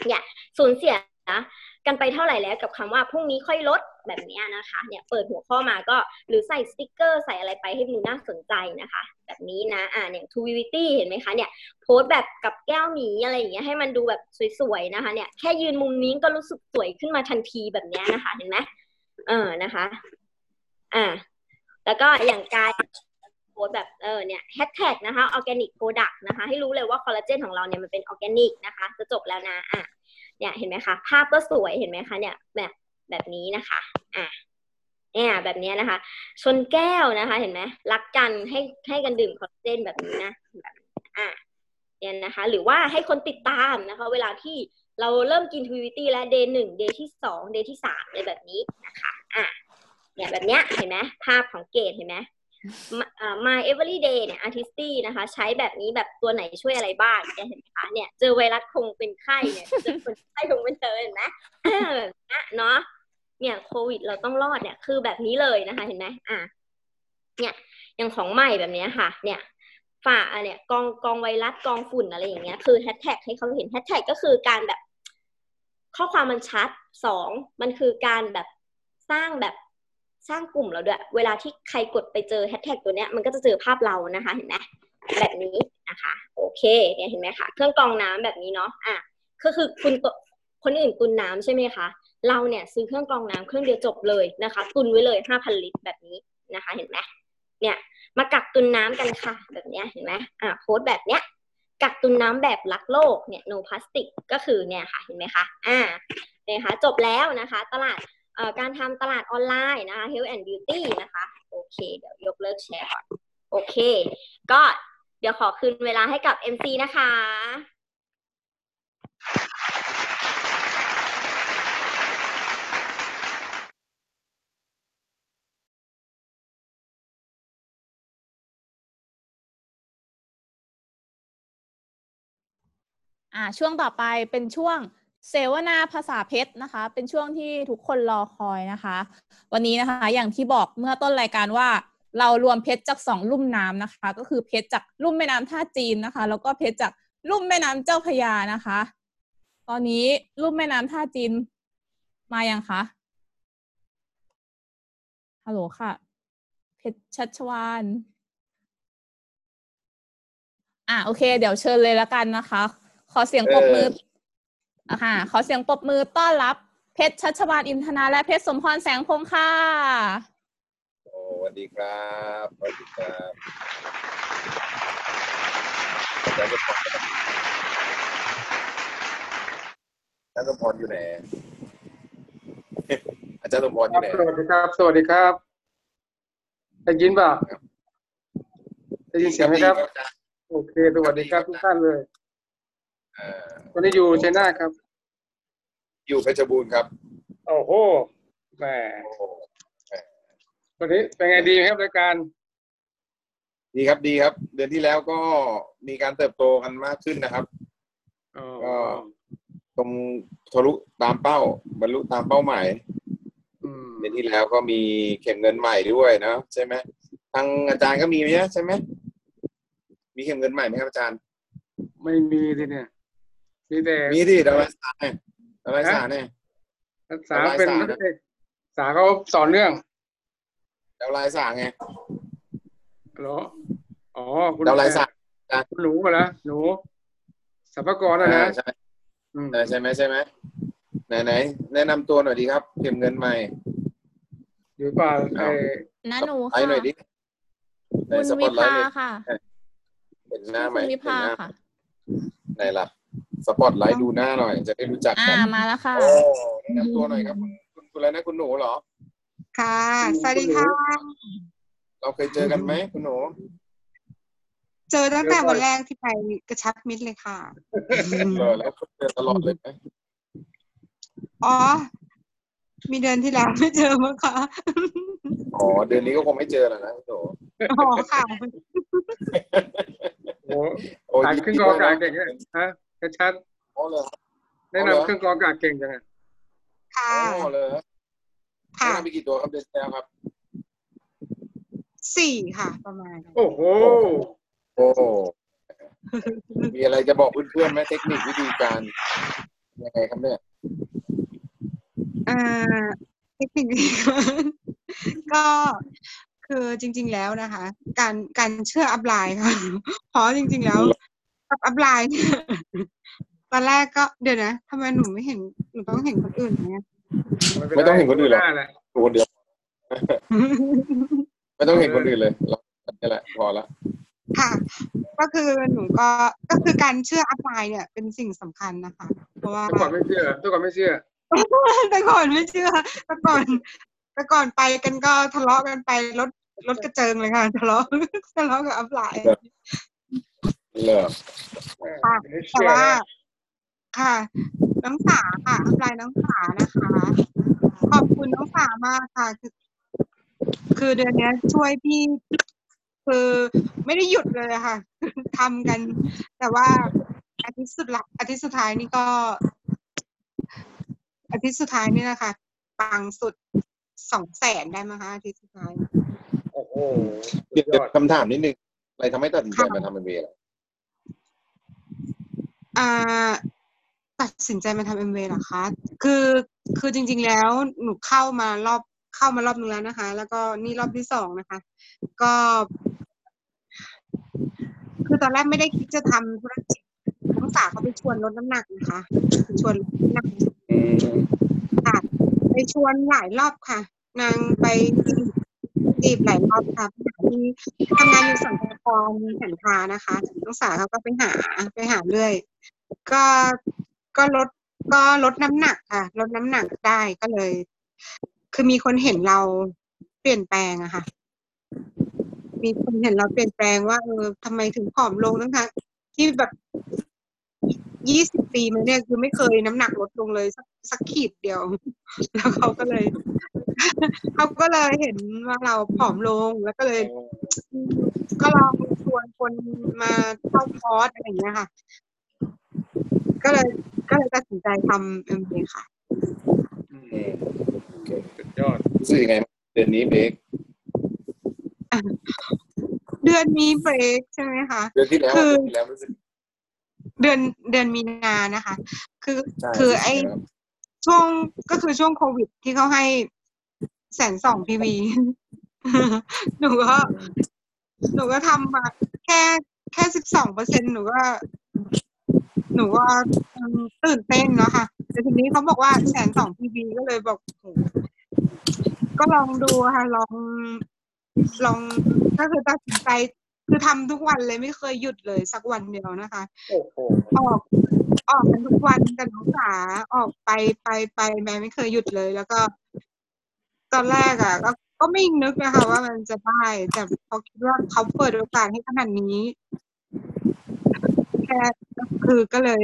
Speaker 9: เนี่ยสูญเสียนะ กันไปเท่าไหร่แล้วกับคำว่าพรุ่งนี้ค่อยลดแบบนี้นะคะเนี่ยเปิดหัวข้อมาก็หรือใส่สติกเกอร์ใส่อะไรไปให้ดูน่าสนใจนะคะ แบบนี้นะอ่าเนี่ยทูวิวิตี้เห็นไหมคะเนี่ยโพสแบบกับแก้วหมีอะไรอย่างเงี้ยให้มันดูแบบสวยๆนะคะเนี่ยแค่ยืนมุมนี้ก็รู้สึกสวยขึ้นมาทันทีแบบนี้นะคะเห็นไหมเออนะคะอ่าแล้วก็อย่างกายโพสแบบเออเนี่ยแฮชแท็กนะคะ organic product นะคะให้รู้เลยว่าคอลลาเจนของเราเนี่ยมันเป็นออร์แกนิกนะคะจะจบแล้วนะอะ เนี่ยเห็นไหมคะ ภาพก็สวยเห็นไหมคะเนี่ยแบบแบบนี้นะคะอะเนี่ยแบบนี้นะคะ ชนแก้วนะคะ เห็นไหมรักกันให้ให้กันดื่มคอลลาเจนแบบนี้นะแบบอะเนี่ยนะคะ หรือว่าให้คนติดตามนะคะ เวลาที่เราเริ่มกินทวีตี้แล้ว day หนึ่ง day ที่สอง day ที่สามอะไรแบบนี้นะคะอะเนี่ยแบบเนี้ยเห็นไหมภาพของเกตเห็นไหม My Everyday เนี่ย Artistry นะคะ ใช้แบบนี้แบบตัวไหนช่วยอะไรบ้างเนี่ยเห็นไหมคะเนี่ย เจอไวรัสคงเป็นไข้เนี่ยเจอคนใช่คงเป็นเธอเห็นไหมเนี้ยเนาะเนี่ยโควิดเราต้องรอดเนี่ยคือแบบนี้เลยนะคะ เห็นไหมอะเนี่ยอย่างของใหม่แบบนี้ค่ะ เนี่ยฝ่าอะเนี่ยกองกองไวรัสกองฝุ่นอะไรอย่างเงี้ยคือแฮชแท็กให้เขาเห็นแฮชแท็กก็คือการแบบ ข้อความมันชัดสองมันคือการแบบสร้างแบบ สร้างกลุ่มเราด้วย เวลาที่ใครกดไปเจอแฮชแท็กตัวเนี้ยมันก็จะเจอภาพเรานะคะ เห็นไหมแบบนี้นะคะ โอเคเนี่ยเห็นไหมคะเครื่องกรองน้ำแบบนี้เนาะอะก็คือคุณตคนอื่นตุนน้ำใช่ไหมคะเราเนี่ยซื้อเครื่องกรองน้ำเครื่องเดียวจบเลยนะคะ ตุนไว้เลยห้าพันลิตรแบบนี้นะคะ เห็นไหมเนี่ยมากักตุนน้ำกันค่ะ แบบเนี้ยเห็นไหมอะโพสแบบเนี้ยกักตุนน้ำแบบรักโลกเนี่ย no plastic ก็คือเนี่ยค่ะ เห็นไหมคะ อ่า เนี่ยค่ะ จบแล้วนะคะ ตลาด การทำตลาดออนไลน์นะคะ health and beauty นะคะ โอเค เดี๋ยวยกเลิกแชร์ก่อน โอเค ก็เดี๋ยวขอคืนเวลาให้กับ MC นะคะ
Speaker 1: อ่าช่วงต่อไปเป็นช่วง เสวนาภาษาเพชรนะคะ เป็นช่วงที่ทุกคนรอคอยนะคะ วันนี้นะคะ อย่างที่บอกเมื่อต้นรายการว่า เรารวมเพชรจากสองลุ่มน้ำนะคะ ก็คือเพชรจากลุ่มแม่น้ำท่าจีนนะคะ แล้วก็เพชรจากลุ่มแม่น้ำเจ้าพยานะคะ ตอนนี้ลุ่มแม่น้ำท่าจีนมายังคะฮัลโหลค่ะ เพชรชัชวานอะโอเค เดี๋ยวเชิญเลยแล้วกันนะคะ ขอเสียงปรบมือ อะค่ะขอเสียงปรบมือต้อนรับเพชรชัชวานอินทนา และเพชรสมพรแสงพงษ์ค่ะ
Speaker 10: โอ้สวัสดีครับสวัสดีครับอาจารย์สมพรอาจารย์สมพรอยู่ไหนอาจารย์สมพรอยู่ไหน
Speaker 11: สวัสดีครับ สวัสดีครับได้ยินเปล่าได้ยินเสียงไหมครับ โอเค สวัสดีครับทุกท่านเลย
Speaker 10: เอ่อ
Speaker 11: วันนี้อยู่ชัยนาทครับ
Speaker 10: อยู่เพชรบูรณ์ครับ
Speaker 11: โอ้โหแหม
Speaker 10: โอ้โห
Speaker 11: วันนี้เป็นไงดีไหมครับรายการ
Speaker 10: ดีครับดีครับ เดือนที่แล้วก็มีการเติบโตกันมากขึ้นนะครับ
Speaker 11: อ๋อ
Speaker 10: ก็ตรงทะลุตามเป้า บรรลุตามเป้าหมาย
Speaker 11: อืม
Speaker 10: เดือนที่แล้วก็มีเข็มเงินใหม่ด้วยนะใช่ไหมทางอาจารย์ก็มีไหมใช่ไหมมีเข็มเงินใหม่ไหมครับอาจารย์
Speaker 11: ไม่มีทีเนี่ย มีแต่
Speaker 10: มีดิดาวไลสารเนี่ยดาวไลสารเนี่ย
Speaker 11: นักศึกษาเป็นนักเอกศึกษาเขาสอนเรื่อง
Speaker 10: ดาวไลสารไง
Speaker 11: เหรออ๋อคุณ
Speaker 10: ดาวไลสาร
Speaker 11: คุณหนูเหรอหนูสัมภากรนะนะ
Speaker 10: ใช่ไหม
Speaker 11: อืม
Speaker 10: เออใช่ไหมใช่ไหมไหนไหนแนะนำตัวหน่อยดีครับเข็มเงินใหม่
Speaker 11: อยู่เปล่าไอ้
Speaker 1: น้าหนู
Speaker 10: ไล
Speaker 1: ค่ะ
Speaker 10: ท์หน่อยดิใน
Speaker 1: คุณ
Speaker 10: สป
Speaker 1: วิ
Speaker 10: อตไล
Speaker 1: ภา
Speaker 10: ท์เลย
Speaker 1: ค่ะ
Speaker 10: เห็นหน้าไหม
Speaker 1: คุณวิ
Speaker 10: เห็น
Speaker 1: ภา
Speaker 10: หน้า
Speaker 1: ค่ะ
Speaker 10: ไหนล่ะ สปอตไลท์ดูหน้าหน่อย จะได้รู้จัก
Speaker 1: อ่า
Speaker 10: กัน
Speaker 1: มาแล้วค่ะ
Speaker 10: โอ้แนะนำตัวหน่อยครับคุณคุณคุณอะไรนะคุณหนูเหรอ
Speaker 12: ค่ะ สวัสดีค่ะ
Speaker 10: เราเคยเจอกันไหมคุณหนู
Speaker 12: เจอตั้งแต่วันแรกที่ไปกระชับมิตรเลยค่ะ
Speaker 10: เออแล้วเจอตลอดเลยไหม
Speaker 12: อ๋อ มีเดือนที่แล้วไม่เจอมั้งคะ
Speaker 10: อ๋อเดือนนี้ก็คงไม่เจอแล้วนะคุณหนู
Speaker 12: อ๋อค่ะ
Speaker 11: โอ้
Speaker 10: โอ้
Speaker 11: ถ่าย
Speaker 10: ยิน
Speaker 11: เครื่อ
Speaker 10: ดี
Speaker 11: งกรอง
Speaker 10: ด้วย
Speaker 11: อากาศ
Speaker 10: นะ
Speaker 11: เก่งเนี่ยฮะ ชัด
Speaker 10: อ๋อเลย
Speaker 11: ๆแนะนำเครื่องกรองอากาศเก่งจังอะ
Speaker 12: ค่ะ
Speaker 10: อ๋อเลย
Speaker 12: ค่ะ
Speaker 10: แนะนำไปกี่ตัวครับเดือนที่แล้วครับ
Speaker 12: สี่ค่ะ ประมาณ
Speaker 11: โอ้โห
Speaker 10: โอ้มีอะไรจะบอกเพื่อนๆไหมเทคนิควิธีการยังไงครับเนี่ย
Speaker 12: อ่าเทคนิคนี้ก็ก็คือจริง ๆแล้วนะคะ การการเชื่อ upline ค่ะเพราะจริง ๆ แล้ว กับ upline เนี่ยตอนแรกก็เดี๋ยวนะทำไมหนูไม่เห็นหนูต้องเห็นคนอื่นเนี่ย
Speaker 10: ไม่ต้องเห็นคนอื่นหรอก
Speaker 11: น้าแหละ
Speaker 10: ดูคนเดียว ไม่ต้องเห็นคนอื่นเลยเรานี่แหละพอละ
Speaker 12: ค่ะ ก็คือหนูก็ก็คือการเชื่อ upline เนี่ยเป็นสิ่งสำคัญนะคะ เพราะว่า
Speaker 11: ทุกคนไม่เชื่อทุกคนไม่เชื่อ
Speaker 12: แต่ก่อนไม่เชื่อแต่ก่อนแต่ก่อนไปกันก็ทะเลาะกันไปรถรถกระเจิงเลยค่ะทะเลาะทะเลาะกับ upline
Speaker 10: เหรอ
Speaker 12: ค่ะ
Speaker 11: ไม่
Speaker 12: แต่
Speaker 11: เชื่อ
Speaker 12: ว่า
Speaker 11: นะ
Speaker 12: ค่ะ น้องสาค่ะ upline น้องสานะคะ ขอบคุณน้องสามากค่ะ คือคือเดือนเนี้ยช่วยพี่ คือไม่ได้หยุดเลยอะค่ะ ทำกัน แต่ว่าอาทิตย์สุดละอาทิตย์สุดท้ายนี่ก็ อาทิตย์สุดท้ายนี่นะคะปังสุดสองแสนได้ไหมคะอาทิตย์สุดท้าย
Speaker 11: โอ้โห
Speaker 10: เดี๋ยวคำถามนิดนึงอะไรทำให้ตัดสินใจมาทำเป็นเวร
Speaker 12: อ่าตัดสินใจมาทำเอ็มวีเหรอคะ คือคือจริง ๆแล้วหนูเข้ามารอบเข้ามารอบนึงแล้วนะคะ แล้วก็นี่รอบที่สองนะคะ ก็ คือตอนแรกไม่ได้คิดจะทำธุรกิจน้องสาวเขาไปชวนลดน้ำหนักนะคะ ชวนลดน้ำหนักค่ะไปชวนหลายรอบค่ะ นางไปจีบหลายรอบค่ะที่ทำงานอยู่สังกัดกองหันคานะคะน้องสาวเขาก็ไปหาไปหาเรื่อย ก็ก็ลดก็ลดน้ำหนักค่ะ ลดน้ำหนักได้ก็เลย คือมีคนเห็นเราเปลี่ยนแปลงอะค่ะ มีคนเห็นเราเปลี่ยนแปลงว่าเออทำไมถึงผอมลงทั้งทที่แบบยี่สิบปีมาเนี่ยคือไม่เคยน้ำหนักลดลงเลยสักสักขีดเดียว แล้วเขาก็เลย เขาก็เลยเห็นว่าเราผอมลงแล้วก็เลย ก็ลองชวนคนมาเข้าคอร์สอะไรอย่างเงี้ยค่ะ ก็เลยก็เลยตัดสินใจทำเอ็มเค่ะ
Speaker 10: โอเค
Speaker 11: สุดยอด
Speaker 10: รู้สึกยังไงบ้างเดือนนี้เบรก
Speaker 12: เดือนนี้เบรกใช่ไหมคะ
Speaker 10: เดือนที่แล้ว
Speaker 12: คือ
Speaker 10: เดือนที่แล้วรู้สึก
Speaker 12: เดือนเดือนมีนานะคะ คือ
Speaker 10: ใช่
Speaker 12: คือไอ
Speaker 10: รู้สึกยังไงบ้าง
Speaker 12: ช่วงก็คือช่วงโควิดที่เขาให้แสนสองพีวี หนูก็หนูก็ทำมาแค่แค่สิบสองเปอร์เซ็นหนูก็ หนูก็อืมตื่นเต้นเนาะค่ะแต่ทีนี้เขาบอกว่าแสนสองพีวีก็เลยบอกโหก็ลองดูค่ะ ลองลองก็คือตัดสินใจคือทำทุกวันเลยไม่เคยหยุดเลยสักวันเดียวนะคะ
Speaker 11: โอ้โห
Speaker 12: ออกออกกันทุกวันกันน้องสาออกไปไปไปแม่ไม่เคยหยุดเลย แล้วก็ ตอนแรกอะก็ก็ไม่นึกนะคะ ว่ามันจะได้แต่พอคิดว่าเขาเปิดโอกาสให้ขนาดนี้ แค่คือก็เลย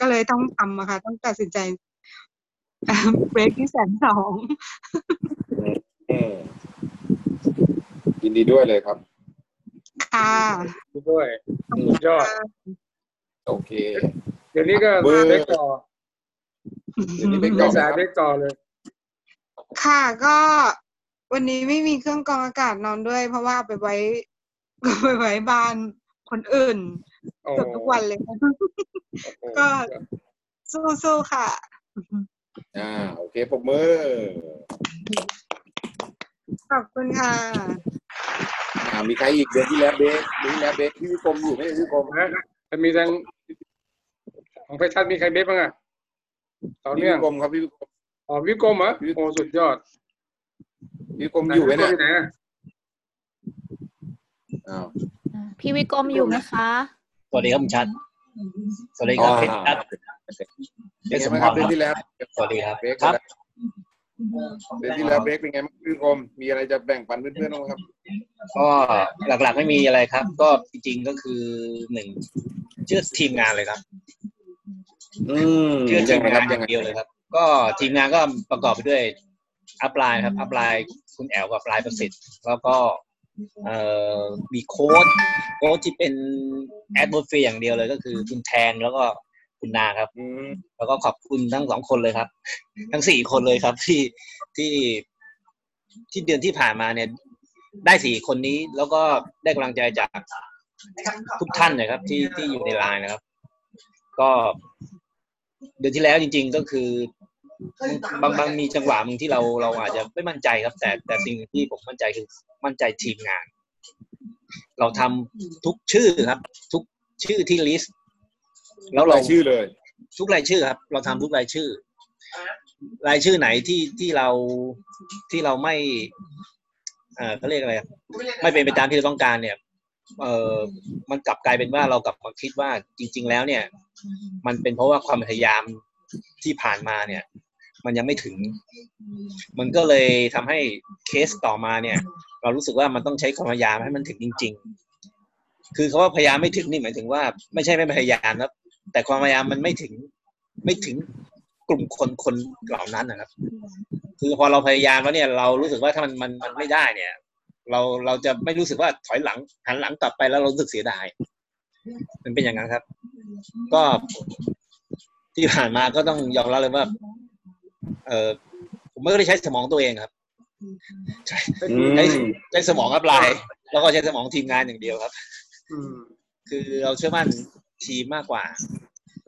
Speaker 12: ก็เลยต้องทำอะค่ะ ต้องตัดสินใจเบรกที่แสนสอง
Speaker 10: อืมยินดีด้วยเลยครับ
Speaker 12: ค่ะ
Speaker 11: ด้วยสุดยอด
Speaker 10: โอเค
Speaker 11: เดี๋ยวนี้ก็
Speaker 10: เบอร์
Speaker 11: เบรกต่อ
Speaker 10: เดี๋ยวนี้เบรก
Speaker 11: เบ
Speaker 10: ต่
Speaker 11: ร
Speaker 10: อกไหม
Speaker 11: สาย
Speaker 10: ครับ
Speaker 11: เบรกต่อเลย
Speaker 12: ค่ะก็วันนี้ไม่มีเครื่องกรองอากาศนอนด้วย เพราะว่าเอาไปไว้ก็ไปไว้บ้านคนอื่น
Speaker 11: โอ้
Speaker 12: เกือบทุกวันเลยค่ะ
Speaker 11: โอ้โห
Speaker 12: ก็สู้ๆค่ะ
Speaker 10: อ่า โอเคปรบมือ
Speaker 12: ขอบคุณค่ะ
Speaker 10: อ่า มีใครอีกเดือนที่แล้วเบรกเดือนที่แล้วเบรกพี่วิกรมอยู่ไหมพี่วิกรม
Speaker 11: นะจะมีทางของเพชรชัดมีใครเบรกบ้างอะต่อ
Speaker 10: พี่
Speaker 11: เนื่อง
Speaker 10: วิกรมครับพี่วิกรม
Speaker 11: อ๋อวิกรมเหรอโอ้สุดยอด
Speaker 10: พี่วิกรมอยู่ไหม
Speaker 11: วิกร
Speaker 10: เนี่ย
Speaker 11: ที่ไหนอะ
Speaker 10: อ้าว
Speaker 1: พี่วิกรมอยู่ไหมคะ
Speaker 13: สวัสดีครับคุณชัด สวัสดีค
Speaker 10: อ๋
Speaker 13: รั
Speaker 10: อบ
Speaker 13: เพชรชัดเพ
Speaker 10: เป็น
Speaker 13: ชร
Speaker 10: ไง
Speaker 13: สม
Speaker 10: บ้าง
Speaker 13: พ
Speaker 10: ครับ
Speaker 13: ร
Speaker 10: เดือนที่แล้ว
Speaker 13: สวัสดีครับ
Speaker 10: เบรก
Speaker 13: ครับ
Speaker 10: เดือนที่แล้วเบรกเป็นไงบ้างพี่วิกรมมีอะไรจะแบ่งปันเพื่อนๆบ้างไหมครับ
Speaker 13: ก็หลักๆไม่มีอะไรครับ ก็จริงๆก็คือหนึ่งเชื่อทีมงานเลยครับ
Speaker 10: อืม
Speaker 13: เชื่อที
Speaker 10: ยัง
Speaker 13: ม
Speaker 10: ไงค
Speaker 13: งา
Speaker 10: รั
Speaker 13: น
Speaker 10: บ
Speaker 13: อ
Speaker 10: ยัง
Speaker 13: ย่าง
Speaker 10: ไง
Speaker 13: เดียวเลยครับ ก็ทีมงานก็ประกอบไปด้วยอัพไลน์ครับอัพไลน์คุณแอลกับไลน์ประสิทธิ์ แล้วก็เอ่อ มีโค้ดโค้ดที่เป็นแอดบอฟเฟอย่างเดียวเลยก็คือคุณแทนแล้วก็คุณนาครับ
Speaker 10: อืม
Speaker 13: แล้วก็ขอบคุณทั้งสองคนเลยครับ ทั้งสี่คนเลยครับที่ที่ที่เดือนที่ผ่านมาเนี่ย ได้สี่คนนี้แล้วก็ได้กำลังใจจากทุกท่านนะครับ ที่ที่อยู่ในไลน์นะครับ ก็เดือนที่แล้วจริง ๆ ก็คือ บางบางมีจังหวะบางที่เราเราอาจจะไม่มั่นใจครับ แต่แต่สิ่งที่ผมมั่นใจคือมั่นใจทีมงาน เราทำทุกชื่อครับ ทุกชื่อที่ลิสต์แล้วเรา
Speaker 10: รายชื่อเลย
Speaker 13: ทุกรายชื่อครับ เราทำทุกรายชื่อ รายชื่อไหนที่ที่เราที่เราไม่เอ่อเขาเรียกอะไรอะไม่เป็นไปตามที่เราต้องการเนี่ยเออมันกลับกลายเป็นว่าเรากลับมาคิดว่าจริง ๆ แล้วเนี่ย มันเป็นเพราะว่าความพยายามที่ผ่านมาเนี่ย มันยังไม่ถึง มันก็เลยทำให้เคสต่อมาเนี่ย เรารู้สึกว่ามันต้องใช้ความพยายามให้มันถึงจริง ๆ คือคาว่าพยายามไม่ถึงนี่หมายถึงว่า ไม่ใช่ไม่พยายามนะแต่ความพยายามมันไม่ถึง ไม่ถึงกลุ่มคนคนเหล่านั้นนะครับ คือพอเราพยายามแล้วเนี่ย เรารู้สึกว่าถ้ามันมันมันไม่ได้เนี่ย เราเราจะไม่รู้สึกว่าถอยหลังหันหลังกลับไปแล้วเรารู้สึกเสียดาย มันเป็นอย่างนั้นครับ ก็ที่ผ่านมาก็ต้องยอมรับเลยว่า เออผมไม่ได้ใช้สมองตัวเองครับ ใช้ใช้ใช้สมอง upline แล้วก็ใช้สมองทีมงานอย่างเดียวครับ
Speaker 11: อืม
Speaker 13: คือเราเชื่อมั่นทีมมากกว่า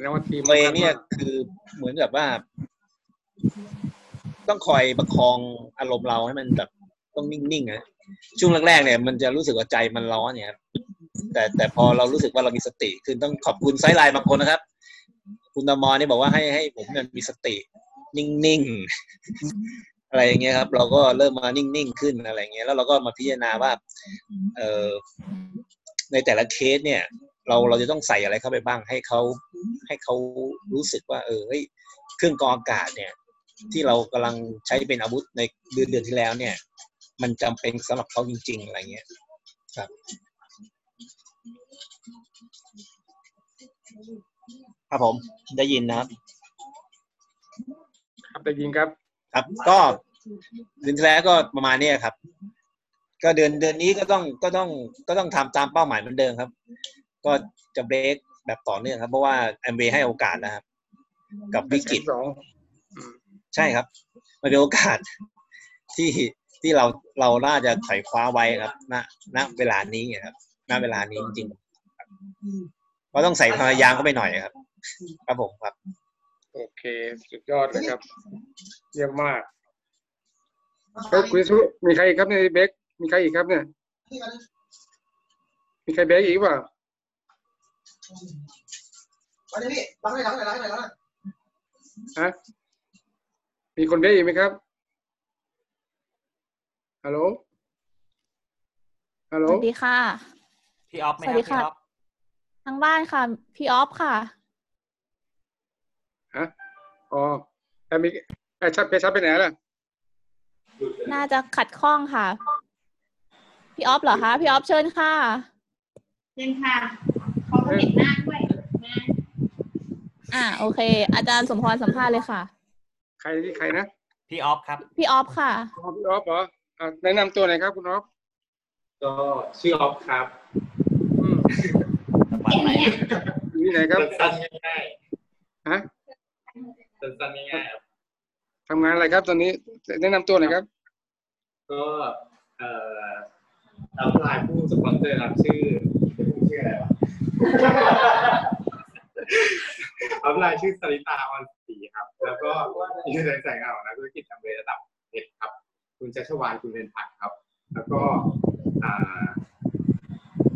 Speaker 11: แล้วว่าทีม
Speaker 13: ตัวเองเนี่ยคือเหมือนกับว่า ต้องคอยประคองอารมณ์เราให้มันแบบต้องนิ่งๆนะช่วงแรกๆเนี่ย มันจะรู้สึกว่าใจมันร้อนเนี่ยครับแต่แต่พอเรารู้สึกว่าเรามีสติ คือต้องขอบคุณ sideline บางคนนะครับ คุณตมอนี่บอกว่าให้ให้ผมเนี่ยมีสติ นิ่งๆอะไรอย่างเงี้ยครับ เราก็เริ่มมานิ่งๆขึ้นอะไรเงี้ยแล้วเราก็มาพิจารณาว่าเออในแต่ละเคสเนี่ย เราเราจะต้องใส่อะไรเข้าไปบ้าง ให้เขาให้เขารู้สึกว่า เออเฮ้ยเครื่องกรองอากาศเนี่ย ที่เรากำลังใช้เป็นอาวุธในเดือนเดือนที่แล้วเนี่ย มันจำเป็นสำหรับเขาจริง ๆ อะไรเงี้ยครับครับผมได้ยินนะครับ
Speaker 11: ครับได้ยินครับ
Speaker 13: ครับก็เดือนที่แล้วก็ประมาณเนี้ยครับ ก็เดือนเดือนนี้ก็ต้องก็ต้องก็ต้องทำตามเป้าหมายเหมือนเดิมครับ ก็จะเบรกแบบต่อเนื่องครับ เพราะว่าแอมเบให้โอกาสนะครับ กับวิกฤต
Speaker 11: สอง
Speaker 13: ใช่ครับมันเป็นโอกาสที่ที่เราเราน่าจะไขว่คว้าไว้ครับณณเวลานี้ครับณเวลานี้จริงๆครับเราต้องใส่ความพยายามเข้าไปหน่อยครับ ครับผมครับ
Speaker 11: โอเค สุดยอดเลยครับ เยี่ยมมากแล้วคุณชุมีใครอีกครับในเบคมีใครอีกครับเนี่ย มีใครเบคอีกเปล่า
Speaker 2: วันนี้พี่ล้างเลยล้างเลยล้างเลยล้างเลย
Speaker 11: ฮะมีคนเบคอีกไหมครับฮัลโหลฮัลโหล
Speaker 1: สวัสดีค่ะ
Speaker 4: พี่ออฟไหม
Speaker 1: ส
Speaker 4: ค
Speaker 1: วั
Speaker 4: รั
Speaker 1: ส
Speaker 4: บ
Speaker 1: ดี
Speaker 4: พี่
Speaker 1: ค่ะ
Speaker 4: ออฟ
Speaker 1: ทางบ้านค่ะ พี่ออฟค่ะ
Speaker 11: ฮะอ๋อแอมมีไอ้ชัดเพชัดไปไหนล่ะ
Speaker 1: น่าจะขัดข้องค่ะ พี่ออฟเหรอคะ พี่ออฟเชิญค่ะ
Speaker 5: เชิญค่ะขอเห็นหน้าด้วยมา
Speaker 1: อ่า โอเค อาจารย์สมพรสัมภาษณ์เลยค่ะ
Speaker 11: ใครที่ใครนะ
Speaker 4: พี่ออฟครับ
Speaker 1: พี่ออฟค่ะ
Speaker 11: อ๋อพี่ออฟเหรออะแนะนำตัวหน่อยครับคุณออฟ
Speaker 14: ก็ชื่อออฟครับ
Speaker 11: อืมอยู่ที่ไหนครับ
Speaker 14: สั้นๆง่าย
Speaker 11: ฮะ
Speaker 14: ๆ สั้นๆง่ายๆครับ
Speaker 11: ทำงานอะไรครับตอนนี้แนะนำตัวหน่อยครับ
Speaker 14: ก็เอ่ออัพไลน์ผู้สปอนเซอร์ครับชื่อชื่ออะไรวะอัพไลน์ชื่อสริตาออนศรีครับ แล้วก็อยู่ในสายงานของนักธุรกิจทำเลระดับเอ็ดครับ คุณชัชวานคุณเรนพักครับ แล้วก็อ่า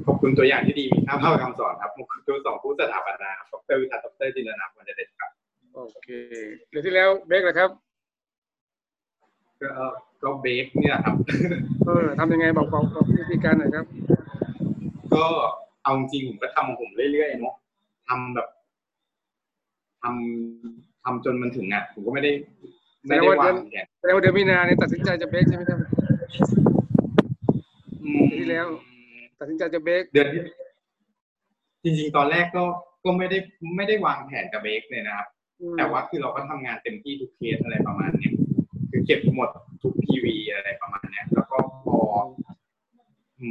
Speaker 14: ขอบคุณตัวอย่างที่ดีมีค่าเข้าคำสอนครับขอบคุณตัวสองผู้สถาปนาครับดรวิทัศน์ดรจินตนาควรจะเด็ดครับ
Speaker 11: โอเคเดี๋ยวที่แล้วเบคเหรอครับ
Speaker 14: ก็ก็เบคเนี่ยครับ
Speaker 11: เออทำยังไงบอกบอกบอกวิธีการหน่อยครับ
Speaker 14: ก็เอาจริงๆผมก็ทำของผมเรื่อยๆเนาะทำแบบทำทำจนมันถึงอะผมก็ไม่ได้
Speaker 11: แส
Speaker 14: ไม่
Speaker 11: ดง
Speaker 14: ได้
Speaker 11: ว่าเดื
Speaker 14: วา
Speaker 11: อน
Speaker 14: งแผน
Speaker 11: แสดงว่าเดือนมีนาเนี่ยตัดสินใจจะเบคใช่ไหมครับ
Speaker 14: อืม
Speaker 11: เดือนที่แล้ว ตัดสินใจจะเบค
Speaker 14: เดือนที่จริง ๆ ตอนแรกก็ก็ไม่ได้ไม่ได้วางแผนกับเบคเลยนะครับ
Speaker 11: อืม
Speaker 14: แต่ว่าคือเราก็ทำงานเต็มที่ทุกเคสอะไรประมาณเนี้ยคือเก็บหมดทุกทีวีอะไรประมาณเนี้ยแล้วก็พอ อื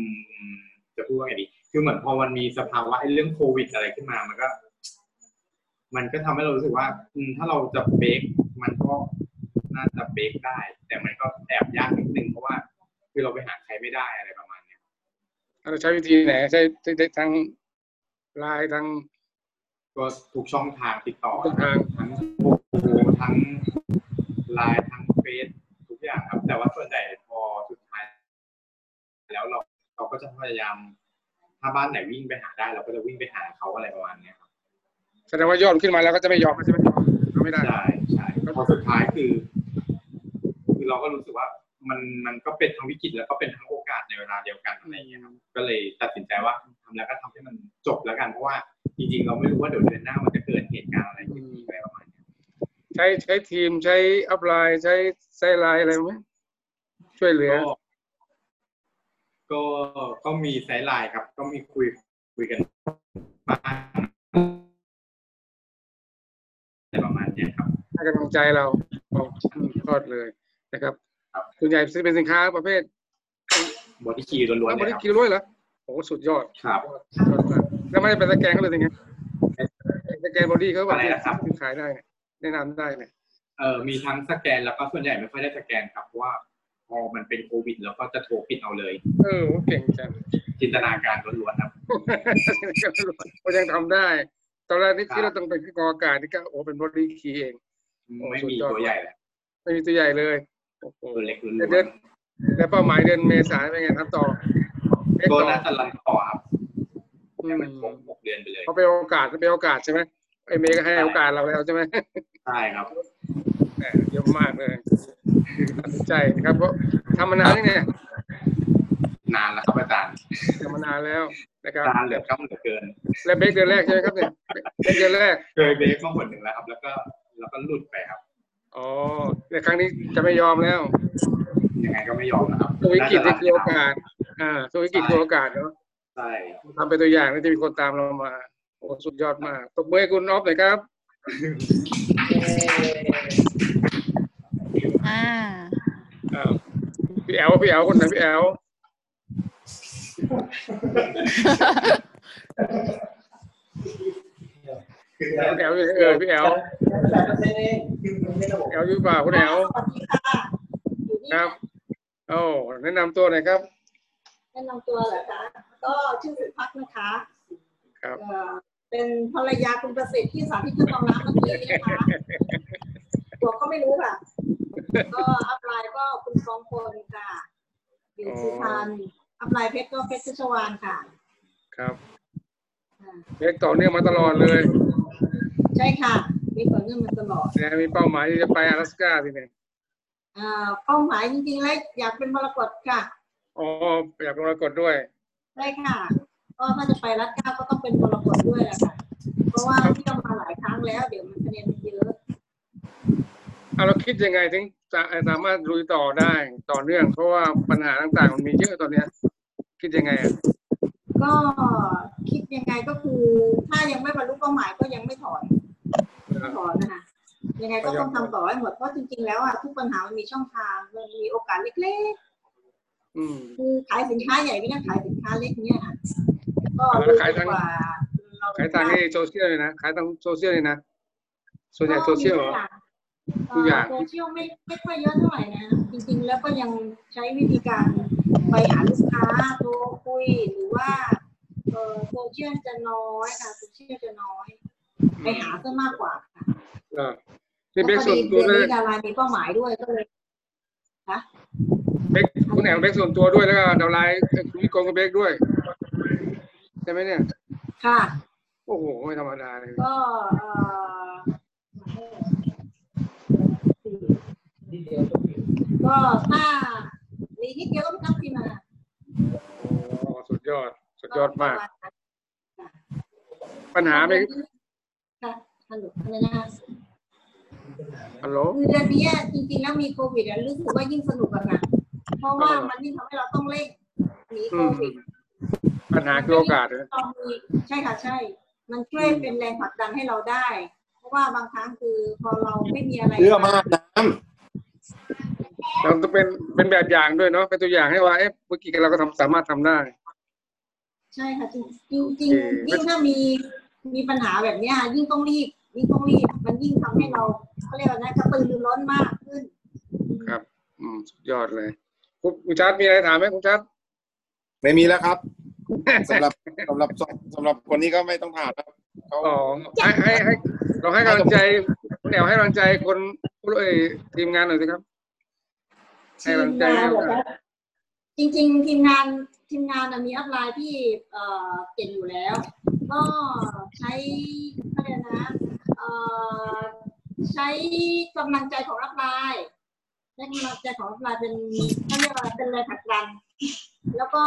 Speaker 14: ม จะพูดว่าไงดี คือเหมือนพอมันมีสภาวะไอ้เรื่องโควิดอะไรขึ้นมา มันก็ มันก็ทำให้เรารู้สึกว่า อืม ถ้าเราจะเบรกมันก็น่าจะเบรกได้ แต่มันก็แอบยากนิดนึงเพราะว่า คือเราไปหาใครไม่ได้อะไรประมาณเนี้ย
Speaker 11: เราใช้วิธีไหนใช้ใช้ใช้ทางไลน์ทาง
Speaker 14: ก็ทุกช่องทางติดต่อ
Speaker 11: ทุกทาง
Speaker 14: ทั้งโอ้โหทั้งไลน์ทั้งเฟซทุกอย่างครับ แต่ว่าส่วนใหญ่พอสุดท้าย แล้วเราเราก็จะพยายาม ถ้าบ้านไหนวิ่งไปหาได้ เราก็จะวิ่งไปหาเขาอะไรประมาณเนี้ยครับ
Speaker 11: แสดงว่ายอดขึ้นมาแล้วก็จะไม่ยอมใช่ไหมเอาไม่ได้
Speaker 14: ใช่ใช่พอสุดท้ายคือ คือเราก็รู้สึกว่า มันมันก็เป็นทั้งวิกฤตแล้วก็เป็นทั้งโอกาสในเวลาเดียวกันอะไรอย่างเงี้ยครับก็เลยตัดสินใจว่าทำแล้วก็ทำให้มันจบแล้วกันเพราะว่าจริงๆ เราไม่รู้ว่าเดี๋ยวเดือนหน้ามันจะเกิดเหตุการณ์อะไรขึ้นอีกอะไรประมาณนี้
Speaker 11: ใช้ใช้ทีมใช้อัพไลน์ใช้ไซไลน์อะไรไหมช่วยเหลือ
Speaker 14: ก็ก็ก็มีไซด์ไลน์ครับ ก็มีคุยคุยกันบ้างอะไรประมาณเนี้ยครับ
Speaker 11: ให้กำลังใจเราบอกอืมทอดเลยนะครับ ส่วนใหญ่จะเป็นสินค้าประเภท
Speaker 14: บอดี้คีล้วนๆ
Speaker 11: บ
Speaker 14: เลย
Speaker 11: ริ
Speaker 14: ครับ
Speaker 11: กิด้วยเหรอโอ้สุดยอด
Speaker 14: ครับ
Speaker 11: ยอดมากแล้วไม่ได้เป็นสแกนเขาเลยสิไงสแกนบอดี้เขาแบบ
Speaker 14: อะไรนะครับ
Speaker 11: ที่ขายได้เนี่ยแนะนำได้เนี่ย
Speaker 14: เออมีทั้งสแกนแล้วก็ส่วนใหญ่ไม่ค่อยได้สแกนครับเพราะว่าพอมันเป็นโควิด แล้วก็จะโทรปิดเอาเลย
Speaker 11: เออโหเก่งจัง
Speaker 14: จินตนาการล้วนๆครับ
Speaker 11: ก็ยังทำได้ ตอนแรกนี่ที่เราต้องเป็นกออากาศนี่ก็โอ้เป็นบอดี้คีเอง
Speaker 14: ไม่มีตัวใหญ่แล้ว
Speaker 11: ไม่มีตัวใหญ่เลยโอ้โห
Speaker 14: ตัวเล็กล้วน
Speaker 11: แล้วเดือนแล้วเป้าหมายเดือนเมษายนเป็นไงทำต่อเอ็ก
Speaker 14: ๆก็
Speaker 11: ต่อ
Speaker 14: น่าจะรันต่อครับ
Speaker 11: อืม
Speaker 14: ครบหกเดือนไปเลย
Speaker 11: เขาเป็นโอกาสก็เป็นโอกาสใช่ไหมไอเมย์ก็ให้โอกาสเราแล้วใช่ไหม
Speaker 14: ใช่ครับ
Speaker 11: แหมเยี่ยมมากเลยตัดสินใจนะครับเพราะทำมานานยังเนี่ย
Speaker 14: นานแล้วครับอาจารย์
Speaker 11: ทำมานานแล้วนะครับ
Speaker 14: นานเหลือครับเหลือเกิน
Speaker 11: และเบรกเดือนแรกใช่ไหมครับเนี่ยเบรกเดือนแรก
Speaker 14: เคยเบรกมาหมดหนึ่งแล้วครับ แล้วก็แล้วก็หลุดไปครับ
Speaker 11: อ๋อแต่ครั้งนี้จะไม่ยอมแล้ว
Speaker 14: ยังไงก็ไม่ยอมนะครับ
Speaker 11: ตัววิกฤต
Speaker 14: น่า
Speaker 11: นี่
Speaker 14: จะ
Speaker 11: คือโอกาส อ่าตัววิกฤตคือโอกาสเนาะ
Speaker 14: ใช่
Speaker 11: ทำเป็นตัวอย่างแล้วจะมีคนตามเรามาโอ้สุดยอดมากตบมือให้คุณออฟหน่อยครับ
Speaker 1: อ่า
Speaker 11: อ้าวพี่แอลพี่แอลคนไหนพี่แอล พี่แอลอยู่ไหนเออพี่แอลแอลอยู่เปล่าคุณแอลครับโอ้แนะนำตัวหน่อยครับ
Speaker 15: แนะนำตัวเหรอคะก็ชื่อสุพักนะคะ
Speaker 11: ครับ
Speaker 15: เอ่อเป็นภรรยาคุณประสิทธิ์ที่สาธิตเครื่องกรองน้ำเมื่อกี้นะคะตัวก็ไม่รู้ค่ะ ก็ upline ก็คุณฟองพลค่ะอยู่สุพรรณ upline เพชรก็เพชรชัชวานค่ะ
Speaker 11: ครับเล็กต่อเนื่องมาตลอดเลย
Speaker 15: ใช่ค่ะ มีต่อเนื่องมาตลอด
Speaker 11: นะมีเป้าหมายที่จะไป阿拉斯ก้าทีเนี่ย
Speaker 15: เอ่อเป้าหมายจริงๆแล้วอยากเป็นมรกตค่ะ
Speaker 11: อ๋ออยากลงรกดด้วย
Speaker 15: ใช่ค่ะ ก็ถ้าจะไปรัดเก้าก็ต้องเป็นมรกตด้วยแหละค่ะ เพราะว่าเที่ยวมาหลายครั้งแล้ว เดี๋ยวมันคะแนนมันเยอะ
Speaker 11: เอาเราคิดยังไงถึงจะสามารถลุยต่อได้ต่อเนื่อง เพราะว่าปัญหาต่างๆมันมีเยอะตอนเนี้ย คิดยังไงอ่ะ
Speaker 15: ก็คิดยังไงก็คือ ถ้ายังไม่บรรลุเป้าหมายก็ยังไม่ถอน ไม่ถอนนะคะยังไงก็ต้องทำต่อให้หมดเพราะจริงๆแล้วอะทุกปัญหามันมีช่องทางมันมีโอกาสเล็ก
Speaker 11: อืม
Speaker 15: ๆคือขายสินค้าใหญ่ไม่ได้ขายสินค้าเล็กเนี่ยค่ะก็
Speaker 11: แล้วขายทาง
Speaker 15: ดีกว่าเรา
Speaker 11: ขายทางในโซเชียลเลยนะขายทางโซเชียลเลยนะส่วนใหญ่โซเชียลเหรอทุกอย่าง
Speaker 15: โซเชียลไม่ไม่ค่อยเยอะเท่าไหร่นะจริง ๆ แล้วก็ยังใช้วิธีการไปหาลูกค้าโทรคุยหรือว่าเออโซเชียลจะน้อยค่ะโซเชียลจะน้อย ไปหาซะมากกว่าค่ะ
Speaker 11: เหรอนี่เบรกส่วนตัว
Speaker 15: แล้
Speaker 11: เล
Speaker 15: วยพอดีเดือนนี้ดารามีเป้าหมายด้วยก็เลยนะ
Speaker 11: เบรกคุณแอลเบรกส่วนตัวด้วยแล้วก็ downline คุณวิกรมกับเบรกด้วยใช่ไหมเนี่ย
Speaker 15: ค่ะ
Speaker 11: โอ้โหไม่ธรรมดาเลย
Speaker 15: ก็เออก็ถ้ามีนิดเดียวก็ไม่ต้องพิมพ์มา
Speaker 11: โอ้สุดยอด สุดยอดมาก ปัญหาไม่
Speaker 15: ค่ะ ฮัลโหลอะไรนะคะ
Speaker 11: ฮัลโหล
Speaker 15: คือเดือนนี้จริงๆแล้วมีโควิดอะรู้สึกว่ายิ่งสนุกอะค่ะเพราะว่ามันยิ่งทำให้เราต้องเร่งหนีโควิด
Speaker 11: ปัญหาคือโอกาสนะ
Speaker 15: เรามีใช่ค่ะใช่ มันช่วยเป็นแรงผลักดันให้เราได้ เพราะว่าบางครั้งคือพอเราไม่มีอะไร
Speaker 10: เพื่อมากน้
Speaker 11: เราต้องเป็นเป็นแบบอย่างด้วยเนาะเป็นตัวอย่างให้ว่าเอ๊ะเมื่อกี้เราก็ทำสามารถทำได้
Speaker 15: ใช่ค่ะจริงจริงจริงยิ่งถ้ามีมีปัญหาแบบเนี้ยยิ่งต้องรีบ ยิ่งต้องรีบมันยิ่งทำให้เราเขาเรียกว่านะกระตือรือร้นมากขึ้น
Speaker 11: ครับ อืมสุดยอดเลยคุณคุณชัดมีอะไรถามไหมคุณชัดำ
Speaker 10: ไม่มีแล้วครับสำหรับสำหรับสำหรับคนนี้ก็ไม่ต้องถามครับเขา
Speaker 11: อ๋อให้ให้ให้เราให้กำลังใจคุณแอวให้กำลังใจคนผู้เอ่ยทีมงานหน่อยสิครับให้กำลังใจให้โอกาส
Speaker 15: จริง ๆ ทีมงานทีมงานน่ะมีอัพไลน์ที่เอ่อเก่งอยู่แล้ว ก็ใช้เขาเรียกนะเอ่อ ใช้กำลังใจของอัพไลน์ใช้กำลังใจของอัพไลน์เป็นเขาเรียกว่าเป็นแรงผลักดัน แล้วก็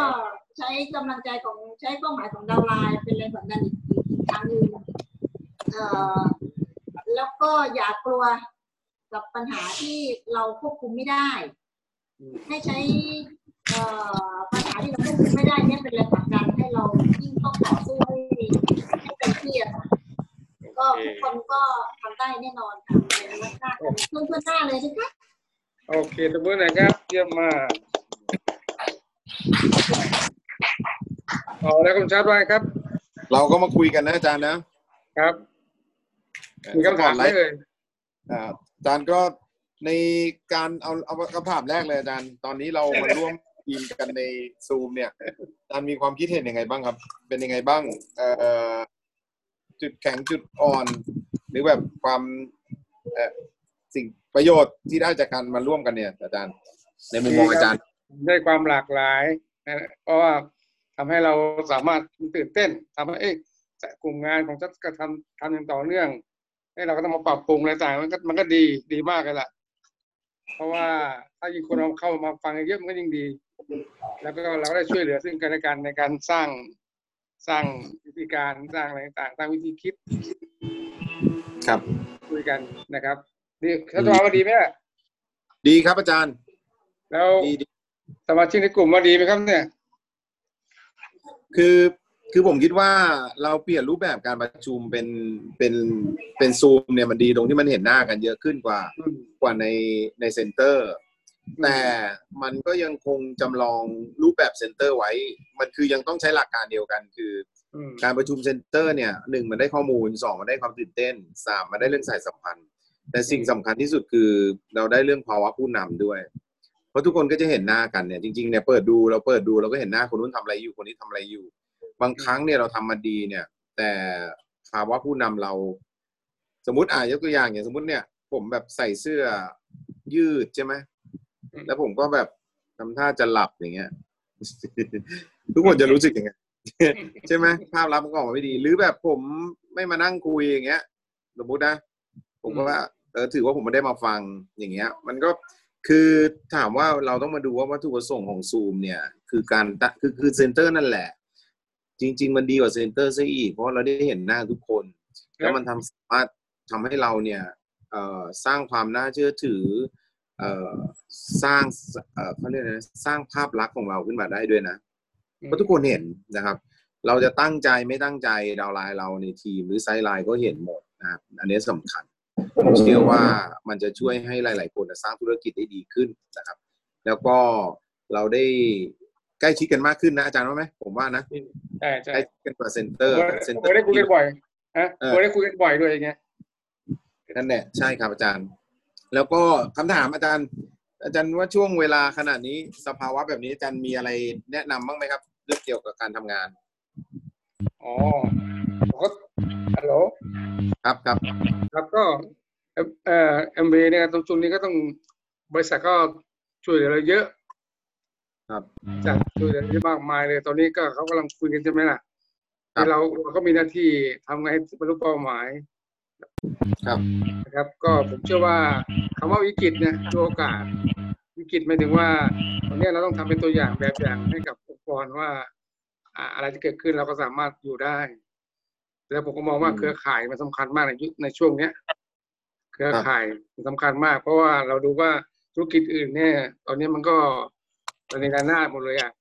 Speaker 15: ใช้กำลังใจของใช้เป้าหมายของดาวไลน์เป็นแรงผลักดันอีกทางหนึ่งเอ่อแล้วก็อย่ากลัวกับปัญหาที่เราควบคุมไม่ได้ ให้ใช้เอ่อปัญหาที่เราควบคุมไม่ได้เนี่ยเป็นแรงผลักดันให้เรายิ่งต้องต่อสู้ให้ให้เต็มที่อะค่ะ ก็ทุกคนก็ทำได้แน่นอนค่ะเป็นลักษณะกันเพื่อนเพื่อนๆหน้าเลยนะคะ
Speaker 11: โอเคตบมือหน่อยครับเยี่ยมมากเอาแล้วคุณชาร์ดว่าไงครับ
Speaker 10: เราก็มาคุยกันนะอาจารย์นะครับ
Speaker 11: มีคำถามไหมเอ่ย
Speaker 10: อ่าอาจารย์ก็ในการเอาเอาคำถามแรกเลยอาจารย์ ตอนนี้เรามาร่วมทีมกันในซูมเนี่ยอาจารย์มีความคิดเห็นยังไงบ้างครับ เป็นยังไงบ้าง เอ่อ จุดแข็งจุดอ่อน หรือแบบความสิ่งประโยชน์ที่ได้จากการมาร่วมกันเนี่ยอาจารย์ ในมุมมองอาจารย์
Speaker 11: ได้ความหลากหลายเพราะว่าทำให้เราสามารถตื่นเต้นทำให้เอ๊ะกลุ่มงานของจัดกระทำทำอย่างต่อเนื่องให้เราก็ต้องมาปรับปรุงอะไรต่างมันก็มันก็ดีดีมากเลยล่ะ เพราะว่าถ้ายิ่งคนเราเข้ามาฟังเยอะมันก็ยิ่งดี แล้วก็เราก็ได้ช่วยเหลือซึ่งกันและกันในการสร้าง สร้างวิธีการสร้างอะไรต่างๆสร้างวิธีคิด
Speaker 10: ครับ
Speaker 11: คุยกันนะครับนี่ท่านว่าดีไหมอะ
Speaker 10: ดีครับอาจารย์
Speaker 11: แล้ว
Speaker 10: ดีดี
Speaker 11: สมาชิกในกลุ่มว่าดีไหมครับเนี่ย
Speaker 10: คือคือผมคิดว่าเราเปลี่ยนรูปแบบการประชุมเป็นเป็นเป็นซูมเนี่ยมันดีตรงที่มันเห็นหน้ากันเยอะขึ้นกว่ากว่าในใน center แต่มันก็ยังคงจำลองรูปแบบ center ไว้ มันคือยังต้องใช้หลักการเดียวกัน คือ
Speaker 11: อืม
Speaker 10: การประชุม center เนี่ยหนึ่งมันได้ข้อมูลสองมันได้ความตื่นเต้นสามมันได้เรื่องสายสัมพันธ์ แต่สิ่งสำคัญที่สุดคือเราได้เรื่องภาวะผู้นำด้วย เพราะทุกคนก็จะเห็นหน้ากันเนี่ยจริงๆเนี่ยเปิดดูเราเปิดดูเราก็เห็นหน้าคนนู้นทำอะไรอยู่คนนี้ทำอะไรอยู่ บางครั้งเนี่ยเราทำมาดีเนี่ย แต่ภาวะผู้นำเรา สมมติอ่ายกตัวอย่างอย่างสมมติเนี่ย ผมแบบใส่เสื้อยืดใช่ไหม แล้วผมก็แบบทำท่าจะหลับอย่างเงี้ย ทุกคนจะรู้สึกยังไงใช่ไหมภาพลักษณ์มันก็ออกมาไม่ดี หรือแบบผมไม่มานั่งคุยอย่างเงี้ยสมมตินะผมก็ว่าเออถือว่าผมไม่ได้มาฟังอย่างเงี้ย มันก็คือถามว่าเราต้องมาดูว่าวัตถุประสงค์ของซูมเนี่ย คือการตะคือคือ center นั่นแหละ จริง ๆ มันดีกว่า center ซะอีก เพราะเราได้เห็นหน้าทุกคน แล้วมันทำสามารถทำให้เราเนี่ยสร้างความน่าเชื่อถือ สร้างเอ่อเขาเรียกนะสร้างภาพลักษณ์ของเราขึ้นมาได้ด้วยนะเพราะทุกคนเห็นนะครับ เราจะตั้งใจไม่ตั้งใจ downline เราในทีมหรือ sideline ก็เห็นหมดนะครับอันนี้สำคัญผมเชื่อว่ามันจะช่วยให้หลาย ๆ คนสร้างธุรกิจได้ดีขึ้นนะครับ แล้วก็เราได้ใกล้ชิดกันมากขึ้นนะอาจารย์ว่าไหมผมว่านะ
Speaker 11: ใช่ใช่
Speaker 10: ใกล้ชิดกันกว่าเซ็นเตอร์เซ็นเตอ
Speaker 11: เรา
Speaker 10: ร์
Speaker 11: ได้คุยกันบ่อยฮะ
Speaker 10: เออ
Speaker 11: เราได้คุยกันบ่อยด้วยอย่างเงี้ย
Speaker 10: นั่นแหละใช่ครับอาจารย์ แล้วก็คำถามอาจารย์ อาจารย์ว่าช่วงเวลาขนาดนี้สภาวะแบบนี้อาจารย์มีอะไรแนะนำบ้างไหมครับเรื่องเกี่ยวกับการทำงาน
Speaker 11: อ๋อผมก็ฮัลโหล
Speaker 10: ครับครับ
Speaker 11: ครับก็เอ่อเอ่อเอ็มบีเนี่ยตรงจุดนี้ก็ต้องบริษัทก็ช่วยเหลือเราเยอะ
Speaker 10: ครับ
Speaker 11: จากช่วยเหลือเยอะมากมายเลย ตอนนี้ก็เขากำลังคุยกันใช่ไหมล่ะที่เราเราก็มีหน้าที่ทำไงให้บรรลุเป้าหมาย
Speaker 10: ครับ
Speaker 11: นะครับ ก็ผมเชื่อว่าคำว่าวิกฤตเนี่ยคือโอกาสวิกฤตหมายถึงว่าตอนนี้เราต้องทำเป็นตัวอย่างแบบอย่างให้กับองค์กรว่าอ่าอะไรที่เกิดขึ้นเราก็สามารถอยู่ได้ แล้วผมก็มองว่าเครือข่ายมันสำคัญมากในยุคในช่วงเนี้ย เครือข่ายมันสำคัญมาก เพราะว่าเราดูว่าธุรกิจอื่นเนี่ย ตอนนี้มันก็ในการหน้าหมดเลยอะ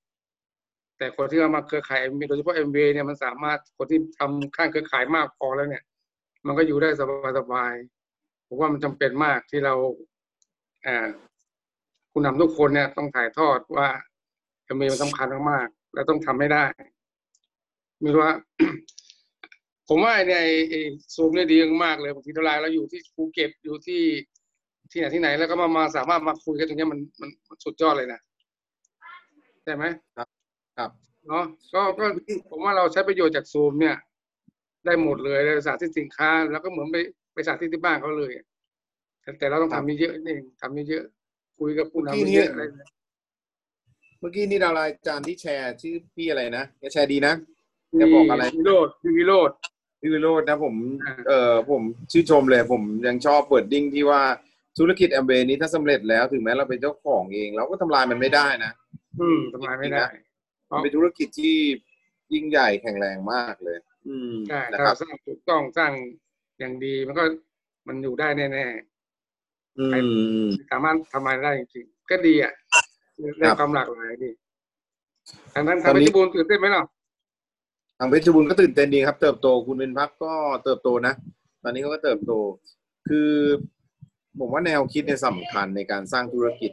Speaker 11: แต่คนที่เอามาเครือข่ายโดยเฉพาะ MBA เนี่ยมันสามารถคนที่ทำข้างเครือข่ายมากพอแล้วเนี่ย มันก็อยู่ได้สบายๆผมว่ามันจำเป็นมากที่เราอ่าผู้นำทุกคนเนี่ยต้องถ่ายทอดว่า MBA มันสำคัญมากๆและต้องทำให้ได้ไม่รู้ว่า ผมว่าในไอ้ซูมเนี่ยดีมากเลยบางทีเวลาเราอยู่ที่ภูเก็ตอยู่ที่ที่ไหนที่ไหนแล้วก็มามาสามารถมาคุยกันตรงเนี้ยมันมันมันสุดยอดเลยนะใช่ไหม
Speaker 10: ครับ ครับ
Speaker 11: เนาะก็ก็ผมว่าเราใช้ประโยชน์จากซูมเนี่ย ได้หมดเลยเลยสาธิตสินค้า แล้วก็เหมือนไปไปสาธิตที่บ้านเขาเลย แต่แต่เราต้องทำเยอะๆนี่เองทำเยอะๆคุยกับผู้
Speaker 10: เมื่อกี้
Speaker 11: นำ
Speaker 10: นี้
Speaker 11: เยอะๆอะไร
Speaker 10: เมื่อกี้นี่ downline อาจารย์ที่แชร์ชื่อพี่อะไรนะแกแชร์ดีนะจะบอกอะไร
Speaker 11: วิโรจน์วิโรจน์
Speaker 10: พี่วิโรจน์นะผมเออผมชื่นชมเลย ผมยังชอบ wording ที่ว่าธุรกิจแอมเบนี้ถ้าสำเร็จแล้วถึงแม้เราเป็นเจ้าของเอง เราก็ทำลายมันไม่ได้นะ
Speaker 11: อืมทำลายไม่ได้
Speaker 10: มันเป็นธุรกิจที่ยิ่งใหญ่แข็งแรงมากเลย อืม
Speaker 11: ใช่
Speaker 10: นะ
Speaker 11: ถ้า
Speaker 10: ครับ
Speaker 11: สร้างถูกต้องสร้างอย่างดีมันก็มันอยู่ได้แน่
Speaker 10: อืม
Speaker 11: ๆสามารถทำลายได้จริงๆก็ดีอะได้
Speaker 10: ครับ
Speaker 11: ความหลากหลายดีทางนั้น
Speaker 10: ต
Speaker 11: ทา
Speaker 10: องน
Speaker 11: เพ
Speaker 10: นี้
Speaker 11: ชรบูรณ์ตื่นเต้นไหมเนาะ
Speaker 10: ทางเพชรบูรณ์ก็ตื่นเต้นดีครับ เติบโตคุณเป็นพักก็เติบโตนะ ตอนนี้เขาก็เติบโต คือผมว่าแนวคิดเนี่ยสำคัญในการสร้างธุรกิจ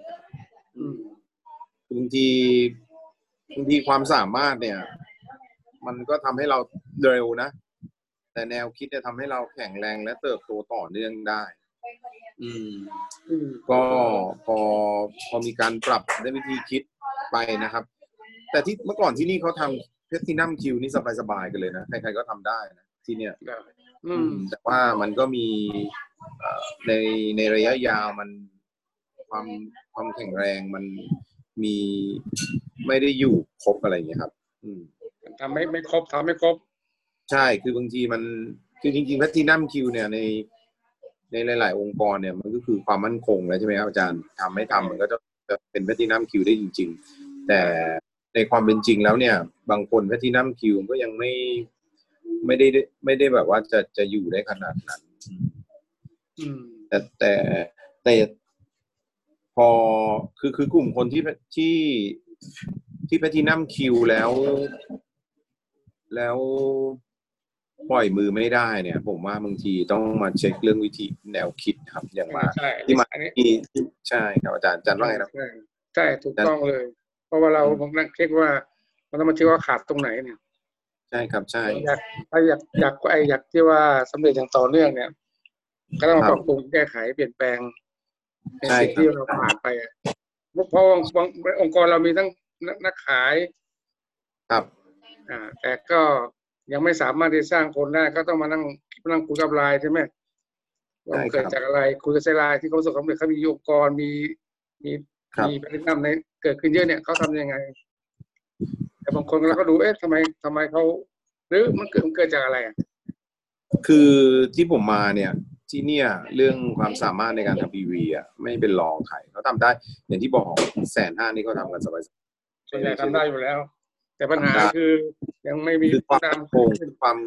Speaker 11: อืม
Speaker 10: บางทีบางทีความสามารถเนี่ย มันก็ทำให้เราเร็วนะ แต่แนวคิดจะทำให้เราแข็งแรงและเติบโตต่อเนื่องได้ อืม
Speaker 11: อืม
Speaker 10: ก็พอพอมีการปรับในวิธีคิดไปนะครับ แต่ที่เมื่อก่อนที่นี่เขาทำเพชรที่นัมคิวนี่สบายๆกันเลยนะใครๆก็ทำได้นะที่เนี่ย
Speaker 11: อืม
Speaker 10: แต่ว่ามันก็มีเอ่อในในระยะยาวมันความความแข็งแรงมันมีไม่ได้อยู่ครบอะไรอย่างเงี้ยครับ อืม
Speaker 11: ทำไม่ไม่ครบทำไม่ครบ
Speaker 10: ใช่คือบางทีมันคือจริงๆแพทินัมคิวเนี่ยในในหลาย ๆ องค์กรเนี่ยมันก็คือความมั่นคงแล้วใช่ไหมครับอาจารย์ทำไม่ทำมันก็จะจะเป็นแพทินัมคิวได้จริง ๆ แต่ในความเป็นจริงแล้วเนี่ย บางคนแพทินัมคิวก็ยังไม่ไม่ได้ไม่ได้แบบว่าจะจะอยู่ได้ขนาดนั้น
Speaker 11: อืม
Speaker 10: แต่แต่แต่พอคือคือกลุ่มคนที่ที่ที่แพทินัมคิวแล้ว แล้วปล่อยมือไม่ได้เนี่ย ผมว่าบางทีต้องมาเช็คเรื่องวิธีแนวคิดครับอย่างมา
Speaker 11: ใช่
Speaker 10: ที่มา
Speaker 11: อันนี้
Speaker 10: ที่ที่ใช่ครับอาจารย์อาจารย์ว่าไงนะ
Speaker 11: ใช่ใช่ถูกต้องเลย เพราะว่าเราผมนั่งเช็คว่ามันต้องมาเช็คว่าขาดตรงไหนเนี่ย
Speaker 10: ใช่ครับใช่
Speaker 11: อยากถ้าอยากอยากไออยากที่ว่าสำเร็จอย่างต่อเนื่องเนี่ย ก็ต้องมา
Speaker 10: ค
Speaker 11: ป
Speaker 10: รับ
Speaker 11: รับปรุงแก้ไขเปลี่ยนแปลงใน
Speaker 10: ใช่
Speaker 11: สิ่ง
Speaker 10: ครับ
Speaker 11: ที่เราผ่านไปอะเพราะว่าบางองค์กรเรามีทั้งนักนักขาย
Speaker 10: ครับ
Speaker 11: อ่าแต่ก็ยังไม่สามารถที่สร้างคนได้ก็ต้องมานั่งมานั่งคุยกับไลน์ใช่ไหมว่ามันเกิดจากอะไรคุยกับไซไลน์ที่เขาประสบความสำเร็จเขามีองค์กรมีมี
Speaker 10: ครับ
Speaker 11: มีพฤติกรรมในเกิดขึ้นเยอะเนี่ยเขาทำยังไง แต่บางคนเราก็ดูเอ๊ะทำไมทำไมเขาหรือมันเกิดมันเกิดจากอะไรอะ
Speaker 10: คือที่ผมมาเนี่ยที่เนี่ยเรื่องความสามารถในการทำพีวีอะไม่เป็นรองใครเขาทำได้ อย่างที่บอกแสนห้านี่เขาทำกันสบายๆ
Speaker 11: ส่วนใหญ่ทำได้อยู่แล้ว แต่ปัญหา
Speaker 10: ทำได้
Speaker 11: คือยังไม่มี
Speaker 10: คือความ
Speaker 11: ตาม
Speaker 10: โกงคือความ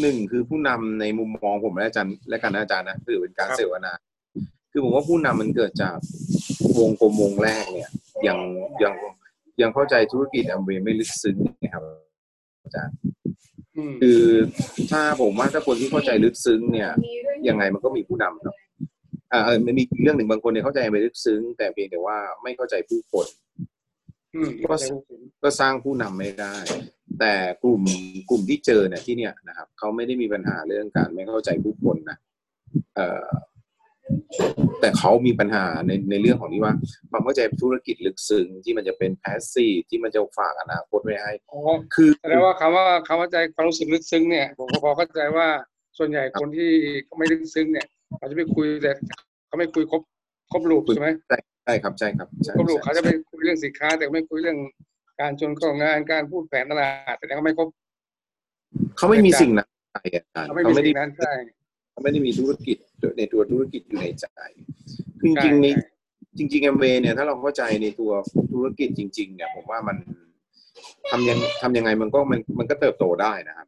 Speaker 10: หนึ่งคือผู้นำในมุมมองผมและอาจารย์และกันนะอาจารย์นะคือเป็นการเสวนาคือผมว่าผู้นำมันเกิดจากวงกลมวงแรกเนี่ยยังยังยังเข้าใจธุรกิจแอมเวย์ไม่ลึกซึ้งนะครับอาจารย์
Speaker 11: อืม
Speaker 10: คือถ้าผมว่าถ้าคนที่เข้าใจลึกซึ้งเนี่ยยังไงมันก็มีผู้นำครับอ่าเออมันมีอีกเรื่องหนึ่งบางคนเนี่ยเข้าใจไปลึกซึ้ง แต่เพียงแต่ว่าไม่เข้าใจผู้คน
Speaker 11: อืม
Speaker 10: ก็ก็สร้างผู้นำไม่ได้ แต่กลุ่มกลุ่มที่เจอเนี่ยที่เนี่ยนะครับเขาไม่ได้มีปัญหาเรื่องการไม่เข้าใจผู้คนนะเอ่อแต่เขามีปัญหาในในเรื่องของที่ว่า ความเข้าใจธุรกิจลึกซึ้งที่มันจะเป็นแพสซีที่มันจะฝากอนาคตไว้ให้
Speaker 11: อ๋อ
Speaker 10: คือ
Speaker 11: แสดงว่าคำว่าคำว่าใจความรู้สึกลึกซึ้งเนี่ยผมก็พอเข้าใจว่าส่วนใหญ่คนที่ไม่ลึกซึ้งเนี่ยเขาจะไปคุยแต่เขาไม่คุยครบครบลูปใช่ไหม
Speaker 10: ใช่ใช่ครับใช่ครับใช่
Speaker 11: ครบลูป
Speaker 10: ใช่
Speaker 11: เขาจะไปคุยเรื่องสินค้า แต่ไม่คุยเรื่องการชวนเข้างานการพูดแผนตลาดแต่ก็ไม่ครบ
Speaker 10: เขาไม่มีสิ่งนั้นในใจอาจารย์
Speaker 11: เขาไม่
Speaker 10: เขา
Speaker 11: มี
Speaker 10: ไม่ได้
Speaker 11: สิ่งนั้นใช่
Speaker 10: เขาไม่ได้มีธุรกิจในตัวธุรกิจอยู่ในใจคือจริงๆในจริงๆแอมเวย์เนี่ยถ้าเราเข้าใจในตัวธุรกิจจริง ๆ เนี่ย ผมว่ามันทำยังทำยังไงมันก็มันมันก็เติบโตได้นะครับ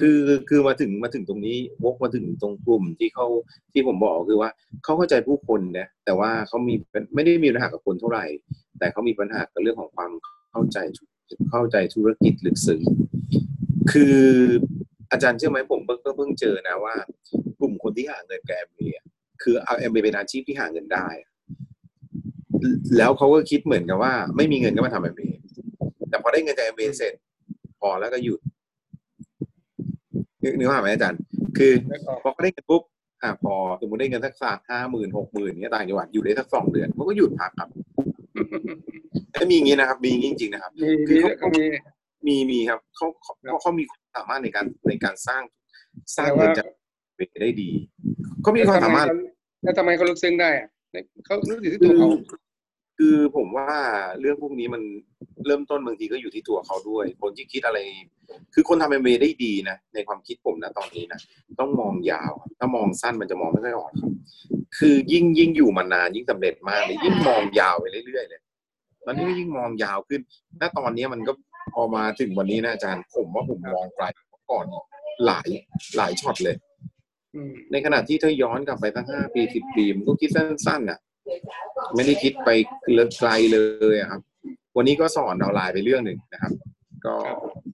Speaker 10: คือคือมาถึงมาถึงตรงนี้วกมาถึงตรงกลุ่มที่เขาที่ผมบอกคือว่าเขาเข้าใจผู้คนเนี่ยแต่ว่าเขามีไม่ได้มีปัญหากับคนเท่าไหร่ แต่เขามีปัญหากับเรื่องของความเข้าใจเข้าใจธุรกิจลึกซึ้งคืออาจารย์เชื่อไหมผมเพิ่งก็เพิ่งเจอนะว่า กลุ่มคนที่หาเงินกับแอมเบย์คือเอาแอมเบย์เป็นอาชีพที่หาเงินได้ แล้วเขาก็คิดเหมือนกับว่า ไม่มีเงินก็มาทำแอมเบย์แต่พอได้เงินจากแอมเบย์เสร็จพอแล้วก็หยุด นึกนึกภาพไหมอาจารย์ คือพอเขาได้เงินปุ๊บอ่าพอสมมติได้เงินสักสามห้าหมื่นหกหมื่นเนี้ยต่างจังหวัดอยู่ได้สักสองเดือนเขาก็หยุดพักครับแล้วมีอย่างนี้นะครับ มีอย่างนี้จริง ๆ นะครับ
Speaker 11: มี
Speaker 10: คื
Speaker 11: มี
Speaker 10: อเขา
Speaker 11: ก็มี
Speaker 10: มีมีครับเขาเขาเขาเขามีความสามารถในการในการสร้างสร้างเงินจากเบย์ได้ดีเขามีความสามารถ
Speaker 11: แล้วทำไมเขาลึกซึ้งได้อะเขารู้อยู่ที่ตัวเขา
Speaker 10: คือผมว่าเรื่องพวกนี้มันเริ่มต้นบางทีก็อยู่ที่ตัวเขาด้วย คนที่คิดอะไร คือคนทำเอ็มได้ดีนะในความคิดผมนะตอนนี้นะต้องมองยาว ถ้ามองสั้นมันจะมองไม่ค่อยออกครับ คือยิ่งยิ่งอยู่มานานยิ่งสำเร็จมากเลยยิ่งมองยาวไปเรื่อยๆเลยตอนนี้ก็ยิ่งมองยาวขึ้นถ้าตอนนี้มันก็พอมาถึงวันนี้นะอาจารย์ผมว่าผมมองไกลกว่าก่อนหลายหลายช็อตเลย
Speaker 11: อืม
Speaker 10: ในขณะที่ถ้าย้อนกลับไปตั้งห้าปีสิบปีมันก็คิดสั้นๆน่ะ ไม่ได้คิดไปเลิกไกลเลยอะครับ วันนี้ก็สอนดาวน์ไลน์ไปเรื่องหนึ่งนะครับ ก็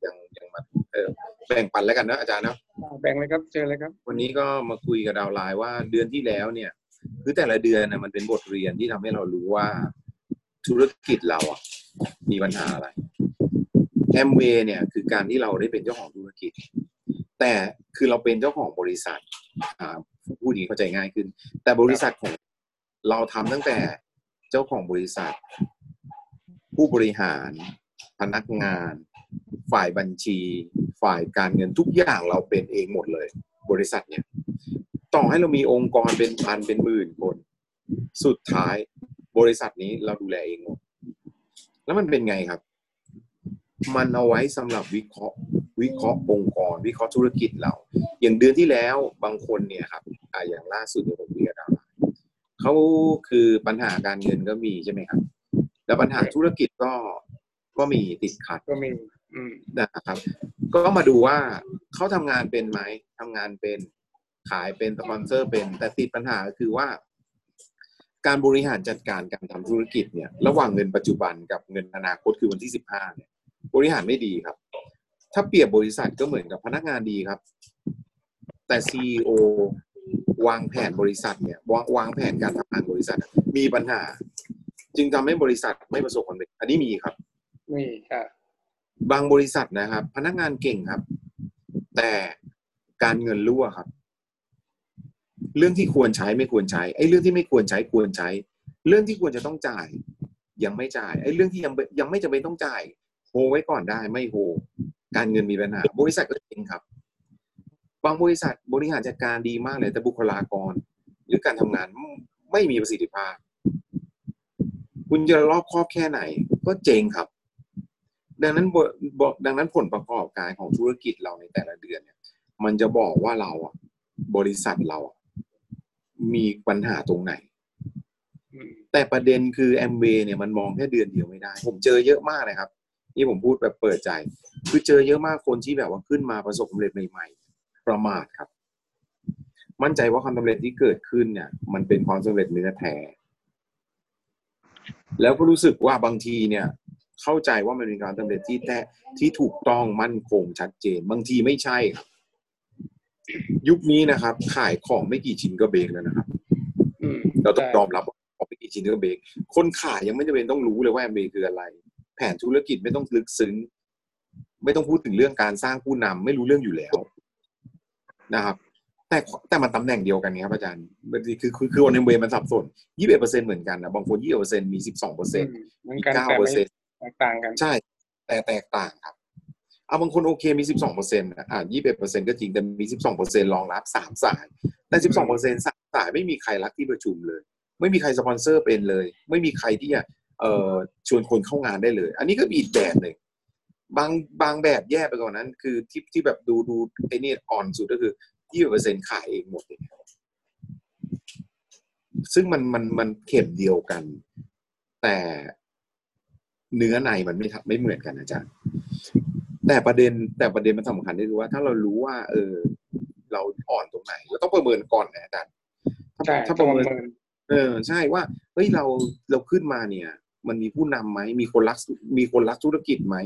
Speaker 10: ยังยังมาเออแบ่งปันแล้วกันนะอาจารย์นะ
Speaker 11: แบ่งเลยครับเชิญเลยครับ
Speaker 10: วันนี้ก็มาคุยกับดาวน์ไลน์ว่าเดือนที่แล้วเนี่ย คือแต่ละเดือนนะมันเป็นบทเรียนที่ทำให้เรารู้ว่าธุรกิจเราอะมีปัญหาอะไรแอมเวย์เนี่ยคือการที่เราได้เป็นเจ้าของธุรกิจ แต่คือเราเป็นเจ้าของบริษัทอ่าพูดอย่างนี้เข้าใจง่ายขึ้น แต่บริษัทของ เราทำตั้งแต่เจ้าของบริษัท ผู้บริหาร พนักงาน ฝ่ายบัญชี ฝ่ายการเงินทุกอย่างเราเป็นเองหมดเลย บริษัทเนี่ย ต่อให้เรามีองค์กรเป็นพันเป็นหมื่นคน สุดท้ายบริษัทนี้เราดูแลเองหมด แล้วมันเป็นไงครับ มันเอาไว้สำหรับวิเคราะห์วิเคราะห์องค์กร วิเคราะห์ธุรกิจเรา อย่างเดือนที่แล้วบางคนเนี่ยครับอย่างล่าสุดเนี่ยผมคุยกับดาวไลน์ เขาคือปัญหาการเงินก็มีใช่ไหมครับ แล้วปัญหาธุรกิจก็ก็มีติดขัด
Speaker 11: ก็มีอืม
Speaker 10: นะครับ ก็มาดูว่าเขาทำงานเป็นไหมทำงานเป็นขายเป็นสปอนเซอร์เป็น แต่ติดปัญหาก็คือว่า การบริหารจัดการการทำธุรกิจเนี่ย ระหว่างเงินปัจจุบันกับเงินอนาคตคือวันที่สิบห้าเนี่ย บริหารไม่ดีครับ ถ้าเปรียบ บริษัทก็เหมือนกับพนักงานดีครับ แต่ซีอ วางแผนบริษัทเนี่ยวางวางแผนการทำงานบริษัท มีปัญหา จึงทำให้บริษัทไม่ประสบความสำเร็จอันนี้มีครับ
Speaker 11: มีครับ
Speaker 10: บางบริษัทนะครับ พนักงานเก่งครับ แต่การเงินรั่วครับ เรื่องที่ควรใช้ไม่ควรใช้ไอ้เรื่องที่ไม่ควรใช้ควรใช้ เรื่องที่ควรจะต้องจ่าย ยังไม่จ่ายไอ้เรื่องที่ยังยังไม่จำเป็นต้องจ่ายโฮไว้ก่อนได้ไม่โฮการเงินมีปัญหา บริษัทก็เก่งครับ บางบริษัทบริหารจัดการดีมากเลยแต่บุคลากร หรือการทำงานไม่มีประสิทธิภาพ คุณจะรอบครอบแค่ไหน ก็เจงครับ ดังนั้นบบ่ดังนั้นผลประกอบการของธุรกิจเราในแต่ละเดือนเนี่ย มันจะบอกว่าเราอะ บริษัทเราอะมีปัญหาตรงไหน แต่ประเด็นคือแอมเวเนี่ยมันมองแค่เดือนเดียวไม่ได้ ผมเจอเยอะมากเลยครับ นี่ผมพูดแบบเปิดใจ คือเจอเยอะมากคนที่แบบว่าขึ้นมาประสบความสำเร็จใหม่ๆ ประมาทครับ มั่นใจว่าความสำเร็จที่เกิดขึ้นเนี่ย มันเป็นความสำเร็จเนื้อแท้แล้วก็รู้สึกว่าบางทีเนี่ย เข้าใจว่ามันเป็นการสำเร็จที่แท้ที่ถูกต้องมั่นคงชัดเจน บางทีไม่ใช่ครับยุคนี้นะครับ ขายของไม่กี่ชิ้นก็เบรกแล้วนะครับเราต้องยอมรับว่าของไม่กี่ชิ้นก็เบรกคนขายยังไม่จำเป็นต้องรู้เลยว่าเบรกคืออะไร แผนธุรกิจไม่ต้องลึกซึ้ง ไม่ต้องพูดถึงเรื่องการสร้างผู้นำไม่รู้เรื่องอยู่แล้ว นะครับ แต่แต่มันตำแหน่งเดียวกันครับอาจารย์บางทีคือคือคือวันเวมันสับสนยี่สิบเปอร์เซ็นเหมือนกันนะบางคนยี่สิบเปอร์เซ็นมีสิบสองเปอร์เซ็น
Speaker 11: เหมือนกัน
Speaker 10: เก้า
Speaker 11: แต่
Speaker 10: เปอ
Speaker 11: ไม่
Speaker 10: ร์เซ็น
Speaker 11: แตกต่างกัน
Speaker 10: ใช่ แต่แตกต่างครับเอาบางคนโอเคมีสิบสองเปอร์เซ็นต์อ่ายี่สิบเปอร์เซ็นก็จริงแต่มีสิบสองเปอร์เซ็นรองรับสามสายแต่สิบสองเปอร์เซ็นสามสายไม่มีใครรักที่ประชุมเลย ไม่มีใครสปอนเซอร์เป็นเลย ไม่มีใครที่จะเอ่อชวนคนเข้างานได้เลย อันนี้ก็มีอีกแบบหนึ่ง บางบางแบบแย่ไปกว่านั้น คือที่ที่แบบดูดูไอ้นี่อ่อนสุดก็คือยี่สิบเปอร์เซ็นขายเองหมดเลยซึ่งมันมันมันเข็มเดียวกัน แต่เนื้อในมันไม่ทับไม่เหมือนกันอาจารย์ แต่ประเด็นแต่ประเด็นมันสำคัญที่คือว่า ถ้าเรารู้ว่า เออ เราอ่อนตรงไหนเราต้องประเมินก่อนนะอาจารย์ถ้า
Speaker 11: ใช่
Speaker 10: ถ้า
Speaker 11: ต้
Speaker 10: ป
Speaker 11: อง
Speaker 10: ระ
Speaker 11: ป
Speaker 10: เมิ
Speaker 11: ระ
Speaker 10: น
Speaker 11: เมิน
Speaker 10: เออ ใช่ว่าเฮ้ยเราเราขึ้นมาเนี่ย มันมีผู้นำไหมมีคนรักมีคนรักธุรกิจไหม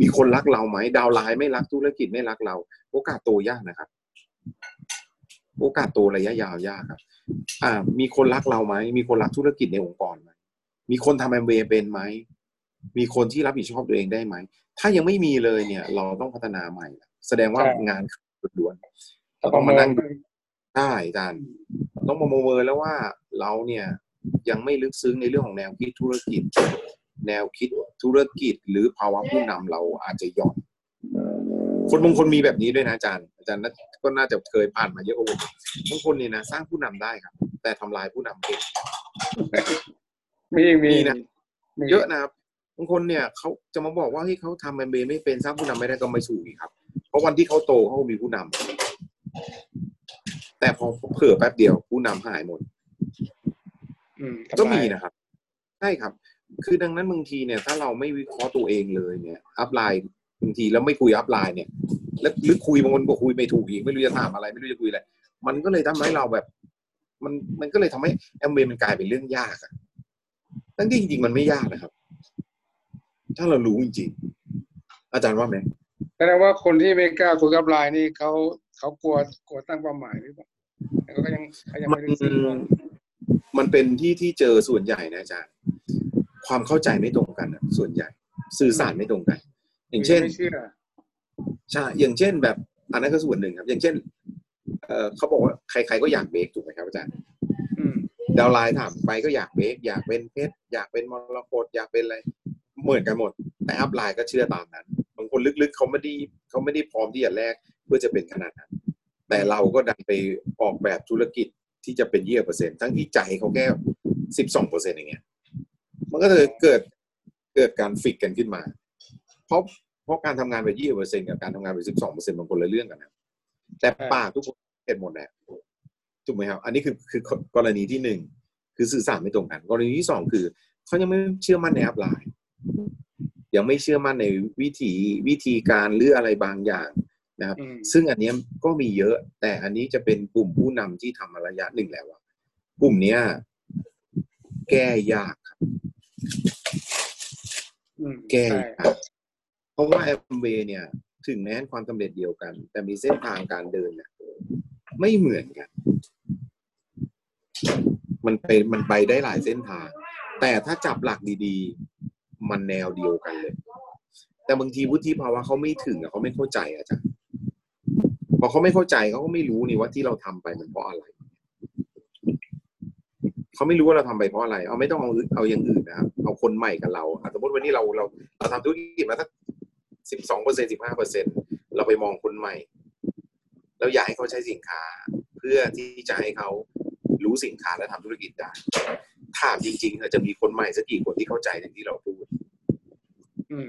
Speaker 10: มีคนรักเราไหมดาวไลน์ไม่รักธุรกิจไม่รักเรา โอกาสโตยากนะครับ โอกาสโตระยะยาวยากครับ อ่า มีคนรักเราไหมมีคนรักธุรกิจในองค์กรไหมมีคนทำแอมเวย์เป็นไหมมีคนที่รับผิดชอบตัวเองได้ไหม ถ้ายังไม่มีเลยเนี่ย เราต้องพัฒนาใหม่ แสดงว่า
Speaker 11: ใช่
Speaker 10: งานล้วนๆ
Speaker 11: ต้
Speaker 10: เรา
Speaker 11: องป
Speaker 10: ต้อ
Speaker 11: ระ
Speaker 10: ง
Speaker 11: เมิ
Speaker 10: มานนั่งดูได้อาจารย์ต้องมาประเมินแล้วว่าเราเนี่ย ยังไม่ลึกซึ้งในเรื่องของแนวคิดธุรกิจ แนวคิดธุรกิจ หรือภาวะผู้นำเราอาจจะหย่อนคนบางคนมีแบบนี้ด้วยนะอาจารย์อาจารย์น่าก็น่าจะเคยผ่านมาเยอะกว่าผมบางคนเนี่ยนะสร้างผู้นำได้ครับ แต่ทำลายผู้นำเก่ง
Speaker 11: มีมี
Speaker 10: นะเยอะนะครับบางคนเนี่ยเขาจะมาบอกว่าให้ยเขาทำเอ็มบไม่เป็นสร้างผู้นำไม่ได้ก็ไม่ถูกอีกครับ เพราะวันที่เขาโตเขามีผู้นำแต่พอเผื่อแป๊บเดียวผู้นำหายหมด
Speaker 11: อืม
Speaker 10: ก็มีนะครับ ใช่ครับ คือดังนั้นบางทีเนี่ย ถ้าเราไม่วิเคราะห์ตัวเองเลยเนี่ย อัพไลน์บางทีแล้วไม่คุยอัพไลน์เนี่ย แล้วหรือคุยบางคนก็คุยไม่ถูกอีกไม่รู้จะถามอะไร ไม่รู้จะคุยอะไรมันก็เลยทำให้เราแบบ มันมันก็เลยทำให้แอมเบมันกลายเป็นเรื่องยากอะทั้งที่จริงๆมันไม่ยากนะครับ ถ้าเรารู้จริงๆอาจารย์ว่าไหม
Speaker 11: แสดงว่าคนที่ไม่กล้าคุยกับไลน์นี่เขาเขากลัวกลัวตั้งเป้าหมายหรือเปล่าแต่ก็ยังเขายัง
Speaker 10: มั
Speaker 11: ไม่
Speaker 10: น
Speaker 11: ได้ซื้อของ
Speaker 10: มันเป็นที่ที่เจอส่วนใหญ่นะอาจารย์ ความเข้าใจไม่ตรงกันอะส่วนใหญ่ สื่อสารไม่ตรงกัน อย่างเช่น
Speaker 11: ไม่เชื่อ
Speaker 10: ใช่อย่างเช่นแบบอันนั้นก็ส่วนหนึ่งครับ อย่างเช่นเอ่อเขาบอกว่าใครๆก็อยากเบรกถูกไหมครับอาจารย์
Speaker 11: อืม
Speaker 10: ดาวน์ไลน์ถามไปก็อยากเบรกอยากเป็นเพชรอยากเป็นมรกตอยากเป็นอะไรเหมือนกันหมด แต่อัพไลน์ก็เชื่อตามนั้นบางคนลึกๆเขาไม่ได้เขาไม่ได้พร้อมที่จะแลกเพื่อจะเป็นขนาดนั้น แต่เราก็ดันไปออกแบบธุรกิจ ที่จะเป็นยี่สิบเปอร์เซ็นทั้งที่ใจเขาแค่สิบสองเปอร์เซ็นต์อย่างเงี้ย มันก็เลยเกิดเกิดการฟิกกันขึ้นมา เพราะเพราะการทำงานไปยี่สิบเปอร์เซ็นต์กับการทำงานไปสิบสองเปอร์เซ็นต์บางคนละเรื่องกันนะแต่ปากทุกคนเห็นหมดแหละถูกไหมครับ อันนี้คือคือกรณีที่หนึ่งคือสื่อสารไม่ตรงกัน กรณีที่สองคือเขายังไม่เชื่อมั่นในแอปไลน์ยังไม่เชื่อมั่นในวิธีวิธีการหรืออะไรบางอย่าง นะครับ
Speaker 11: อืม
Speaker 10: ซึ่งอันเนี้ยก็มีเยอะแต่อันนี้จะเป็นกลุ่มผู้นำที่ทำมาระยะหนึ่งแล้วอะกลุ่มเนี้ยแก้ยากครับ
Speaker 11: อืม
Speaker 10: แก้
Speaker 11: ใช่
Speaker 10: ยากเพราะว่าแอมเวเนี่ย ถึงแม้นความสำเร็จเดียวกัน แต่มีเส้นทางการเดินเนี่ยไม่เหมือนกัน มันไปมันไปได้หลายเส้นทาง แต่ถ้าจับหลักดีๆ มันแนวเดียวกันเลย แต่บางทีวุฒิภาวะเขาไม่ถึงอะเขาไม่เข้าใจอาจารย์ พอเขาไม่เข้าใจเขาก็ไม่รู้นี่ว่าที่เราทำไปมันเพราะอะไรเขาไม่รู้ว่าเราทำไปเพราะอะไร เอาไม่ต้องเอาเอาอย่างอื่นนะครับเอาคนใหม่กับเราอะสมมติวันนี้เราเราเราทำธุรกิจมาสักสิบสองเปอร์เซ็นสิบห้าเปอร์เซ็นเราไปมองคนใหม่ เราอยากให้เขาใช้สินค้า เพื่อที่จะให้เขารู้สินค้าและทำธุรกิจได้ถามจริงๆเราจะมีคนใหม่สักกี่คนที่เข้าใจอย่างที่เราพูด
Speaker 11: อืม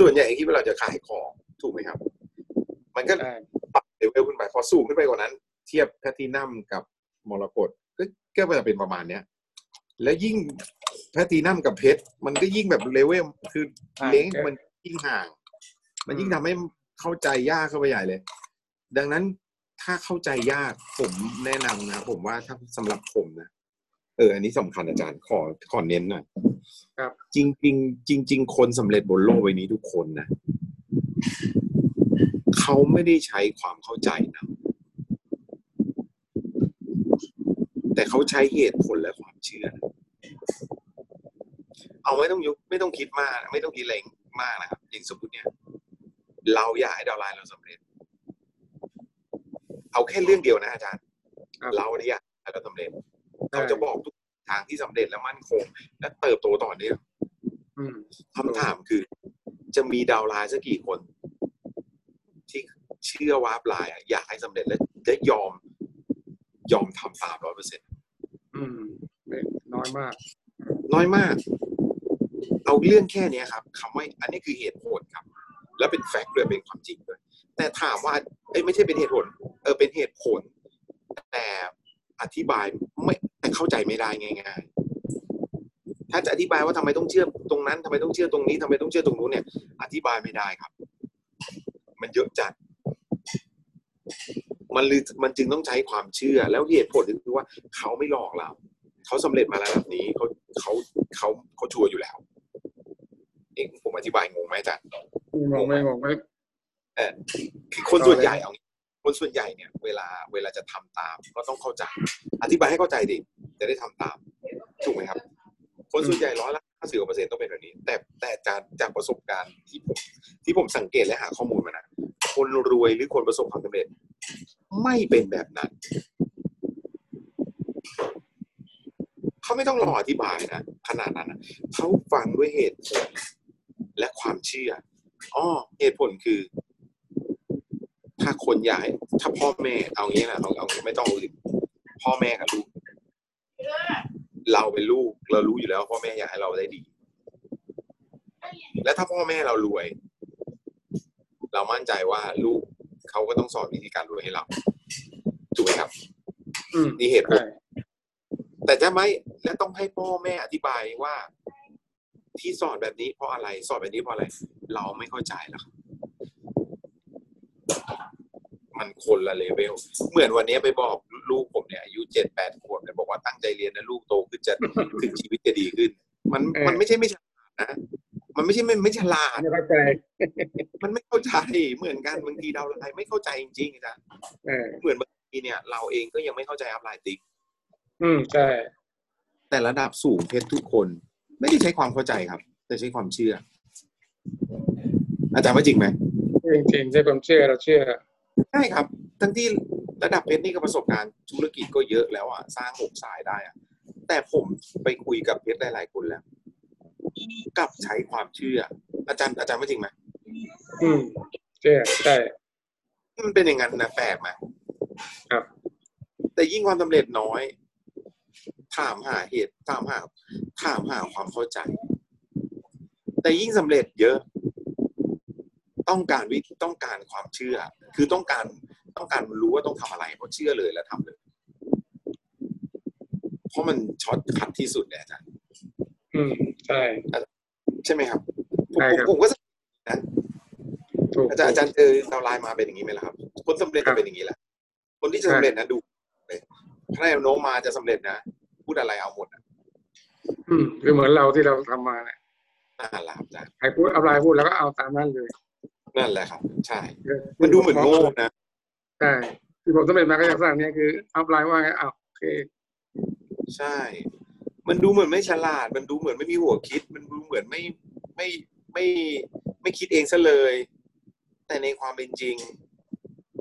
Speaker 10: ส่วนใหญ่ที่เราจะขายของถูกไหมครับ มันก็ปรับ เลเวลขึ้นไปพอสูงขึ้นไปกว่านั้น เทียบแพลตินัมกับมรกตก็ก็จะเป็นประมาณเนี้ย แล้วยิ่งแพลตินัมกับเพชรมันก็ยิ่งแบบ level คือ range มันยิ่งห่าง มันยิ่งทำให้เข้าใจยากเข้าไปใหญ่เลย ดังนั้นถ้าเข้าใจยากผมแนะนำนะผมว่าถ้าสำหรับผมนะเอออันนี้สำคัญอาจารย์ขอขอเน้นหน่อย
Speaker 11: ครับ
Speaker 10: จริงจริงๆจริง ๆ คนสำเร็จบนโลกใบนี้ทุกคนนะ เขาไม่ได้ใช้ความเข้าใจนะแต่เขาใช้เหตุผลและความเชื่อนะเอาไม่ต้องยุไม่ต้องคิดมาก ไม่ต้องคิดอะไรมากนะครับอย่างสมมติเนี่ย เราอยากให้ดาวน์ไลน์เราสำเร็จ เอาแค่เรื่องเดียวนะอาจารย์ เราเนี่ยอยากให้เราสำเร็จเขาจะบอกทุกทางที่สำเร็จและมั่นคง และเติบโตต่อเนื่อง
Speaker 11: อืม
Speaker 10: คำถามคือ จะมี downline สักกี่คนที่ เชื่อว่า upline อะอยากให้สำเร็จและและยอม ยอมทำตามร้อยเปอร์เซ็นต์
Speaker 11: อืมไม่น้อยมาก
Speaker 10: น้อยมาก เอาเรื่องแค่เนี้ยครับคำว่าอันนี้คือเหตุผลครับ แล้วเป็น fact ด้วยเป็นความจริงด้วย แต่ถามว่าเอ้ยไม่ใช่เป็นเหตุผล เออเป็นเหตุผล แต่อธิบายไม่แต่เข้าใจไม่ได้ง่าย ๆถ้าจะอธิบายว่าทำไมต้องเชื่อตรงนั้นทำไมต้องเชื่อตรงนี้ทำไมต้องเชื่อตรงนู้นเนี่ย อธิบายไม่ได้ครับ มันเยอะจัด มันเลยมันจึงต้องใช้ความเชื่อ แล้วเหตุผลคือว่าเขาไม่หลอกเราเขาสำเร็จมาระดับนี้เขาเขาเขาเขาชัวร์อยู่แล้วเองผมอธิบายงงไหมอาจารย์
Speaker 11: งงไหม่งงไหม่
Speaker 10: เออคือคนส่วนใหญ่เอางี้คนส่วนใหญ่เนี่ย เวลาเวลาจะทำตาม ก็ต้องเข้าใจ อธิบายให้เข้าใจดิจะได้ทำตามถูกไหมครับ คนส่วนใหญ่ร้อยละห้าสิบเปอร์เซ็นต์ต้องเป็นแบบนี้ แต่แต่จากจากประสบการณ์ที่ผมที่ผมสังเกตและหาข้อมูลมานะ คนรวยหรือคนประสบความสำเร็จ ไม่เป็นแบบนั้น เขาไม่ต้องรออธิบายนะขนาดนั้นนะเขาฟังด้วยเหตุผลและความเชื่ออ๋อเหตุผลคือ ถ้าคนใหญ่ถ้าพ่อแม่เอางี้นะเอาเอาไม่ต้องอื่นพ่อแม่กับลูกเราเป็นลูกเรารู้อยู่แล้วพ่อแม่อยากให้เราได้ดี และถ้าพ่อแม่เรารวย เรามั่นใจว่าลูกเขาก็ต้องสอนวิธีการรวยให้เราถูกไหมครับ
Speaker 11: อืม
Speaker 10: นี่เหตุผลแต่จะไม่และต้องให้พ่อแม่อธิบายว่า ที่สอนแบบนี้เพราะอะไร สอนแบบนี้เพราะอะไร เราไม่เข้าใจแล้วครับมันคนละเลเวล เหมือนวันนี้ไปบอกลูกผมเนี่ยอายุเจ็ดแปดขวบเนี่ยบอกว่าตั้งใจเรียนนะลูกโตขึ้นจะถึงชีวิตจะดีขึ้น มัน
Speaker 11: เออ
Speaker 10: มันไม่ใช่ไม่ฉลาดนะ มันไม่ใช่ไม่ไม่ฉลาด
Speaker 11: ไม่เข้าใจ
Speaker 10: มันไม่เข้าใจเหมือนกันบางทีเราอะไรไม่เข้าใจจริงๆอาจารย์
Speaker 11: เออ
Speaker 10: เหมือนบางทีเนี่ย เราเองก็ยังไม่เข้าใจอัพไลน์ติ๊ก
Speaker 11: อืมใช่
Speaker 10: แต่ระดับสูงเพชรทุกคน ไม่ได้ใช้ความเข้าใจครับ แต่ใช้ความเชื่อ อาจารย์ว่าจริงไหม
Speaker 11: จริงๆใช้ความเชื่อเราเชื่อ
Speaker 10: ใช่ครับ ทั้งที่ระดับเพชรนี่ก็ประสบการณ์ธุรกิจก็เยอะแล้วอะสร้างหกสายได้อะแต่ผมไปคุยกับเพชรหลายๆคนแล้ว กลับใช้ความเชื่อ อาจารย์อาจารย์ว่าจริงไหม
Speaker 11: อืมเชื่อใช่
Speaker 10: มันเป็นอย่างนั้นนะแปลกไหม
Speaker 11: ครับ
Speaker 10: แต่ยิ่งความสำเร็จน้อย ถามหาเหตุถามหาถามหาความเข้าใจ แต่ยิ่งสำเร็จเยอะ ต้องการวิต้องการความเชื่อ คือต้องการต้องการรู้ว่าต้องทำอะไรเพราะเชื่อเลยแล้วทำเลย เพราะมันช็อตคัดที่สุดเนี่ยอาจารย์
Speaker 11: อืมใช่
Speaker 10: ใช่ไหมครับผม
Speaker 11: ใช่ครับ
Speaker 10: ผมก็นะ
Speaker 11: ถูก
Speaker 10: อาจารย์อาจารย์เจอดาวน์ไลน์มาเป็นอย่างนี้ไหมล่ะครับ คนสำเร็จจะเป็นอย่างนี้แหละ คนที่จะสำเร็จนะดูเลยถ้าแนวโน้มมาจะสำเร็จนะพูดอะไรเอาหมดอะ
Speaker 11: อืมคือเหมือนเราที่เราทำมาเนี่ย
Speaker 10: นั่นแหละครับอาจารย์
Speaker 11: ใครพูดอะไรพูดแล้วก็เอาตามนั้นเลย
Speaker 10: นั่นแหละครับ ใช่ มันดูเหมือนโง่นะ
Speaker 11: ใช่ที่ผมสำเร็จมาก็อย่างสร้างเนี้ยคืออัพไลน์ว่าไงอ้าวโอเค
Speaker 10: ใช่ มันดูเหมือนไม่ฉลาด มันดูเหมือนไม่มีหัวคิด มันดูเหมือนไม่ไม่ไม่ไม่คิดเองซะเลย แต่ในความเป็นจริง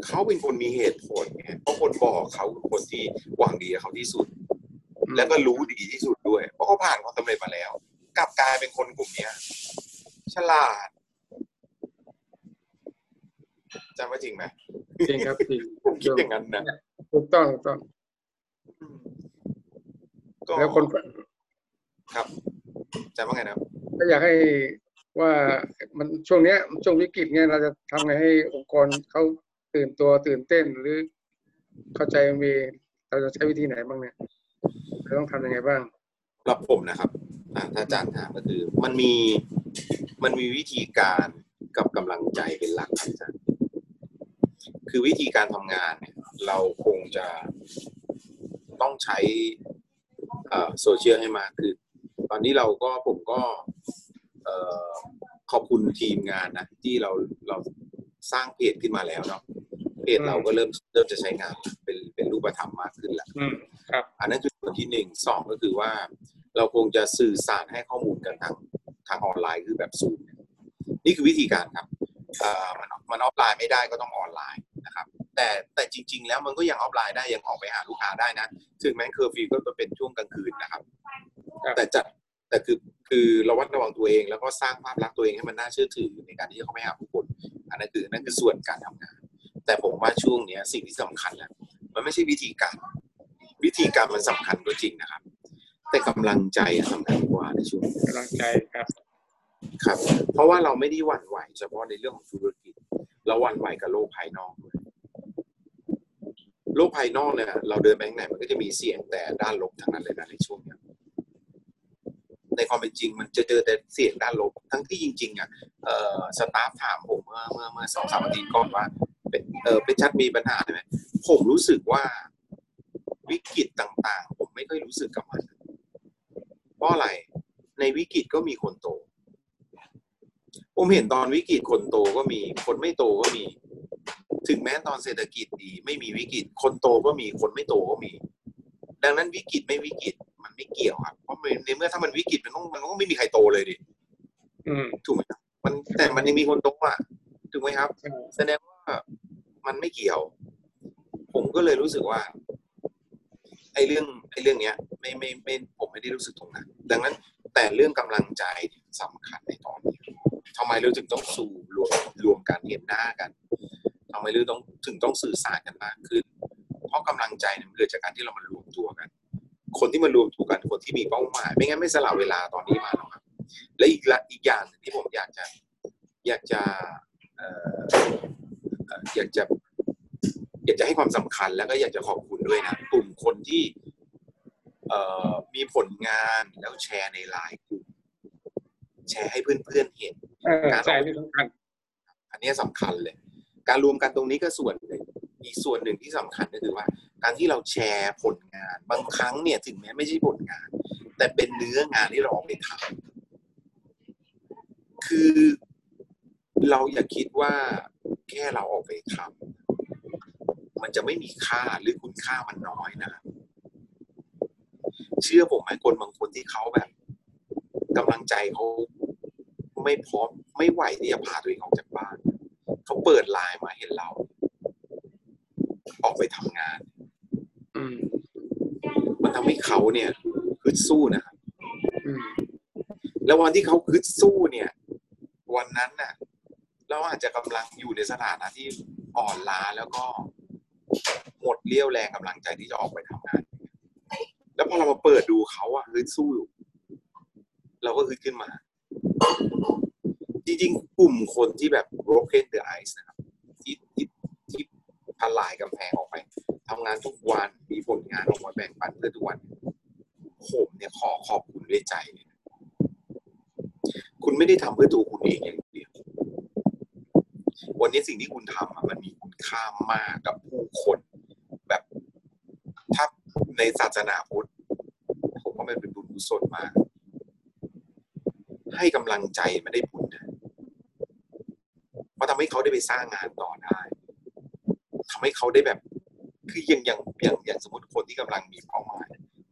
Speaker 10: เขาเป็นคนมีเหตุผลไงเพราะคนบอกเขาคือคนที่หวังดีกับเขาที่สุด แล้วก็รู้ดีที่สุดด้วย เพราะเขาผ่านความสำเร็จมาแล้วกลับกลายเป็นคนกลุ่มเนี้ย ฉลาดจำว่าจริงไหม
Speaker 11: จริงครับจริง
Speaker 10: ผมคิดอย่างนั้นนะ
Speaker 11: ถูกต้องถูกต้อง
Speaker 10: ก็
Speaker 11: แล้วคน
Speaker 10: ครับจำว่าไงนะครับ
Speaker 11: ก็อยากให้ว่ามันช่วงเนี้ยช่วงวิกฤตเนี้ยเราจะทำไงให้องค์กรเขาตื่นตัวตื่นเต้นหรือเข้าใจมีเราจะใช้วิธีไหนบ้างเนี่ยเราต้องทำยังไงบ้าง
Speaker 10: สำหรับผมนะครับอ่าถ้าอาจารย์ถามก็คือ มันมีมันมีวิธีการกับกำลังใจเป็นหลักครับอาจารย์คือวิธีการทำงานเนี่ย เราคงจะต้องใช้เอ่อ โซเชียลให้มากขึ้นตอนนี้เราก็ผมก็เอ่อขอบคุณทีมงานนะ ที่เราเราสร้างเพจขึ้นมาแล้วเนาะเพจเราก็เริ่มเริ่มจะใช้งานเป็นเป็นรูปธรรมมากขึ้นแล้ว
Speaker 11: อืมครับ
Speaker 10: อันนั้นคือส่วนที่หนึ่งสองก็คือว่า เราคงจะสื่อสารให้ข้อมูลกันทางทางออนไลน์คือแบบซูมนี่คือวิธีการครับเอ่อมันมันออฟไลน์ไม่ได้ก็ต้องออนไลน์นะครับ แต่แต่จริง ๆ แล้วมันก็ยังออฟไลน์ได้ยังออกไปหาลูกค้าได้นะถึงแม้เคอร์ฟิวก็เป็นช่วงกลางคืนนะครับ แต่จะแต่คือคือระมัดระวังตัวเองแล้วก็สร้างภาพลักษณ์ตัวเองให้มันน่าเชื่อถือในการที่จะเข้าไปหาผู้คนอันนั้นคือนั่นคือส่วนการทำงาน แต่ผมว่าช่วงเนี้ยสิ่งที่สำคัญแหละมันไม่ใช่วิธีการ วิธีการมันสำคัญก็จริงนะครับ แต่กำลังใจอะสำคัญกว่าในช่วงนี้
Speaker 11: กำลังใจครับ
Speaker 10: ครับ เพราะว่าเราไม่ได้หวั่นไหวเฉพาะในเรื่องของธุรกิจเราหวั่นไหวกับโลกภายนอกด้วย โลกภายนอกเนี่ยเราเดินไปข้างไหนมันก็จะมีเสียงแต่ด้านลบทั้งนั้นเลยนะในช่วงเนี้ยในความเป็นจริงมันจะเจอแต่เสียงด้านลบทั้งที่จริง ๆอะเอ่อสตาฟถามผมเมื่อเมื่อเมื่อสองสามอาทิตย์ก่อนว่าเป็นเออเป็นชัดมีปัญหาไหมผมรู้สึกว่าวิกฤตต่างๆ ผมไม่ค่อยรู้สึกกับมันเพราะอะไรในวิกฤตก็มีคนโต ผมเห็นตอนวิกฤตคนโตก็มี คนไม่โตก็มี ถึงแม้ตอนเศรษฐกิจดี ไม่มีวิกฤต คนโตก็มีคนไม่โตก็มี ดังนั้นวิกฤตไม่วิกฤตมันไม่เกี่ยวครับเพราะในเมื่อถ้ามันวิกฤตมันต้องมันก็ไม่มีใครโตเลยดิ
Speaker 11: อืม
Speaker 10: ถูกไหมครับมันแต่มันยังมีคนโตอะถูกไหมครับ แสดงว่ามันไม่เกี่ยว ผมก็เลยรู้สึกว่า ไอ้เรื่องไอ้เรื่องเนี้ย ไม่ไม่ไม่ผมไม่ได้รู้สึกตรงนั้นดังนั้น แต่เรื่องกำลังใจเนี่ยสำคัญในตอนนี้ทำไมเราถึงต้องสู่รวมรวมกันเห็นหน้ากัน ทำไมเราต้องถึงต้องสื่อสารกันมากขึ้น เพราะกำลังใจเนี่ยมันเกิดจากการที่เรามารวมตัวกัน คนที่มารวมตัวกันคนที่มีเป้าหมาย ไม่งั้นไม่สละเวลาตอนนี้มาหรอกครับ และอีกละอีกอย่างหนึ่งที่ผมอยากจะอยากจะเอ่อเอ่ออยากจะอยากจะให้ความสำคัญแล้วก็อยากจะขอบคุณด้วยนะกลุ่มคนที่เอ่อมีผลงานแล้วแชร์ในไลน์กลุ่มแชร์ให้เพื่อนๆเห็น
Speaker 11: เออ
Speaker 10: การ
Speaker 11: ใช่นี่สำคัญ
Speaker 10: อันนี้สำคัญเลย การรวมกันตรงนี้ก็ส่วนหนึ่งอีกส่วนหนึ่งที่สำคัญก็คือว่า การที่เราแชร์ผลงาน บางครั้งเนี่ยถึงแม้ไม่ใช่ผลงาน แต่เป็นเนื้องานที่เราเอาไปทำคือเราอย่าคิดว่าแค่เราออกไปทำมันจะไม่มีค่าหรือคุณค่ามันน้อยนะครับเชื่อผมไหมคนบางคนที่เขาแบบกำลังใจเขาไม่พร้อมไม่ไหวที่จะพาตัวเองออกจาก เขาเปิดไลน์มาเห็นเรา ออกไปทำงาน
Speaker 11: อืม
Speaker 10: มันทำให้เขาเนี่ยฮึดสู้นะครับ
Speaker 11: อืม
Speaker 10: แล้ววันที่เขาฮึดสู้เนี่ย วันนั้นน่ะ เราอาจจะกำลังอยู่ในสถานะที่อ่อนล้าแล้วก็หมดเรี่ยวแรงกำลังใจที่จะออกไปทำงาน แล้วพอเรามาเปิดดูเขาอะฮึดสู้อยู่เราก็ฮึดขึ้นมา จริงๆ กลุ่มคนที่แบบ broken the ice นะครับที่ที่ที่ทลายกำแพงออกไปทำงานทุกวันมีผลงานออกมาแบ่งปันเพื่อทุกวัน ผมเนี่ยขอขอบคุณด้วยใจเลยคุณไม่ได้ทำเพื่อตัวคุณเองอย่างเดียว วันนี้สิ่งที่คุณทำมันมีคุณค่ามากกับผู้คนแบบถ้าในศาสนาพุทธผมว่ามันเป็นบุญกุศลมาก ให้กำลังใจไมันได้ บุญนะเพราะทำให้เขาได้ไปสร้างงานต่อได้ทำให้เขาได้แบบ คืออย่างอย่างอย่างอย่างสมมติคนที่กำลังมีเป้าหมาย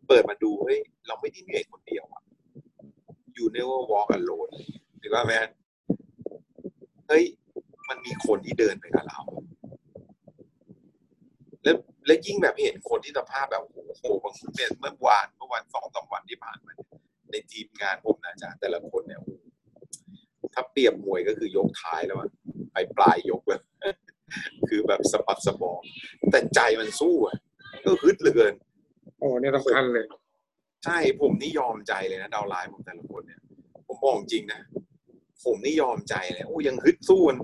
Speaker 10: เปิดมาดูเฮ้ยเราไม่ได้เหนื่อยคนเดียวอะ you never walk alone หรือว่าแม่เฮ้ยมันมีคนที่เดินไปกับเรา แล้วแล้วยิ่งแบบเห็นคนที่สภาพแบบโอ้โหบางคนเนี่ยเมื่อวานเมื่อวันสองสามวันที่ผ่านมาในทีมงานผมนะจารย์แต่ละคนเนี่ยถ้าเปรียบมวยก็คือยกท้ายแล้วอะ ไปปลายยกเลยคือแบบสะบัดสะบอมแต่ใจมันสู้อะก็ฮึดเหลือเกิน
Speaker 11: โอ้เนี่ยสำคัญเลย
Speaker 10: ใช่ผมนี่ยอมใจเลยนะดาวน์ไลน์ผมแต่ละคนเนี่ย ผมบอกจริงนะ ผมนี่ยอมใจเลยโอ้ยังฮึดสู้มัน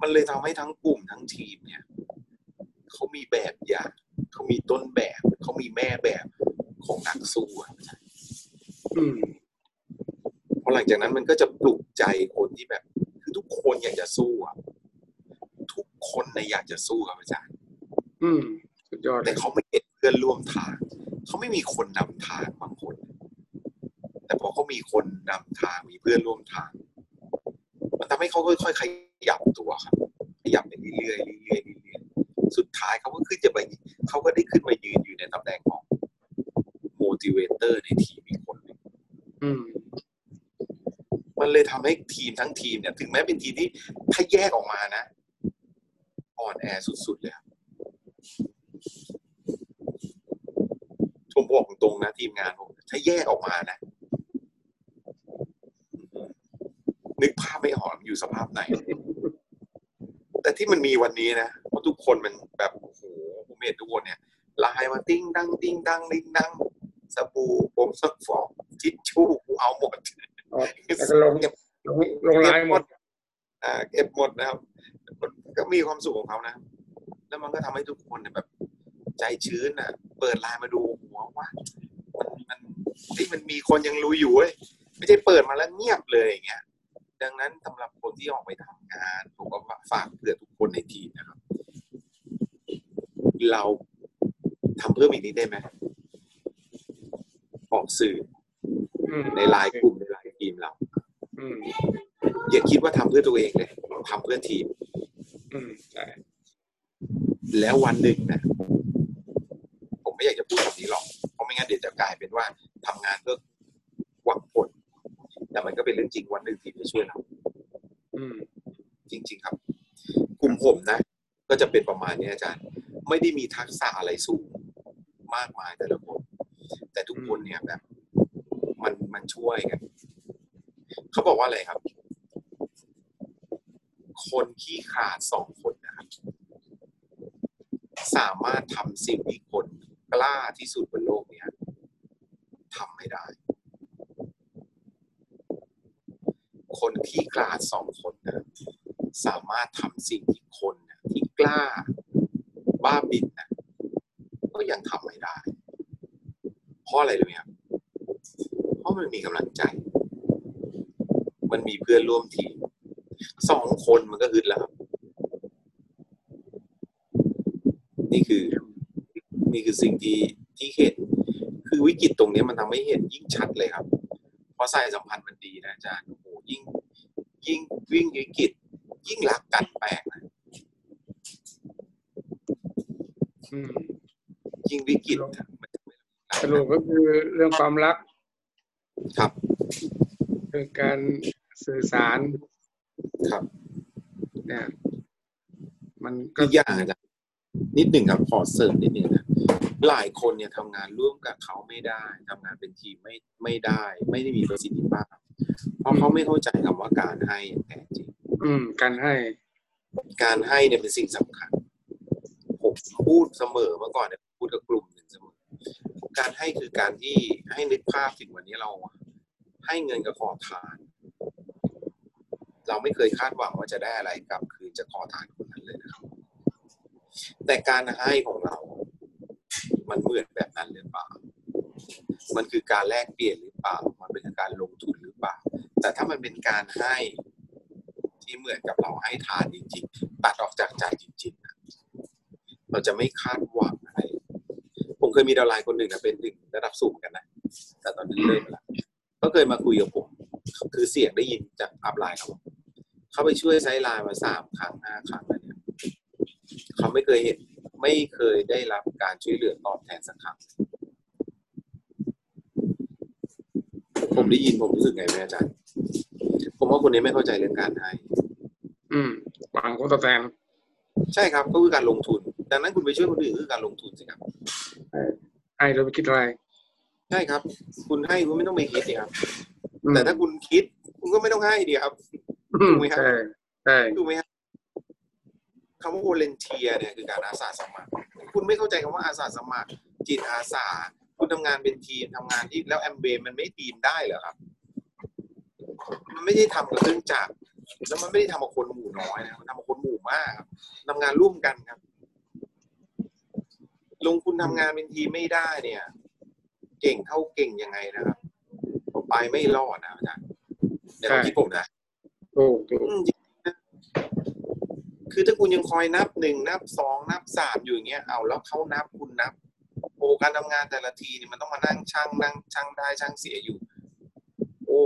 Speaker 10: มันเลยทำให้ทั้งกลุ่มทั้งทีมเนี่ยเขามีแบบอย่างเขามีต้นแบบเขามีแม่แบบของนักสู้อะ
Speaker 11: อืม
Speaker 10: พอหลังจากนั้นมันก็จะปลุกใจคนที่แบบ คือทุกคนอยากจะสู้อะทุกคนในะอยากจะสู้ครับอาจารย์
Speaker 11: อืม สุดยอดเล
Speaker 10: แต่
Speaker 11: ย
Speaker 10: เขาไม่เห็นเพื่อนร่วมทาง เขาไม่มีคนนำทางบางคน แต่พอเขามีคนนำทางมีเพื่อนร่วมทาง มันทำให้เขาค่อยๆขยับตัวครับ ขยับไปเรื่อยๆเรื่อยๆเรื่อยๆสุดท้ายเขาก็ขึ้นจะไปเขาก็ได้ขึ้นมายืนอยู่ในตำแหน่งของ motivator ในทีมอีกคนหนึ่ง
Speaker 11: อืม
Speaker 10: มันเลยทำให้ทีมทั้งทีมเนี่ยถึงแม้เป็นทีมที่ถ้าแยกออกมานะอ่อนแอสุดๆเลยผมบอกตรงนะทีมงานผมถ้าแยกออกมานะ นึกภาพไม่ออกมันอยู่สภาพไหน แต่ที่มันมีวันนี้นะเพราะทุกคนมันแบบโอ้โหผมเห็นทุกคนเนี่ยไลน์มาติ้งดังติ้งดังติ้งดังสบู่ผมซักฟอกทิชชู่กูเอาหมด
Speaker 11: แล้วก็ลงลงลงไลน์หมด
Speaker 10: อ่าเก็บหมดนะครับมันก็มีความสุขของเขานะแล้วมันก็ทำให้ทุกคนเนี่ยแบบ ใจชื้นอะ เปิดไลน์มาดูหัวว่ามันมันที่มันมีคนยังรู้อยู่เว้ยไม่ใช่เปิดมาแล้วเงียบเลยอย่างเงี้ย ดังนั้นสำหรับคนที่ออกไปทำงานผมก็ฝากเผื่อทุกคนในทีมนะครับ เราทำเพิ่มอีกนิดได้ไหมออกสื่อ
Speaker 11: อืม
Speaker 10: ในไลน์กลุ่มในไลน์ ทีมเรา
Speaker 11: อืม
Speaker 10: อย่าคิดว่าทำเพื่อตัวเองเลยทำเพื่อทีม
Speaker 11: อืมใช่
Speaker 10: แล้ววันหนึ่งนะผมไม่อยากจะพูดแบบนี้หรอกเพราะไม่งั้นเดี๋ยวจะกลายเป็นว่าทำงานเพื่อหวังผล แต่มันก็เป็นเรื่องจริงวันหนึ่งทีมจะช่วยเรา
Speaker 11: อืม
Speaker 10: จริง ๆ ครับกลุ่มผมนะก็จะเป็นประมาณนี้อาจารย์ ไม่ได้มีทักษะอะไรสูงมากมายแต่ละคนแต่ทุกคนเนี่ยแบบ มันมันช่วยกัน เขาบอกว่าอะไรครับ คนขี้ขาดสองคนนะครับ สามารถทำสิ่งที่คนกล้าที่สุดบนโลกเนี้ยทำไม่ได้ คนที่กลาดสองคนนะสามารถทำสิ่งที่คนนะที่กล้าบ้าบินนะก็ยังทำไม่ได้ เพราะอะไรรู้ไหมครับ เพราะมันมีกำลังใจ มันมีเพื่อนร่วมทีมสองคนมันก็ฮึดแล้วครับ นี่คือ นี่คือสิ่งที่ที่เห็น คือวิกฤตตรงนี้มันทำให้เห็นยิ่งชัดเลยครับ เพราะสายสัมพันธ์มันดีนะอาจารย์โอ้โหยิ่ง ยิ่งวิ่งวิกฤตยิ่งรักกันแปลกนะ
Speaker 11: อืม
Speaker 10: ยิ่งวิกฤตนะมัน
Speaker 11: สรุปก็คือเรื่องความรัก
Speaker 10: ครับ
Speaker 11: เรื่องการ สื่อสาร
Speaker 10: ครับ
Speaker 11: เนี่ยมันก็
Speaker 10: อีกอย่างอาจารย์นิดหนึ่งครับขอเสริมนิดหนึ่งนะหลายคนเนี่ยทำงานร่วมกับเขาไม่ได้ทำงานเป็นทีมไม่ไม่ได้ ไม่ได้มีประสิทธิภาพ เพราะเขาไม่เข้าใจคำว่าการให้อย่างแท้จริง
Speaker 11: อืม การให้
Speaker 10: การให้เนี่ยเป็นสิ่งสำคัญผมพูดเสมอเมื่อก่อนเนี่ยพูดกับกลุ่มหนึ่งเสมอ การให้คือการที่ให้นึกภาพถึงวันนี้เรา ให้เงินกับขอทาน เราไม่เคยคาดหวังว่าจะได้อะไรกลับคืนจากขอทานคนนั้นเลยนะครับ แต่การให้ของเรา มันเหมือนแบบนั้นหรือเปล่า มันคือการแลกเปลี่ยนหรือเปล่า มันเป็นการลงทุนหรือเปล่า แต่ถ้ามันเป็นการให้ที่เหมือนกับเราให้ทานจริงๆ ตัดออกจากใจจริงๆนะเราจะไม่คาดหวังอะไร ผมเคยมี downline คนหนึ่งนะเป็นหนึ่งระดับสูงกันนะ แต่ตอนนี้เลิกไปแล้วก็เคยมาคุยกับผม คือเสียงได้ยินจาก upline เขา เขาไปช่วย sideline มาสามครั้งห้าครั้งแล้วเนี่ยเขาไม่เคยเห็น ไม่เคยได้รับการช่วยเหลือตอบแทนสักครั้งผมได้ยินผมรู้สึกไงไหมอาจารย์ ผมว่าคนนี้ไม่เข้าใจเรื่องการให้
Speaker 11: อืมหวังผลตอบแทน
Speaker 10: ใช่ครับก็คือการลงทุน ดังนั้นคุณไปช่วยคนอื่นก็คือการลงทุนสิครับ
Speaker 11: ให้เราไปคิดอะไร
Speaker 10: ใช่ครับ คุณให้คุณไม่ต้องไปคิดสิครับ
Speaker 11: อืม
Speaker 10: แต่ถ้าคุณคิด คุณก็ไม่ต้องให้ดีครับ
Speaker 11: อืม
Speaker 10: ถูกไหมครับ
Speaker 11: ใช่ใช่
Speaker 10: ถูกไหมครับคำว่า volunteer เนี่ยคือการอาสาสมัคร คุณไม่เข้าใจคำว่าอาสาสมัคร จิตอาสา คุณทำงานเป็นทีมทำงานที่แล้วแอมเบมันไม่ทีมได้เหรอครับ มันไม่ได้ทำกับเครื่องจักรแล้วมันไม่ได้ทำกับคนหมู่น้อยนะมันทำกับคนหมู่มากครับทำงานร่วมกันครับลงคุณทำงานเป็นทีมไม่ได้เนี่ย เก่งเท่าเก่งยังไงนะครับผมไปไม่รอดนะอาจารย์ในความคิดผมนะ
Speaker 11: ถูกถูก
Speaker 10: อืมจริงๆนะคือถ้าคุณยังคอยนับหนึ่งนับสองนับสามอยู่อย่างเงี้ยเอาแล้วเขานับคุณนับโอ้การทำงานแต่ละทีนี่มันต้องมานั่งช่างนั่งช่างได้ช่างเสียอยู่ โอ้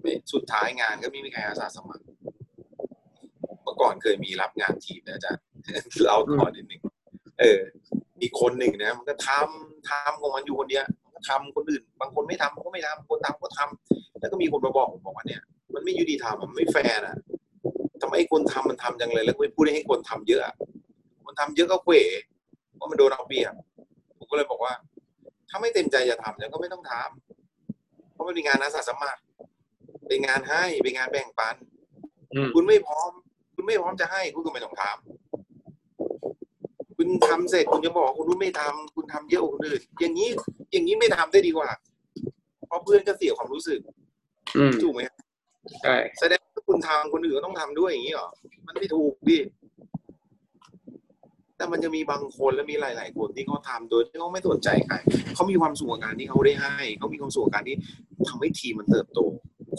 Speaker 10: ไม่สุดท้ายงานก็ไม่มีใครอาสาสมัครเมื่อก่อนเคยมีรับงานทีมนะอาจารย์เราต่อนิดนึงเอออีกคนหนึ่งนะมันก็ทำทำของมันอยู่คนเดียวมันก็ทำคนอื่น บางคนไม่ทำก็ไม่ทำคนทำก็ทำแล้วก็มีคนมาบอกผมบอกว่าเนี่ยมัน ไม่ยุติธรรมอะมันไม่แฟร์นะทำไมคนทำมันทำจังเลยแล้วไม่พูดให้คนทำเยอะอะคนทำเยอะก็เขวว่ามันโดนเอาเปรียบผมก็เลยบอกว่า ถ้าไม่เต็มใจจะทำเนี่ยก็ไม่ต้องทำเพราะมันเป็นงานอาสาสมัครเป็นงานให้เป็นงานแบ่งปัน
Speaker 11: อืม
Speaker 10: คุณไม่พร้อม คุณไม่พร้อมจะให้คุณก็ไม่ต้องทำคุณทำเสร็จคุณจะบอกว่าคุณรู้นไม่ทำคุณทำเยอะกว่าคนอื่นอย่างนี้ อย่างนี้ไม่ทำได้ดีกว่า เพราะเพื่อนก็เสียความรู้สึก
Speaker 11: อืม
Speaker 10: ถูกไหมครับ
Speaker 11: ใช่
Speaker 10: แสดงว่าคุณทำคนอื่นก็ต้องทำด้วยอย่างนี้เหรอมันไม่ถูกดิแต่มันจะมีบางคนและมีหลาย ๆ คนที่เขาทำโดยที่เขาไม่สนใจใครเขามีความสุขกับการที่เขาได้ให้เขามีความสุขกับการที่ทำให้ทีมมันเติบโต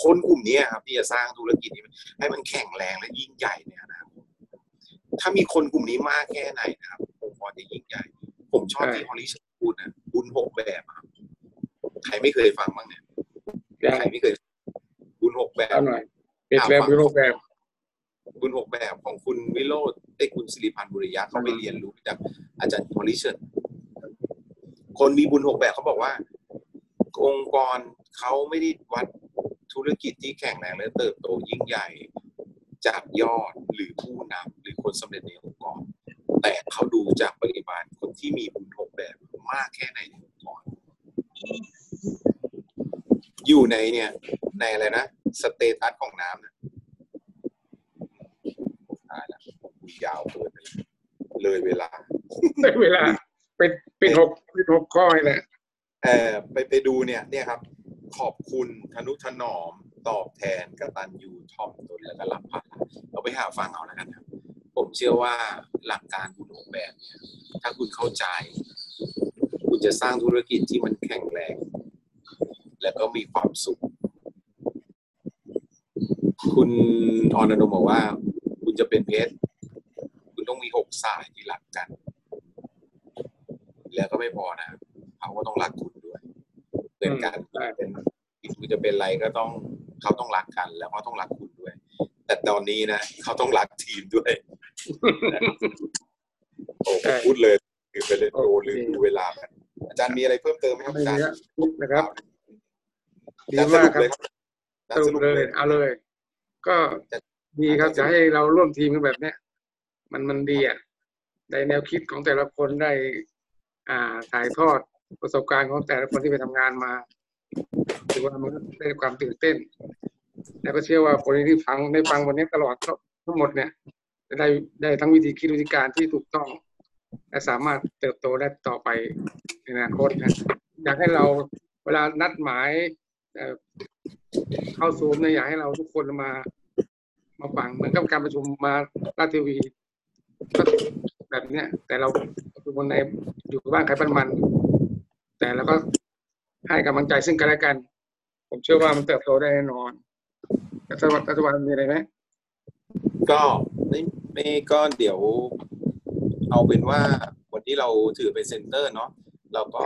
Speaker 10: คนกลุ่มนี้ครับที่จะสร้างธุรกิจนี้ให้มันแข็งแรงและยิ่งใหญ่เนี่ยนะครับถ้ามีคนกลุ่มนี้มากแค่ไหนนะครับองค์กรจะยิ่งใหญ่ ผมชอบที่ฮอลลีชพูดนะบุญหกแบบอะครับใครไม่เคยฟังบ้างเนี่ยใครไม่เคย บุญหกแบบ
Speaker 11: เอาหน่อยเป็นแบบเป็นรูปแบบ
Speaker 10: บุญหกแบบของคุณวิโรธไอ้ยคุณสิริพันธ์บุริยะเขาไปเรียนรู้จากอาจารย์มอริเชนคนมีบุญหกแบบเขาบอกว่า องค์กรเขาไม่ได้วัดธุรกิจที่แข็งแรงและเติบโตยิ่งใหญ่จากยอดหรือผู้นำหรือคนสำเร็จในองค์กร แต่เขาดูจากปริมาณคนที่มีบุญหกแบบมากแค่ไหนในองค์กร อยู่ในเนี่ย ในอะไรนะสเตตัสของน้ำนะตายแล้วผมคุยยาวเกินไปแล้วเลยเวลา
Speaker 11: ได้เวลา เป็นเป็นหกเป็นหกข้อนี่แหละ
Speaker 10: เออไปไปดูเนี่ย เนี่ยครับ ขอบคุณทนุถนอมตอบแทนกตัญญูถ่อมตนแล้วก็รับภาระเราไปหาฟังเอาแล้วกันครับ ผมเชื่อว่าหลักการคุณออกแบบเนี่ย ถ้าคุณเข้าใจ คุณจะสร้างธุรกิจที่มันแข็งแรง แล้วก็มีความสุข คุณอนันต์บอกว่า คุณจะเป็นเพชรคุณต้องมีหกสายที่รักกัน แล้วก็ไม่พอนะเขาก็ต้องรักคุณด้วยเพื่อนกันเป็นคุณจะเป็นอะไรก็ต้องเขาต้องรักกัน แล้วเขาต้องรักคุณด้วย แต่ตอนนี้นะเขาต้องรักทีมด้วยโอ้ผมพูดเลยคือไปเลยโอ้ลืมดูเวลากันอาจารย์มีอะไรเพิ่มเติมไหมครับอาจารย์
Speaker 11: นะครับ ดี
Speaker 10: อาจารย์ส
Speaker 11: มาก
Speaker 10: รุป
Speaker 11: ครับ
Speaker 10: เลยครับอาจารย์
Speaker 11: สรุ
Speaker 10: ส
Speaker 11: ป
Speaker 10: รุป
Speaker 11: เล
Speaker 10: เลยย
Speaker 11: เอาเลย ก็ดีครับจะให้เราร่วมทีมกันแบบเนี้ยมันมันดีอะได้แนวคิดของแต่ละคนได้ อ่าถ่ายทอดประสบการณ์ของแต่ละคนที่ไปทำงานมาถือว่ามันได้ความตื่นเต้น แล้วก็เชื่อว่าคนที่ฟังได้ฟังวันนี้ตลอดทั้งหมดเนี่ยจะได้ได้ทั้งวิธีคิดวิธีการที่ถูกต้อง และสามารถเติบโตได้ต่อไปในอนาคตนะอยากให้เราเวลานัดหมาย เอ่อเข้าซูมเนี่ยอยากให้เราทุกคนมา มาฟังเหมือนกับการประชุมมาราชทีวีก็แบบเนี้ย แต่เราทุกคนในอยู่บ้านใครบ้านมัน แต่เราก็ให้กำลังใจซึ่งกันและกัน ผมเชื่อว่ามันเติบโตได้แน่นอนรัฐบาลรัฐบาลมีอะไรไหม
Speaker 10: ก็ไม่ไม่ก็เดี๋ยว เอาเป็นว่าวันที่เราถือเป็น center เนาะเราก็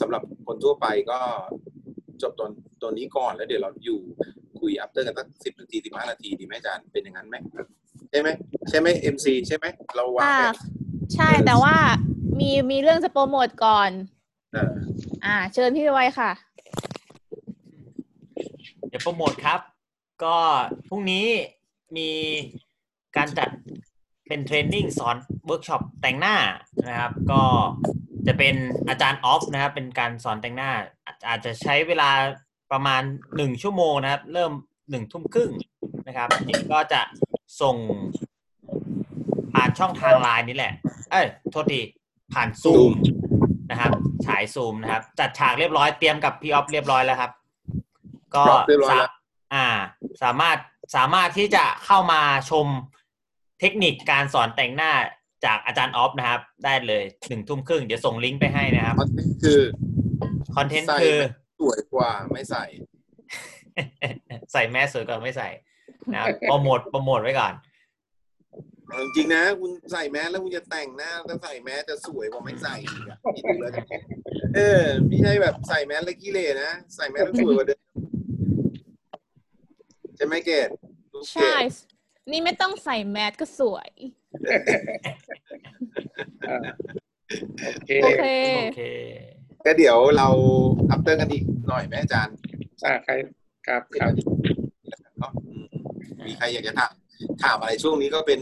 Speaker 10: สำหรับคนทั่วไปก็ จบตอนตอนนี้ก่อนแล้วเดี๋ยวเราอยู่คุย after กันสักสิบนาทีสิบห้านาทีดีไหมอาจารย์เป็นอย่างนั้นไหมใช่ไหมใช่ไหม MC ใช่ไหมเราวาง
Speaker 1: อ่า
Speaker 10: แผน
Speaker 1: ใช่แต่ว่ามีมีเรื่องจะโปรโมทก่อน
Speaker 10: เออ
Speaker 1: อ่า เชิญพี่ไว้ค่ะ
Speaker 4: เดี๋ยวโปรโมทครับ ก็พรุ่งนี้มีการจัดเป็น training สอนเวิร์กช็อปแต่งหน้านะครับ ก็ จะเป็นอาจารย์ออฟนะครับ เป็นการสอนแต่งหน้าอาจอาจจะใช้เวลาประมาณหนึ่งชั่วโมงนะครับ เริ่มหนึ่งทุ่มครึ่งนะครับนี่ก็จะส่งผ่านช่องทางไลน์นี่แหละ เอ้ยโทษทีผ่านซูมนะครับฉายซูมนะครับ จัดฉากเรียบร้อยเตรียมกับพี่ออฟเรียบร้อยแล้วครับ ก็
Speaker 10: ครับเรียบร้อยแล้ว
Speaker 4: สาอ่า สามารถสามารถที่จะเข้ามาชมเทคนิคการสอนแต่งหน้า จากอาจารย์ออฟนะครับ ได้เลยหนึ่งทุ่มครึ่งเดี๋ยวส่งลิงก์ไปให้นะครับ
Speaker 10: คือ
Speaker 4: คอนเทนต์
Speaker 10: ใส่
Speaker 4: คือ
Speaker 10: สวยกว่าไม่ใส่
Speaker 4: ใส่แมสสวยกว่าไม่ใส่นะครับโปรโมทโปรโมทไว้ก่อน
Speaker 10: เอาจริงๆนะ คุณใส่แมสแล้วคุณจะแต่งหน้าถ้าใส่แมสจะสวยกว่าไม่ใส่อีกอะคิดดูแล้วกันเออไม่ใช่แบบใส่แมสแล้วขี้เหร่นะใส่แมสแล้วสวยกว่าเดิมใช่ไหมเกดลูกเก
Speaker 1: ใช่
Speaker 10: ด
Speaker 1: นี่ไม่ต้องใส่แมสก็สวย
Speaker 11: โอเค
Speaker 1: โอเค
Speaker 4: โอเค
Speaker 10: ก็เดี๋ยวเราอัปเตอร์กันอีกหน่อยไหมอาจารย์
Speaker 11: อ่าใครครับครับ
Speaker 10: ก็อืมมีใครอยากจะถามถามอะไรช่วงนี้ก็เป็น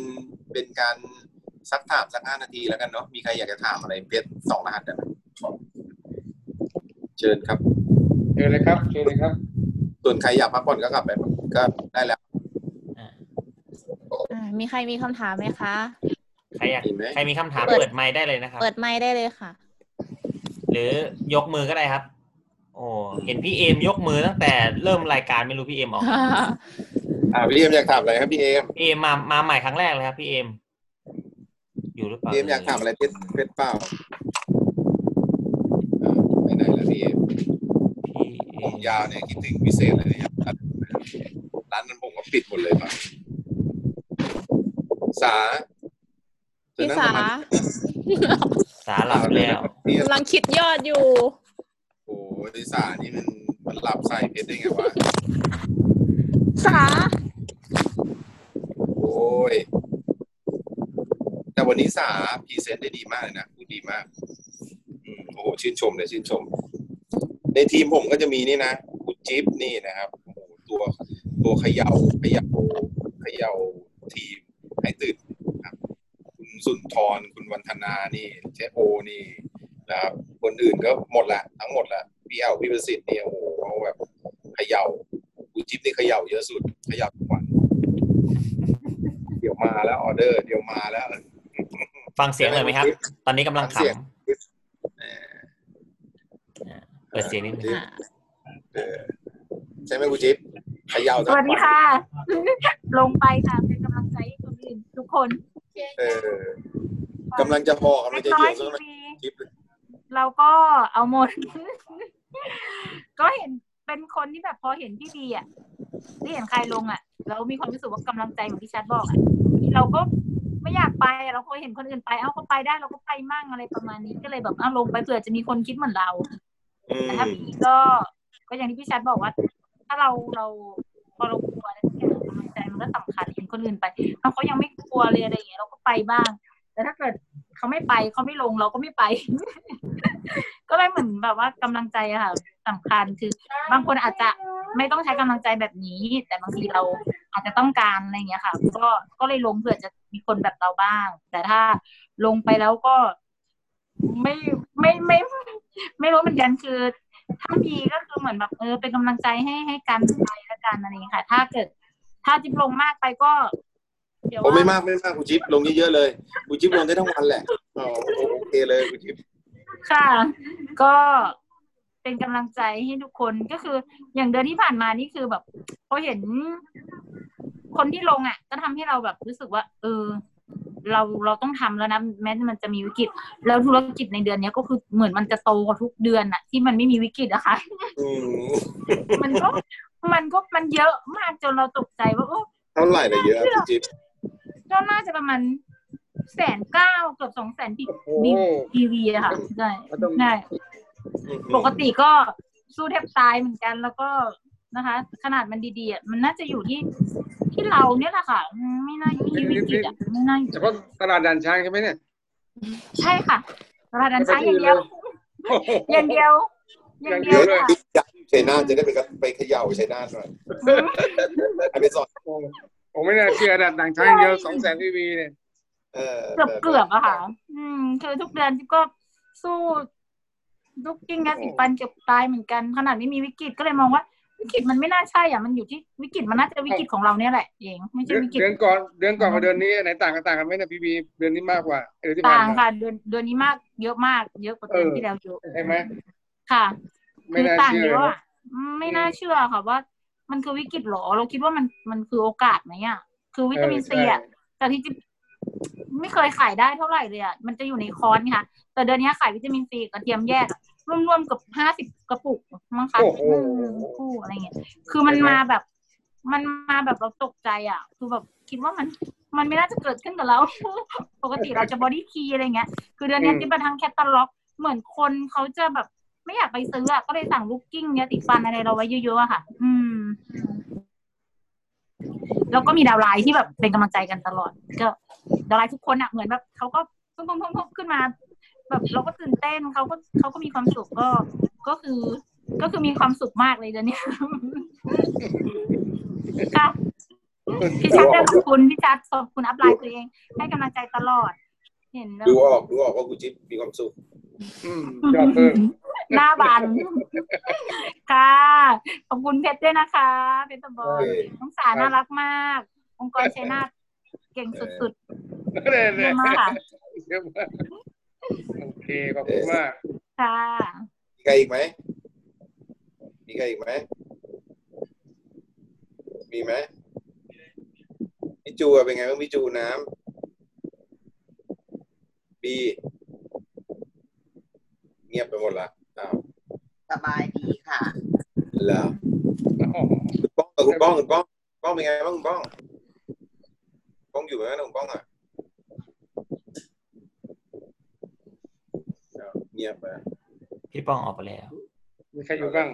Speaker 10: เป็นการซักถามสักห้านาทีแล้วกันเนาะมีใครอยากจะถามอะไรเพชรสองรหัสกันไหมเชิญครับ
Speaker 11: เชิญเลยครับเชิญเลยครับ
Speaker 10: ส่วนใครอยากพักผ่อนก็กลับไปก็ได้แล้ว
Speaker 1: อ่ามีใครมีคำถามไหมคะ
Speaker 4: ใครอยาก
Speaker 10: มีไหม
Speaker 4: ใครมีคำถาม
Speaker 1: เปิด
Speaker 4: เปิดไมค์ได้เลยนะครับ
Speaker 1: เปิดไมค์ได้เลยค่ะ
Speaker 4: หรือยกมือก็ได้ครับ โอ้เห็นพี่เอมยกมือตั้งแต่เริ่มรายการไม่รู้พี่เอมออก
Speaker 10: อ่าพี่เอมอยากถามอะไรครับพี่เอม
Speaker 4: พี่เอมมามาใหม่ครั้งแรกเลยครับพี่เอมอยู่หรือเปล่า
Speaker 10: พี่เอมอยากถามอะไรเพชรเพชรเปล่าอ่าไปไหนแล้วพี่เอมผมยาวเนี่ยคิดถึงพิเศษเลยเนี่ยร้านนั้นผมก็ปิดหมดเลยมา สาเธอ
Speaker 1: พี่
Speaker 10: นั่ง
Speaker 1: สา
Speaker 10: มา
Speaker 4: สาหลับแล้ว
Speaker 1: กำลังคิดยอดอยู่
Speaker 10: โอ้ยสานี่มันมันหลับใส่เพชรได้ไงวะ
Speaker 1: สา
Speaker 10: โอ้ย แต่วันนี้สา present ได้ดีมากเลยนะพูดดีมากอืมโอ้โหชื่นชมเลยชื่นชม ในทีมผมก็จะมีนี่นะคุณจิ๊บนี่นะครับโอ้โหตัวตัวเขย่าเขย่าเขย่าทีม ให้ตื่นนะครับ คุณสุนทรคุณวันธนานี่เจโอนี่นะครับคนอื่นก็หมดละทั้งหมดละพี่เอลพี่ประสิทธิ์นี่โอ้โหเขาแบบเขย่าคุณจิ๊บนี่เขย่าเยอะสุดเขย่าทุกวันเดี๋ยวมาแล้วออเดอร์ เดี๋ยวมาแล้ว
Speaker 4: ฟังเสียงเลยไหมครับ ตอนนี้กำลังข
Speaker 10: เสียง
Speaker 4: เปิดเสียงนิดนึง
Speaker 10: เออใช่ไหมครูจิ๊บเขย่า
Speaker 16: สวัสดีค่ะ ลงไปค่ะเป็นก ทุกคน
Speaker 10: เออกำลังจะห่อกำลังจะเหี่ยวซะหน่อยจิ๊บ
Speaker 16: เราก็เอาหมด ก็เห็นเป็นคนที่แบบพอเห็นพี่บีอะที่เห็นใครลงอะ เรามีความรู้สึกว่ากำลังใจเหมือนที่ชัดบอกอะเราก็ไม่อยากไปอะเราเคยเห็นคนอื่นไปเอ้าก็ไปได้เราก็ไปมั่งอะไรประมาณนี้ก็เลยแบบเอาลงไปเผื่อจะมีคนคิดเหมือนเราแต่ถ้าพี่ก็ก็อย่างที่พี่ชัดบอกว่า ถ้าเราเราพอเราก ใจมันก็สำคัญเห็นคนอื่นไปเอาเขายังไม่กลัวเลยอะไรอย่างเงี้ยเราก็ไปบ้าง แต่ถ้าเกิดเขาไม่ไปเขาไม่ลงเราก็ไม่ไป ก็เลยเหมือนแบบว่ากำลังใจอะค่ะสำคัญคือ บางคนอาจจะไม่ต้องใช้กำลังใจแบบนี้ แต่บางทีเราอาจจะต้องการอะไรเงี้ยค่ะ ก็ก็เลยลงเผื่อจะมีคนแบบเราบ้าง แต่ถ้าลงไปแล้วก็ไม่ไม่ไม่ ไม่รู้เหมือนกันคือ ถ้ามีก็คือเหมือนแบบเออเป็นกำลังใจให้ให้กันไปแล้วกันอะไรอย่างเงี้ยค่ะ ถ้าเกิด ถ้าจิ๊บลงมากไปก็ เดี๋ยว
Speaker 10: โอ้
Speaker 16: ว่า
Speaker 10: ไม่มากไม่มากครูจิ๊บลงเยอะๆเลยครูจิ๊บลงได้ทั้งวันแหละอ๋อโอเคเลยครูจิ๊บ
Speaker 16: ค่ะ ก็เป็นกำลังใจให้ทุกคนก็คือ อย่างเดือนที่ผ่านมานี่คือแบบพอเห็น คนที่ลงอะ ก็ทำให้เราแบบรู้สึกว่า เออ เราเราต้องทำแล้วนะแม้มันจะมีวิกฤต แล้วธุรกิจในเดือนเนี้ยก็คือเหมือนมันจะโตกว่าทุกเดือนอะที่มันไม่มีวิกฤตอะค่ะ
Speaker 10: อืม
Speaker 16: มันก็ มันก็มันเยอะมากจนเราตกใจว่าโอ้
Speaker 10: เท่าไหร่ละเยอะอะครูจิ๊บ
Speaker 16: ก็น่าจะประมาณแสนเก้าเกือบสองแสนทีบีทีวีอะค่ะใช่ใช่ปกติก็สู้แทบตายเหมือนกันแล้วก็นะคะ ขนาดมันดีๆอะมันน่าจะอยู่ที่ที่เราเนี่ยแหละค่ะอืมไม่น่าอยู่ที่วิกฤตอะไม่น่าอยู่
Speaker 11: เฉพาะตลาดด่านช้างใช่ไหมเนี่ย
Speaker 16: ใช่ค่ะตลาดดันช้างอย่างเดียวอย่างเดียวอย่างเดียวค่ะ
Speaker 10: อยาก ชัยนาทจะได้ไปกับไปเขย่าชัยนาทหน่อยให้ไปสอน
Speaker 11: ผมไม่น่าเชื่อนะด่านช้างอย่างเดียวสองแสนทีวีเนี่ย
Speaker 10: เออ
Speaker 16: เกือบเกือบอะค่ะ อืมคือทุกเดือนที่ก็สู้ทุกกิ้งยาสีฟันเกือบตายเหมือนกันขนาดไม่มีวิกฤตก็เลยมองว่าวิกฤตมันไม่น่าใช่อะมันอยู่ที่วิกฤตมันน่าจะวิกฤตของเราเนี่ยแหละเองไม่ใช่
Speaker 11: เดือน
Speaker 16: วิกฤต
Speaker 11: เดือนก่อนเดือนก่อนกับเดือนนี้อันไหนต่างกันต่างกันไหมเนะพีบีเดือนนี้มากกว่าเดือนที่ผ่า
Speaker 16: ต่านง
Speaker 11: มา
Speaker 16: ค่ะเดือนเดือนนี้มากเยอะมากเยอะกว่าเดือนที่แล้วเยอะ
Speaker 11: ใช่ไหม
Speaker 16: ค่ะ
Speaker 11: ไม่
Speaker 16: คือ
Speaker 11: น่า
Speaker 16: ต่าง
Speaker 11: เชื่อ
Speaker 16: เยอะ
Speaker 11: นะ
Speaker 16: อะอืมไม่น่าเชื่อค่ะว่า มันคือวิกฤตหรอ เราคิดว่ามันมันคือโอกาสไหมอะคือวิตามินซีอะแต่ที่จิ๊บไม่เคยขายได้เท่าไหร่เลยอะมันจะอยู่ในคอร์สค่ะ แต่เดือนนี้ขายวิตามินซีกับกระเทียมแยกอะรวมๆเกับห้าสิบกระปุกมั้งคะ
Speaker 11: โอ้โห
Speaker 16: อืมคู่อะไรเงี้ยคือมันมาแบบ มันมาแบบเราตกใจอะ คือแบบคิดว่ามัน มันไม่น่าจะเกิดขึ้นกับเรา ปกติเราจะ BodyKey อะไรเงี้ย คือเดือนนี้
Speaker 11: อืม
Speaker 16: จิ๊บไปทางแคตตาล็อก เหมือนคนเขาจะแบบ ไม่อยากไปซื้ออะก็เลยสั่งลูกกิ้งเนี้ยติดฟันอะไรเราไว้เยอะๆอะค่ะ อืม แล้วก็มี downline ที่แบบเป็นกำลังใจกันตลอด ก็ downline ทุกคนอะเหมือนแบบเขาก็พุ่งพุ่งพุ่งขึ้นมา แบบเราก็ตื่นเต้นเขาก็เขาก็มีความสุขก็ ก็คือ ก็คือมีความสุขมากเลยเดี๋ยวนี้ค่ะพี่ชัดขอบคุณพี่ชัดขอบคุณอัพไลน์ตัวเอง ให้กำลังใจตลอด เห็นแล้ว
Speaker 10: ดูออกดูออกว่าครูจิ๊บมีความสุข
Speaker 11: อืมยอดเพิ่ม
Speaker 16: หน้าบานค่ะ ขอบคุณเพชรด้วยนะคะ เพชรตะบอยน้องสาน่ารักมาก องค์กรชัยนาทเก่งสุด
Speaker 11: เน่
Speaker 16: ๆเยี่ยมมากค่ะ
Speaker 11: เยี่ยมมากโอเค ขอบคุณมาก
Speaker 16: ค่ะ
Speaker 10: มีใครอีกไหม มีใครอีกไหม มีไหมพี่จูอะเป็นไงบ้างพี่จูน้ำ บีเงียบไปหมดละอ้าว
Speaker 17: สบายดีค่ะ
Speaker 10: เหรอคุณป้องคุณป้องคุณป้องป้องเป็นไงบ้างคุณป้องป้องอยู่ไหมนะคุณป้องอะอ้าวเงียบไป
Speaker 4: พี่ป้องออกไปแล้ว
Speaker 11: มีใครอยู่บ้าง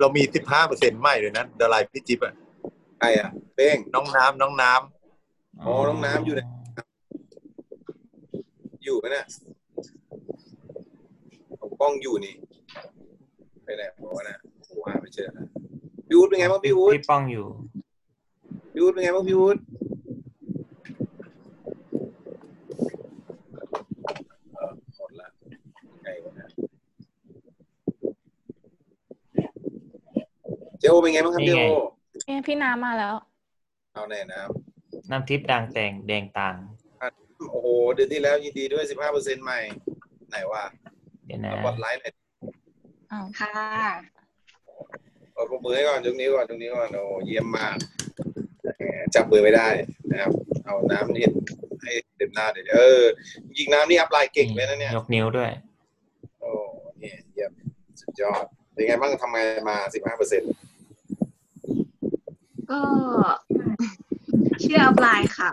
Speaker 18: เรามีสิบห้าเปอร์เซ็นต์ใหม่เลยนะดาราพี่จิ๊บอะ
Speaker 10: ใครอะเป้ง
Speaker 18: น้องน้ำน้องน้
Speaker 10: อ๋อน้องน้ำอยู่ไหน อยู่ไหมเนี่ยผมป้องอยู่นี่ไปไหนบอกว่านะโอ้หาไม่เจอนะพี่อู๊ดเป็นไงบ้างพี่อู๊ด
Speaker 4: พี่ป้องอยู่
Speaker 10: พี่อู๊ดเป็นไงบ้างพี่อู๊ดเออหมดละไงวะเนี่ยเจโอเป็นไงบ้างครับเจ
Speaker 4: นี่
Speaker 10: โอ
Speaker 4: ไง
Speaker 1: เอ๊ะพี่น้ำมาแล้ว
Speaker 10: เอาแน่น้
Speaker 4: น้ำทิพย์ดังแดงแดงต่างำ
Speaker 10: โอ้โห เดือนที่แล้วยินดีด้วยสิบห้าเปอร์เซ็นต์ใหม่ ไหนวะ
Speaker 4: เดี๋ยวนะ
Speaker 10: เอาบอดไลน์หน่อย
Speaker 1: อ
Speaker 19: ค่ะ
Speaker 10: เอาปรบมือให้ก่อนตรงนี้ก่อนตรงนี้ก่อนโอ้เยี่ยมมากแหมจับมือไม่ได้นะครับ เอาน้ำนี่ให้เต็มหน้าเดี๋ยวเออยิงน้ำนี่อัพไลน์เก่งเลยนะเนี่ย
Speaker 4: ยกนิ้วด้วย
Speaker 10: โอ้เนี่ยเยี่ยมสุดยอดเป็นไงบ้างทำไงมาสิบห้าเปอร์เซ็นต์
Speaker 19: ก็เชื่ออัพไลน์ค่ะ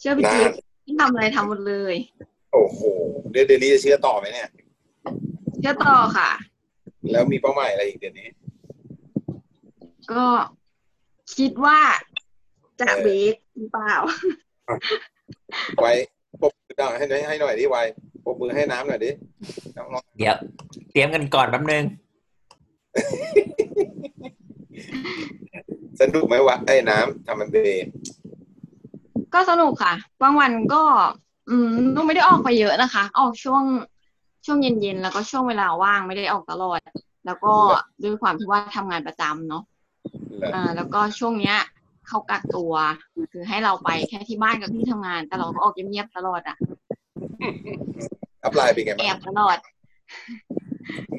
Speaker 19: เชื่อพี่จิ๊บ ที่ทำอะไรทำหมดเลย
Speaker 10: โอ้โหเดือนเดือนนี้จะเชื่อต่อไหมเนี่ย
Speaker 19: เชื่อต่อค่ะ
Speaker 10: แล้วมีเป้าหมายอะไรอีกเดือนนี้
Speaker 19: ก็คิดว่าจะเบรกหรือเปล่า
Speaker 10: ไว้ปรบมือให้หน่อยให้หน่อยดิไว้ปรบมือให้น้ำหน่อยดิน้อง
Speaker 4: เดี๋ยวเตรียมกันก่อนแป๊บนึง
Speaker 10: ๆสนุกไหมวะไอ้น้ำทำมันเบย์
Speaker 19: ก็สนุกค่ะ บางวันก็ อืมนุกไม่ได้ออกไปเยอะนะคะ ออกช่วงช่วงเย็นๆแล้วก็ช่วงเวลาว่างไม่ได้ออกตลอด แล้วก็ด้วยความที่ว่าทำงานประจำเนาะอ่าแล้วก็ช่วงเนี้ยเขากักตัว คือให้เราไปแค่ที่บ้านกับที่ทำงาน แต่เราก็ออกเงียบๆตลอดอะ
Speaker 10: อัพไลน์เป็นไง
Speaker 19: แอ
Speaker 10: บ้าง
Speaker 19: บตลอด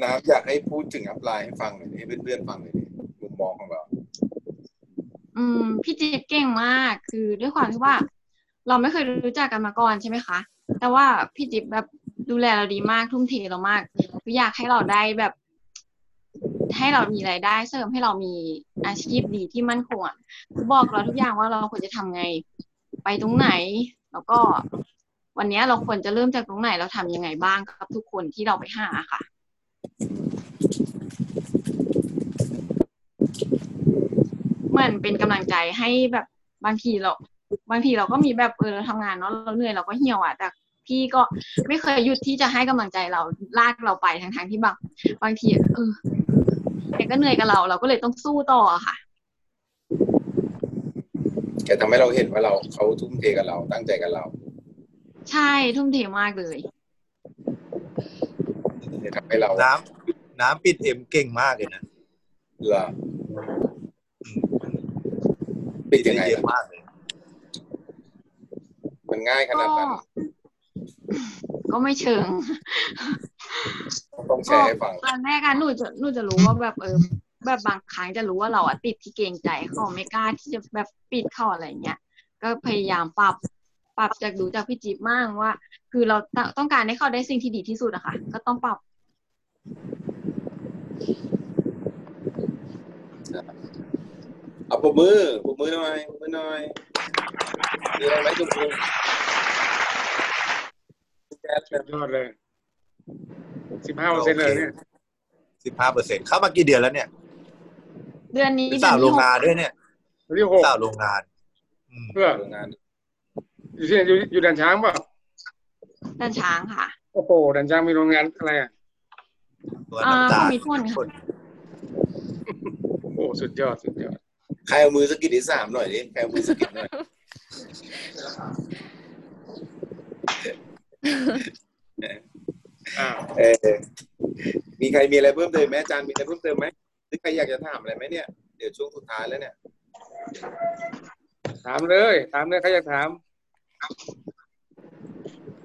Speaker 10: น้ำอยากให้พูดถึงอัพไลน์ให้ฟังหน่อยดิให้เพื่อนๆฟังหน่อยดิมุมมองของเรา
Speaker 19: อืมพี่จิ๊บเก่งมาก คือด้วยความที่ว่า เราไม่เคยรู้จักกันมาก่อนใช่ไหมคะ แต่ว่าพี่จิ๊บแบบดูแลเราดีมากทุ่มเทเรามากคืออยากให้เราได้แบบ ให้เรามีรายได้เสริมให้เรามีอาชีพดีที่มั่นคงอะคือบอกเราทุกอย่างว่าเราควรจะทำไง ไปตรงไหน แล้วก็ วันนี้เราควรจะเริ่มจากตรงไหนเราทำยังไงบ้างกับทุกคนที่เราไปหาค่ะ เหมือนเป็นกำลังใจให้แบบบางทีเราบางทีเราก็มีแบบเออเราทำงานเนาะเราเหนื่อยเราก็เหี่ยวอะแต่พี่ก็ไม่เคยหยุดที่จะให้กำลังใจเราลากเราไปทั้งทที่บางบางทีเออแกก็เหนื่อยกับเรา เราก็เลยต้องสู้ต่ออะค่ะ
Speaker 10: แกทำให้เราเห็นว่าเราเขาทุ่มเทกับเราตั้งใจกับเรา
Speaker 19: ใช่ทุ่มเทมากเลย
Speaker 10: ทำให้เรา
Speaker 18: น้ำน้ำปิดเอ็มเก่งมากเลยนะ
Speaker 10: เหรอ ปิดยังไง
Speaker 18: เยอะ
Speaker 10: ล่ะ
Speaker 18: มากเลย
Speaker 10: มันง่ายขนาดนั้น
Speaker 19: ก็ไม่เชิง
Speaker 10: ต้องแชร์ให้ฟัง
Speaker 19: ตอนแรกอะหนูจะหนูจะรู้ว่าแบบเออแบบบางครั้งจะรู้ว่าเราอะติดที่เกรงใจเขาไม่กล้าที่จะแบบปิดเขาอะไรเงี้ยก็พยายามปรับปรับจากดูจากพี่จิ๊บมากว่า คือเราต้องต้องการให้เขาได้สิ่งที่ดีที่สุดอะค่ะ ก็ต้องปรับ
Speaker 10: เอาปรบมือปรบมือหน่อยปรบมือหน่อยมีอะไรไหมจุ๊บจุ๊บแจ๊ดแบบ
Speaker 11: ยอดเลยสิบห้าเปอร์เซ็นต์เลยเนี่ย
Speaker 18: สิบห้าเปอร์เซ็นเข้ามากี่เดือนแล้วเนี่ย
Speaker 19: เดือนนี้
Speaker 18: เป็น
Speaker 19: เดือ
Speaker 18: สาวนโร
Speaker 19: ที่
Speaker 18: ง
Speaker 19: หก
Speaker 18: งานด้วยเนี่ย
Speaker 11: เรียกหก
Speaker 18: สาวโรงงาน
Speaker 11: เพื่อ
Speaker 10: โรงงาน
Speaker 11: อยู่ที่ไหนอยู่อยู่ดันช้างเปล่า
Speaker 19: ด้านช้างค่ะ
Speaker 11: โอ้โหดันช้างมีโรงงานอะไรอะ
Speaker 18: ตัว
Speaker 19: อ่า
Speaker 18: น้ำตา
Speaker 19: เขา
Speaker 18: ล
Speaker 19: มีทุนค่ะ
Speaker 11: โอ้สุดยอดสุดยอด
Speaker 10: ใครเอามือสะกิดที่สามหน่อยดิใครเอามือสะกิดหน่อย
Speaker 11: อ้าว
Speaker 10: เออมีใครมีอะไรเพิ่มเติมไหมอาจารย์มีอะไรเพิ่มเติมไหมหรือใครอยากจะถามอะไรไหมเนี่ยเดี๋ยวช่วงสุดท้ายแล้วเนี่ย
Speaker 11: ถามเลย ถามเลยใครอยากถาม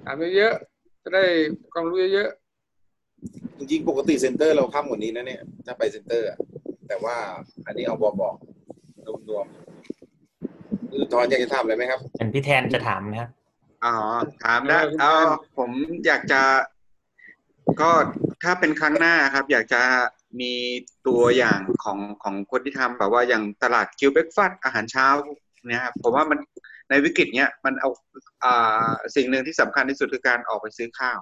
Speaker 11: ถามเยอะๆจะได้ความรู้เยอะ
Speaker 10: จริงๆปกติ center เราค่ำกว่านี้นะเนี่ยถ้าไป center อะแต่ว่าอันนี้เอาบอกบอก รวมๆคือทอนอยากจะถามอะไรไหมครับ
Speaker 4: เป็นพี่แทนจะถามนะครับ
Speaker 20: อ๋อถามได้เอาผมอยากจะ ก็ถ้าเป็นครั้งหน้าครับ อยากจะมีตัวอย่างของของคนที่ทำแบบว่าอย่างตลาดคิว breakfast อาหารเช้าเนี่ยครับผมว่ามันในวิกฤตเนี้ยมันเอาอ่าสิ่งหนึ่งที่สำคัญที่สุดคือการออกไปซื้อข้าว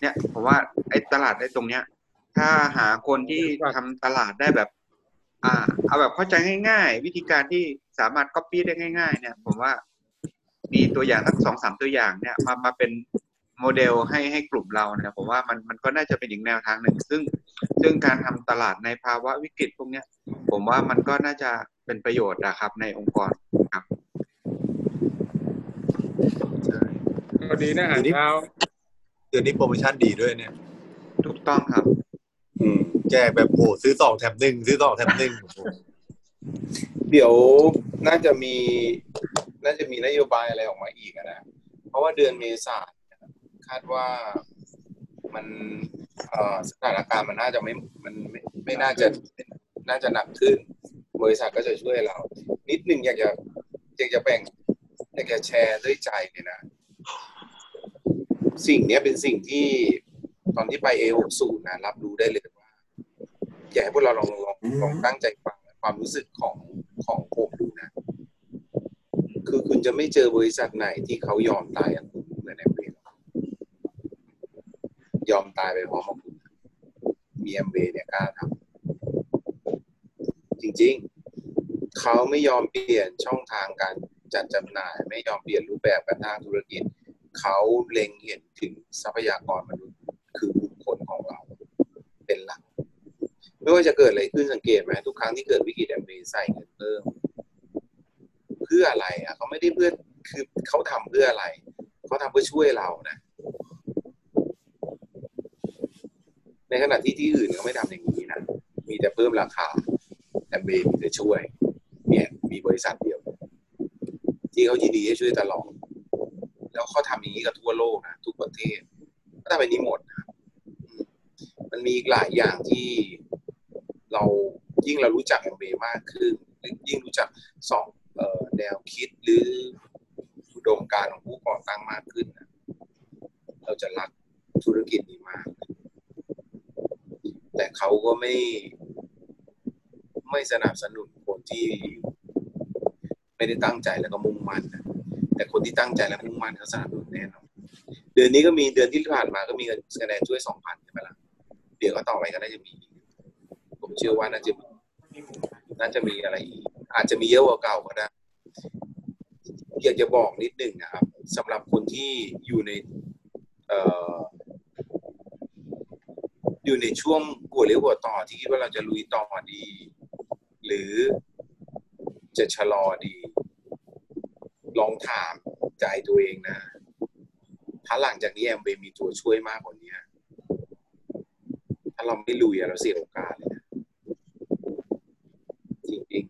Speaker 20: เนี่ยผมว่าไอ้ตลาดในตรงเนี้ย ถ้าหาคนที่ทำตลาดได้แบบ อ่าเอาแบบเข้าใจง่าย ๆ วิธีการที่สามารถก๊อปปี้ได้ง่าย ๆ เนี่ย ผมว่ามีตัวอย่างสักสองสามตัวอย่างเนี่ยมามาเป็นโมเดลให้ให้กลุ่มเราเนี่ยผมว่ามันมันก็น่าจะเป็นอีกแนวทางหนึ่ง ซึ่งซึ่งการทำตลาดในภาวะวิกฤตพวกเนี้ย ผมว่ามันก็น่าจะเป็นประโยชน์นะครับ ในองค์กรครับ
Speaker 11: ๆก็ดีนะอาหารเช้า
Speaker 18: เดือนนี้โปรโมชั่นดีด้วยเนี่ย
Speaker 20: ถูกต้องครับ
Speaker 10: อืม
Speaker 18: แจกแบบโอ้ซื้อสองแถมหนึ่งซื้อสองแถมหนึ่ง
Speaker 10: เดี๋ยวน่าจะมี น่าจะมีนโยบายอะไรออกมาอีกนะ เพราะว่าเดือนเมษาคาดว่ามันสถานการณ์มันน่าจะไม่มันไม่ไม่น่าจะน่าจะหนักขึ้น บริษัทก็จะช่วยเรา นิดนึงอยากจะอยากจะแบ่งอยากจะแชร์ด้วยใจเลยนะ สิ่งนี้เป็นสิ่งที่ ตอนที่ไป A60 นะรับรู้ได้เลยว่า อยากให้พวกเราลองลองลองตั้งใจฟังความรู้สึกของของผมดูนะ คือคุณจะไม่เจอบริษัทไหนที่เขายอมตายอย่างคุณเหมือนในเวลยอมตายไปพร้อมกับคุณมีแอมเบเนี่ยกล้าทำจริงๆ เขาไม่ยอมเปลี่ยนช่องทางการจัดจำหน่าย ไม่ยอมเปลี่ยนรูปแบบการทางธุรกิจ เขาเล็งเห็นถึงทรัพยากรมนุษย์คือบุคคลของเรา เป็นหลัก ไม่ว่าจะเกิดอะไรขึ้นสังเกตไหมทุกครั้งที่เกิดวิกฤตแอมเบใส่เงินเพิ่มเพื่ออะไรอะเขาไม่ได้เพื่อคือเขาทำเพื่ออะไรเขาทำเพื่อช่วยเรานะ ในขณะที่ที่อื่นเขาไม่ทำอย่างนี้นะมีแต่เพิ่มราคาแอมเบมีแต่ช่วย เนี่ย มีบริษัทเดียว ที่เขายินดีให้ช่วยตลอดแล้วเขาทำอย่างนี้กับทั่วโลกนะทุกประเทศก็ทำแบบนี้หมดนะ มันมีหลายอย่างที่เรายิ่งเรารู้จักแอมเบมากขึ้นยิ่งรู้จักสองออแนวคิดหรืออุดมการของผู้ก่อตั้งมากขึ้น เราจะรักธุรกิจนี้มาก แต่เขาก็ไม่ ไม่สนับสนุนคนที่ ไม่ได้ตั้งใจแล้วก็มุ่งมั่นแต่คนที่ตั้งใจและมุ่งมั่นเขาสนับสนุนแน่นอนเดือนนี้ก็มีเดือนที่ผ่านมาก็มีเงินคะแนนช่วยสองพันใช่ไหมล่ะ เดี๋ยวก็ต่อไปก็น่าจะมี ผมเชื่อว่าน่าจะมีน่าจะมีอะไรอีกอาจจะมีเยอะกว่าเก่าก็ได้อยากจะบอกนิดหนึ่งนะครับสำหรับคนที่อยู่ในเออยู่ในช่วงกัวเลี้ยวหัวต่อที่คิดว่าเราจะลุยต่อดี หรือจะชะลอดี ลองถามใจตัวเองนะถ้าหลังจากนี้แอมเบมีตัวช่วยมากกว่านี้าเราไม่ลุยอะเราเสียโอกาสเลยนะจริง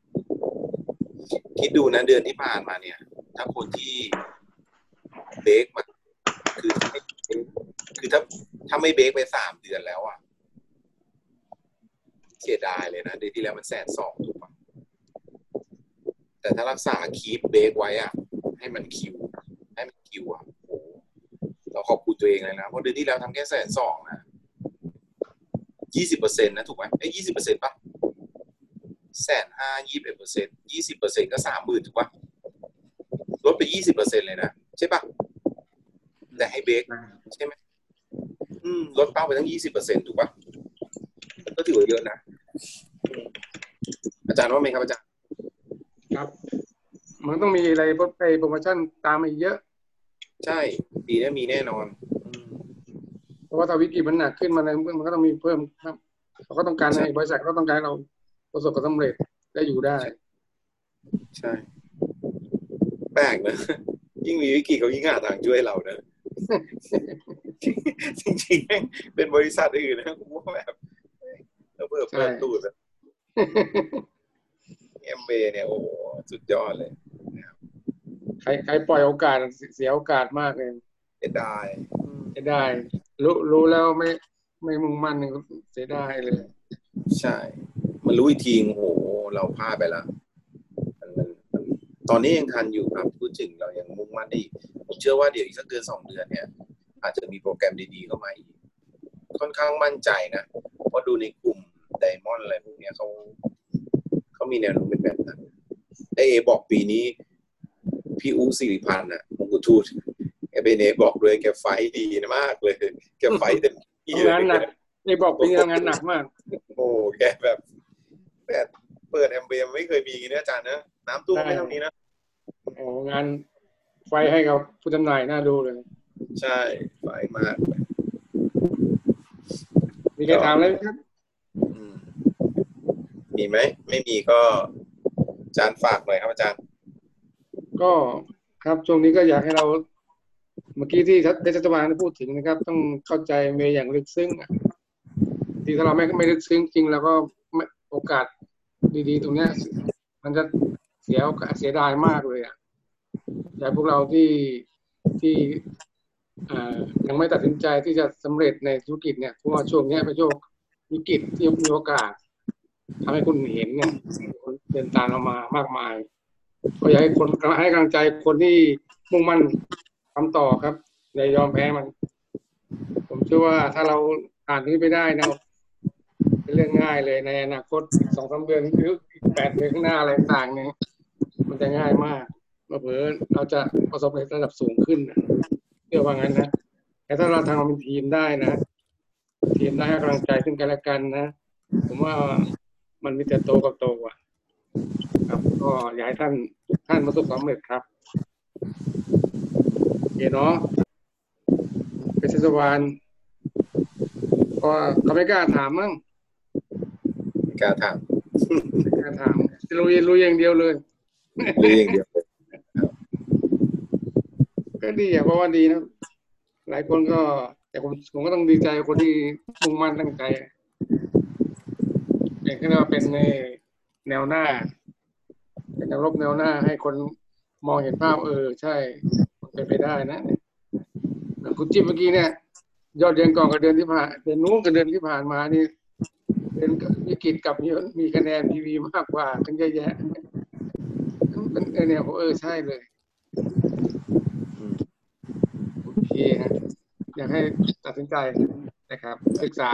Speaker 10: ๆคิดดูนะเดือนที่ผ่านมาเนี่ย ถ้าคนที่เบรกมาคือถ้าไม่คือถ้าถ้าไม่เบรกไปสามเดือนแล้วอะเสียดายเลยนะเดือนที่แล้วมันแสนสองถูกปะแต่ถ้ารักษาคีปเบรกไว้อะให้มันคิว ให้มันคิวอะเราขอบคุณตัวเองเลยนะเพราะเดือนที่แล้วทำแค่แสนสองนะ ยี่สิบเปอร์เซ็นต์นะถูกไหมไอ้ยี่สิบเปอร์เซ็นต์ปะแสนห้ายี่สิบเอ็ดเปอร์เซ็นต์ยี่สิบเปอร์เซ็นต์ก็สามหมื่นถูกปะลดไปยี่สิบเปอร์เซ็นต์เลยนะ ใช่ปะแต่ให้เบรกใช่ไหมอืมลดเป้าไปทั้งยี่สิบเปอร์เซ็นต์ถูกปะก็ถือว่าเยอะนะอืมอาจารย์ว่าไหมครับอาจารย์
Speaker 11: ครับ มันต้องมีอะไรไปโปรโมชั่นตามมาอีกเยอะ
Speaker 10: ใช่ ปีนี้มีแน่นอน
Speaker 11: เพ ราะว่าถ้าวิกฤตมันหนักขึ้นมาเลยมันก็ต้องมีเพิ่มครับเขาก็ต้องการให้บริษัทก็ต้องการให้เราประสบความสำเร็จได้อยู่ได้
Speaker 10: ใช่ แปลกนะ ยิ่งมีวิกฤตเขายิ่งหาทางช่วยเรานะจริงๆแม่งเป็นบริษัทอื่นนะกูว่าแบบเราเปิดเปิดตูดแบบเอ็มเบเนี่ยโอ้โหสุดยอดเลย
Speaker 11: ใครใครปล่อยโอกาสเสียโอกาสมากเลย
Speaker 10: เสียดาย
Speaker 11: จะได้ รู้รู้แล้วไม่ไม่มุ่งมั่นก็เสียดายเลย
Speaker 10: ใช่ มันรู้อีกทีโอ้โห เราพลาดไปแล้วมันมันมันตอนนี้ยังทันอยู่ครับพูดถึงเรายังมุ่งมั่นได้อีกผมเชื่อว่าเดี๋ยวอีกสักเดือนสองเดือนเนี่ย อาจจะมีโปรแกรมดีๆเข้ามาอีก ค่อนข้างมั่นใจนะเพราะดูในกลุ่มไดมอนด์อะไรพวกเนี้ยเขาเขามีแนวโน้มเป็นแบบนั้นไอเอบอกปีนี้ พี่อูสิริพันธ์อะมงกุฎทูต แกเป็นเอบอกด้วยแกไฟท์ดีมากเลยแกไฟท์เต็มที่
Speaker 11: ทำงานหนักนี่บอกเป็นงานหนักมาก
Speaker 10: โอ้แกแบบแบบเปิดแอมเบมไม่เคยมีอย่างนี้นะอาจารย์นะน้ำตู้ไม่เท่านี้นะ
Speaker 11: โอ้งานไฟให้กับผู้จำหน่ายน่าดูเลย
Speaker 10: ใช่ไฟมากเลย
Speaker 11: มีใครถามเลยไหมครับ
Speaker 10: อืมมีไหม ไม่มีก็อาจารย์ฝากหน่อยครับอาจารย์
Speaker 11: ก็ครับช่วงนี้ก็อยากให้เราเมื่อกี้ที่ได้ชัตวานพูดถึงนะครับ ต้องเข้าใจเมย์อย่างลึกซึ้งที่ถ้าเราไม่ไม่ลึกซึ้งจริง แล้วก็ไม่โอกาสดีๆ ตรงเนี้ย มันจะเสียโอกาสเสียดายมากเลยอะแต่พวกเราที่ที่ยังไม่ตัดสินใจที่จะสำเร็จในธุรกิจเนี่ยเพราะว่าช่วงนี้เป็นช่วงวิกฤตที่มีโอกาสทำให้คุณเห็นเนี่ยคนเดินตามเรามามากมาย ก็อยากให้คนให้กำลังใจคนที่มุ่งมั่น ทำต่อครับอย่ายอมแพ้มัน ผมเชื่อว่าถ้าเราผ่านนี้ไปได้นะเป็นเรื่องง่ายเลยในอนาคตสองสาเดือนหรืออีกแปดเดือนข้างหน้าอะไรต่างเนี่ยมันจะง่ายมากเผลอเราจะประสบความสำเร็จระดับสูงขึ้นนะเชื่อว่างั้นนะแต่ถ้าเราทำเป็นทีมได้นะ ทีมได้ให้กำลังใจซึ่งกันและกันนะผมว่ามันมีแต่โตกับโตอะ ครับ ก็อยากให้ท่านท่านประสบความสำเร็จครับ เคเนาะเป็นเทศบาลก็เขาไม่กล้าถามมั้ง
Speaker 10: ไม่กล้าถาม
Speaker 11: ไม่กล้าถามลุยลุยอย่างเดียวเลย
Speaker 10: เรื่องเดียวเลย
Speaker 11: ก็ดีอะเพราะว่าดีนะหลายคนก็ แต่ผมผมก็ต้องดีใจกับคนที่มุ่งมั่นตั้งใจอย่างที่เราเป็นในแนวหน้าเป็นแนวรบแนวหน้าให้คนมองเห็นภาพเออ ใช่มัน เป็นไปได้นะคุณจิ๊บเมื่อกี้เนี่ย ยอดเดือนก่อนกับเดือนที่ผ่านเดือนนู้นกับเดือนที่ผ่านมานี่เดือนวิกฤตกับมีมีคะแนนทีวีมากกว่ากันเยอะแยะเป็นเออเนี่ยผมเออใช่เลยโอเคฮะอยากให้ตัดสินใจนะครับ ศึกษา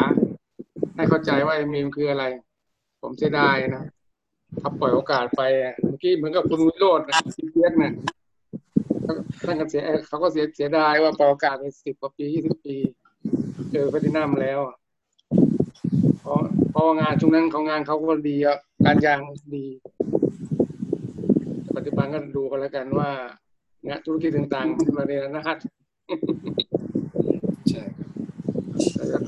Speaker 11: ให้เข้าใจว่ามีมคืออะไร ผมเสียดายนะถ้าปล่อยโอกาสไปเมื่อกี้เหมือนกับคุณวิโรจน์นะพี่เพียกนะ ท่านก็เสียเขาก็เสียเสียดายว่าปลอยโอกาสไปสิบกว่าปียี่สิบปี เจอแพลตินัมแล้วเพราะเพราะงานช่วงนั้นของงานเขาก็ดีอะการยางดีปัจจุบันก็ดูกันแล้วกันว่างานธุรกิจต่างๆมาในอนาคต
Speaker 10: ใช่ครับ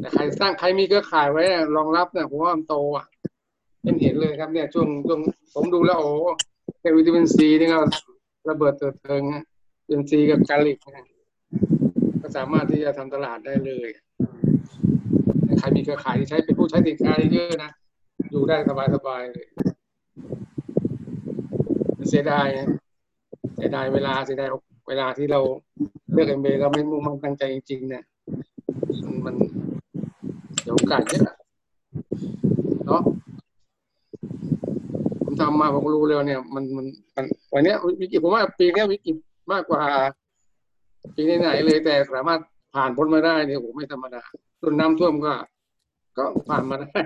Speaker 11: แต่ใครสร้างใครมีเครือข่ายไว้รองรับเนี่ยผมว่ามันโตอะเห็นเห็นเลยครับเนี่ยช่วงช่วงผมดูแล้วโอ้เอวิตามินซีนี่ก็ ระเบิดเติดเทิงนะวิตามินซีกับกาลิกนะก็สามารถที่จะทำตลาดได้เลยใครมีเครือข่ายที่ใช้เป็นผู้ใช้สินค้าเยอะนะอยู่ได้สบายๆเลยเสียดายเสียดายเวลาเสียดายเวลาที่เราเลือกเอ็มเบเราไม่มุ่งมั่นตั้งใจจริงๆเนี่ยมันมันเดี๋ยวโอกาสเยอะเนาะ ผมทำมาผมรู้แล้วเนี่ยมันมันมันวันเนี้ยวิกฤตผมว่าปีเนี้ยวิกฤตมากกว่า ปีไหนๆเลยแต่สามารถผ่านพ้นมาได้เนี่ยโอ้ไม่ธรรมดารุ่นน้ำท่วมก็ ก็ผ่านมาได้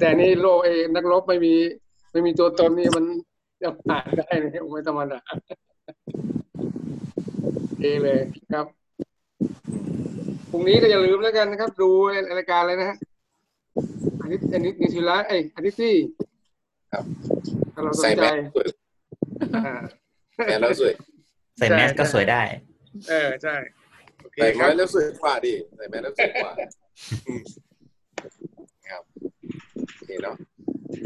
Speaker 11: แต่นี่โลกเอนักรบไม่มี ไม่มีตัวตนนี่มันจะผ่านได้เนี่ยโอ้ไม่ธรรมดาเอเลยครับพรุ่งนี้ก็อย่าลืมแล้วกันนะครับ ดูรายการเลยนะฮะอันนี้อันนี้นิทิละเอ้ยอันนี้ที่
Speaker 10: ครับ
Speaker 11: ถ้าเราสน
Speaker 10: ใส่
Speaker 11: ใจ
Speaker 10: แมสสวย
Speaker 11: อ่า
Speaker 10: แมสแล้วสวย
Speaker 4: ใส่แมสก็สวยได้
Speaker 11: เออใช่โอเค
Speaker 10: ใส่
Speaker 11: ค
Speaker 10: แม
Speaker 11: รับ
Speaker 10: สแล้วสวยกว่าดิใส่แมสแล้วสวยกว่าอืมครับโอเคเนาะ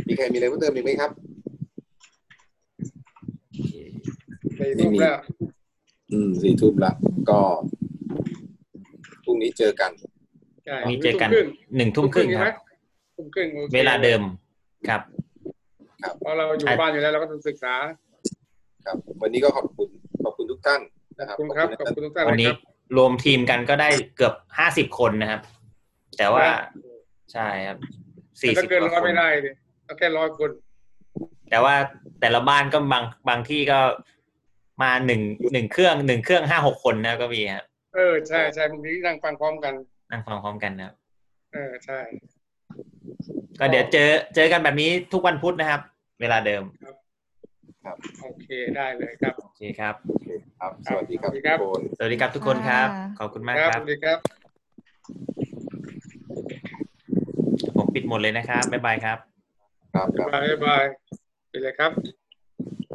Speaker 10: มีใครมีอะไรเพิ่มเติมอีกไหมครับ
Speaker 11: ในรูปแล้ว
Speaker 10: อืมสี่ทุ่มละก็พรุ่งนี้เจอกัน
Speaker 11: ใช่
Speaker 4: มีเจอกัน
Speaker 11: ทุ่มครึ่ง
Speaker 4: หนึ่งทุ่มครึ่ง
Speaker 11: ใช่
Speaker 4: ค
Speaker 11: ไหม
Speaker 4: รับ
Speaker 11: ทุ่มครึ่งโอค
Speaker 4: เวลาเดิมครับ
Speaker 11: เพราะเราอยู่บ้านอยู่แล้วเราก็ต้องศึกษา
Speaker 10: ครับ วันนี้ก็ขอบคุณขอบคุณทุกท่านนะครับ
Speaker 11: ขอบคุณครับขอบคุณทุกท่าน
Speaker 4: วัน
Speaker 11: นะ
Speaker 4: นี้
Speaker 11: ครับ
Speaker 4: รวมทีมกันก็ได้เกือบห้าสิบคนนะครับ แต่ว่าใช่ครับสี่
Speaker 11: ถ้า
Speaker 4: สิบ
Speaker 11: เกิน
Speaker 4: กว่า
Speaker 11: ร้อย
Speaker 4: คน
Speaker 11: ไม่ได้เลยเอาแค่ร้อยคน
Speaker 4: แต่ว่าแต่ละบ้านก็บางบางที่ก็มาหนึ่งหนึ่งเครื่องหนึ่งเครื่องห้าหกคนนะก็มีครับ
Speaker 11: เออใช่ใช่บางทีนั่งฟังพร้อมกัน
Speaker 4: นั่งฟังพร้อมกันนะครับ
Speaker 11: เออใช่
Speaker 4: ก็เดี๋ยวเจอเจอกันแบบนี้ทุกวันพุธนะครับ เวลาเดิม
Speaker 10: ครับ
Speaker 11: โอเคได้เลยครับ
Speaker 4: โอเคครับ
Speaker 10: ครับ สวัสดีครับ
Speaker 11: สวัสดีครับ
Speaker 10: ทุกคน
Speaker 4: สวัสดีครับทุกคนครับ ขอบคุณมากค
Speaker 11: ส
Speaker 4: รับ
Speaker 11: วัสดีครับ
Speaker 4: ผมปิดหมดเลยนะครับบ๊ายบายครับ
Speaker 10: ครับครับ
Speaker 11: บายบายไปเลยครับ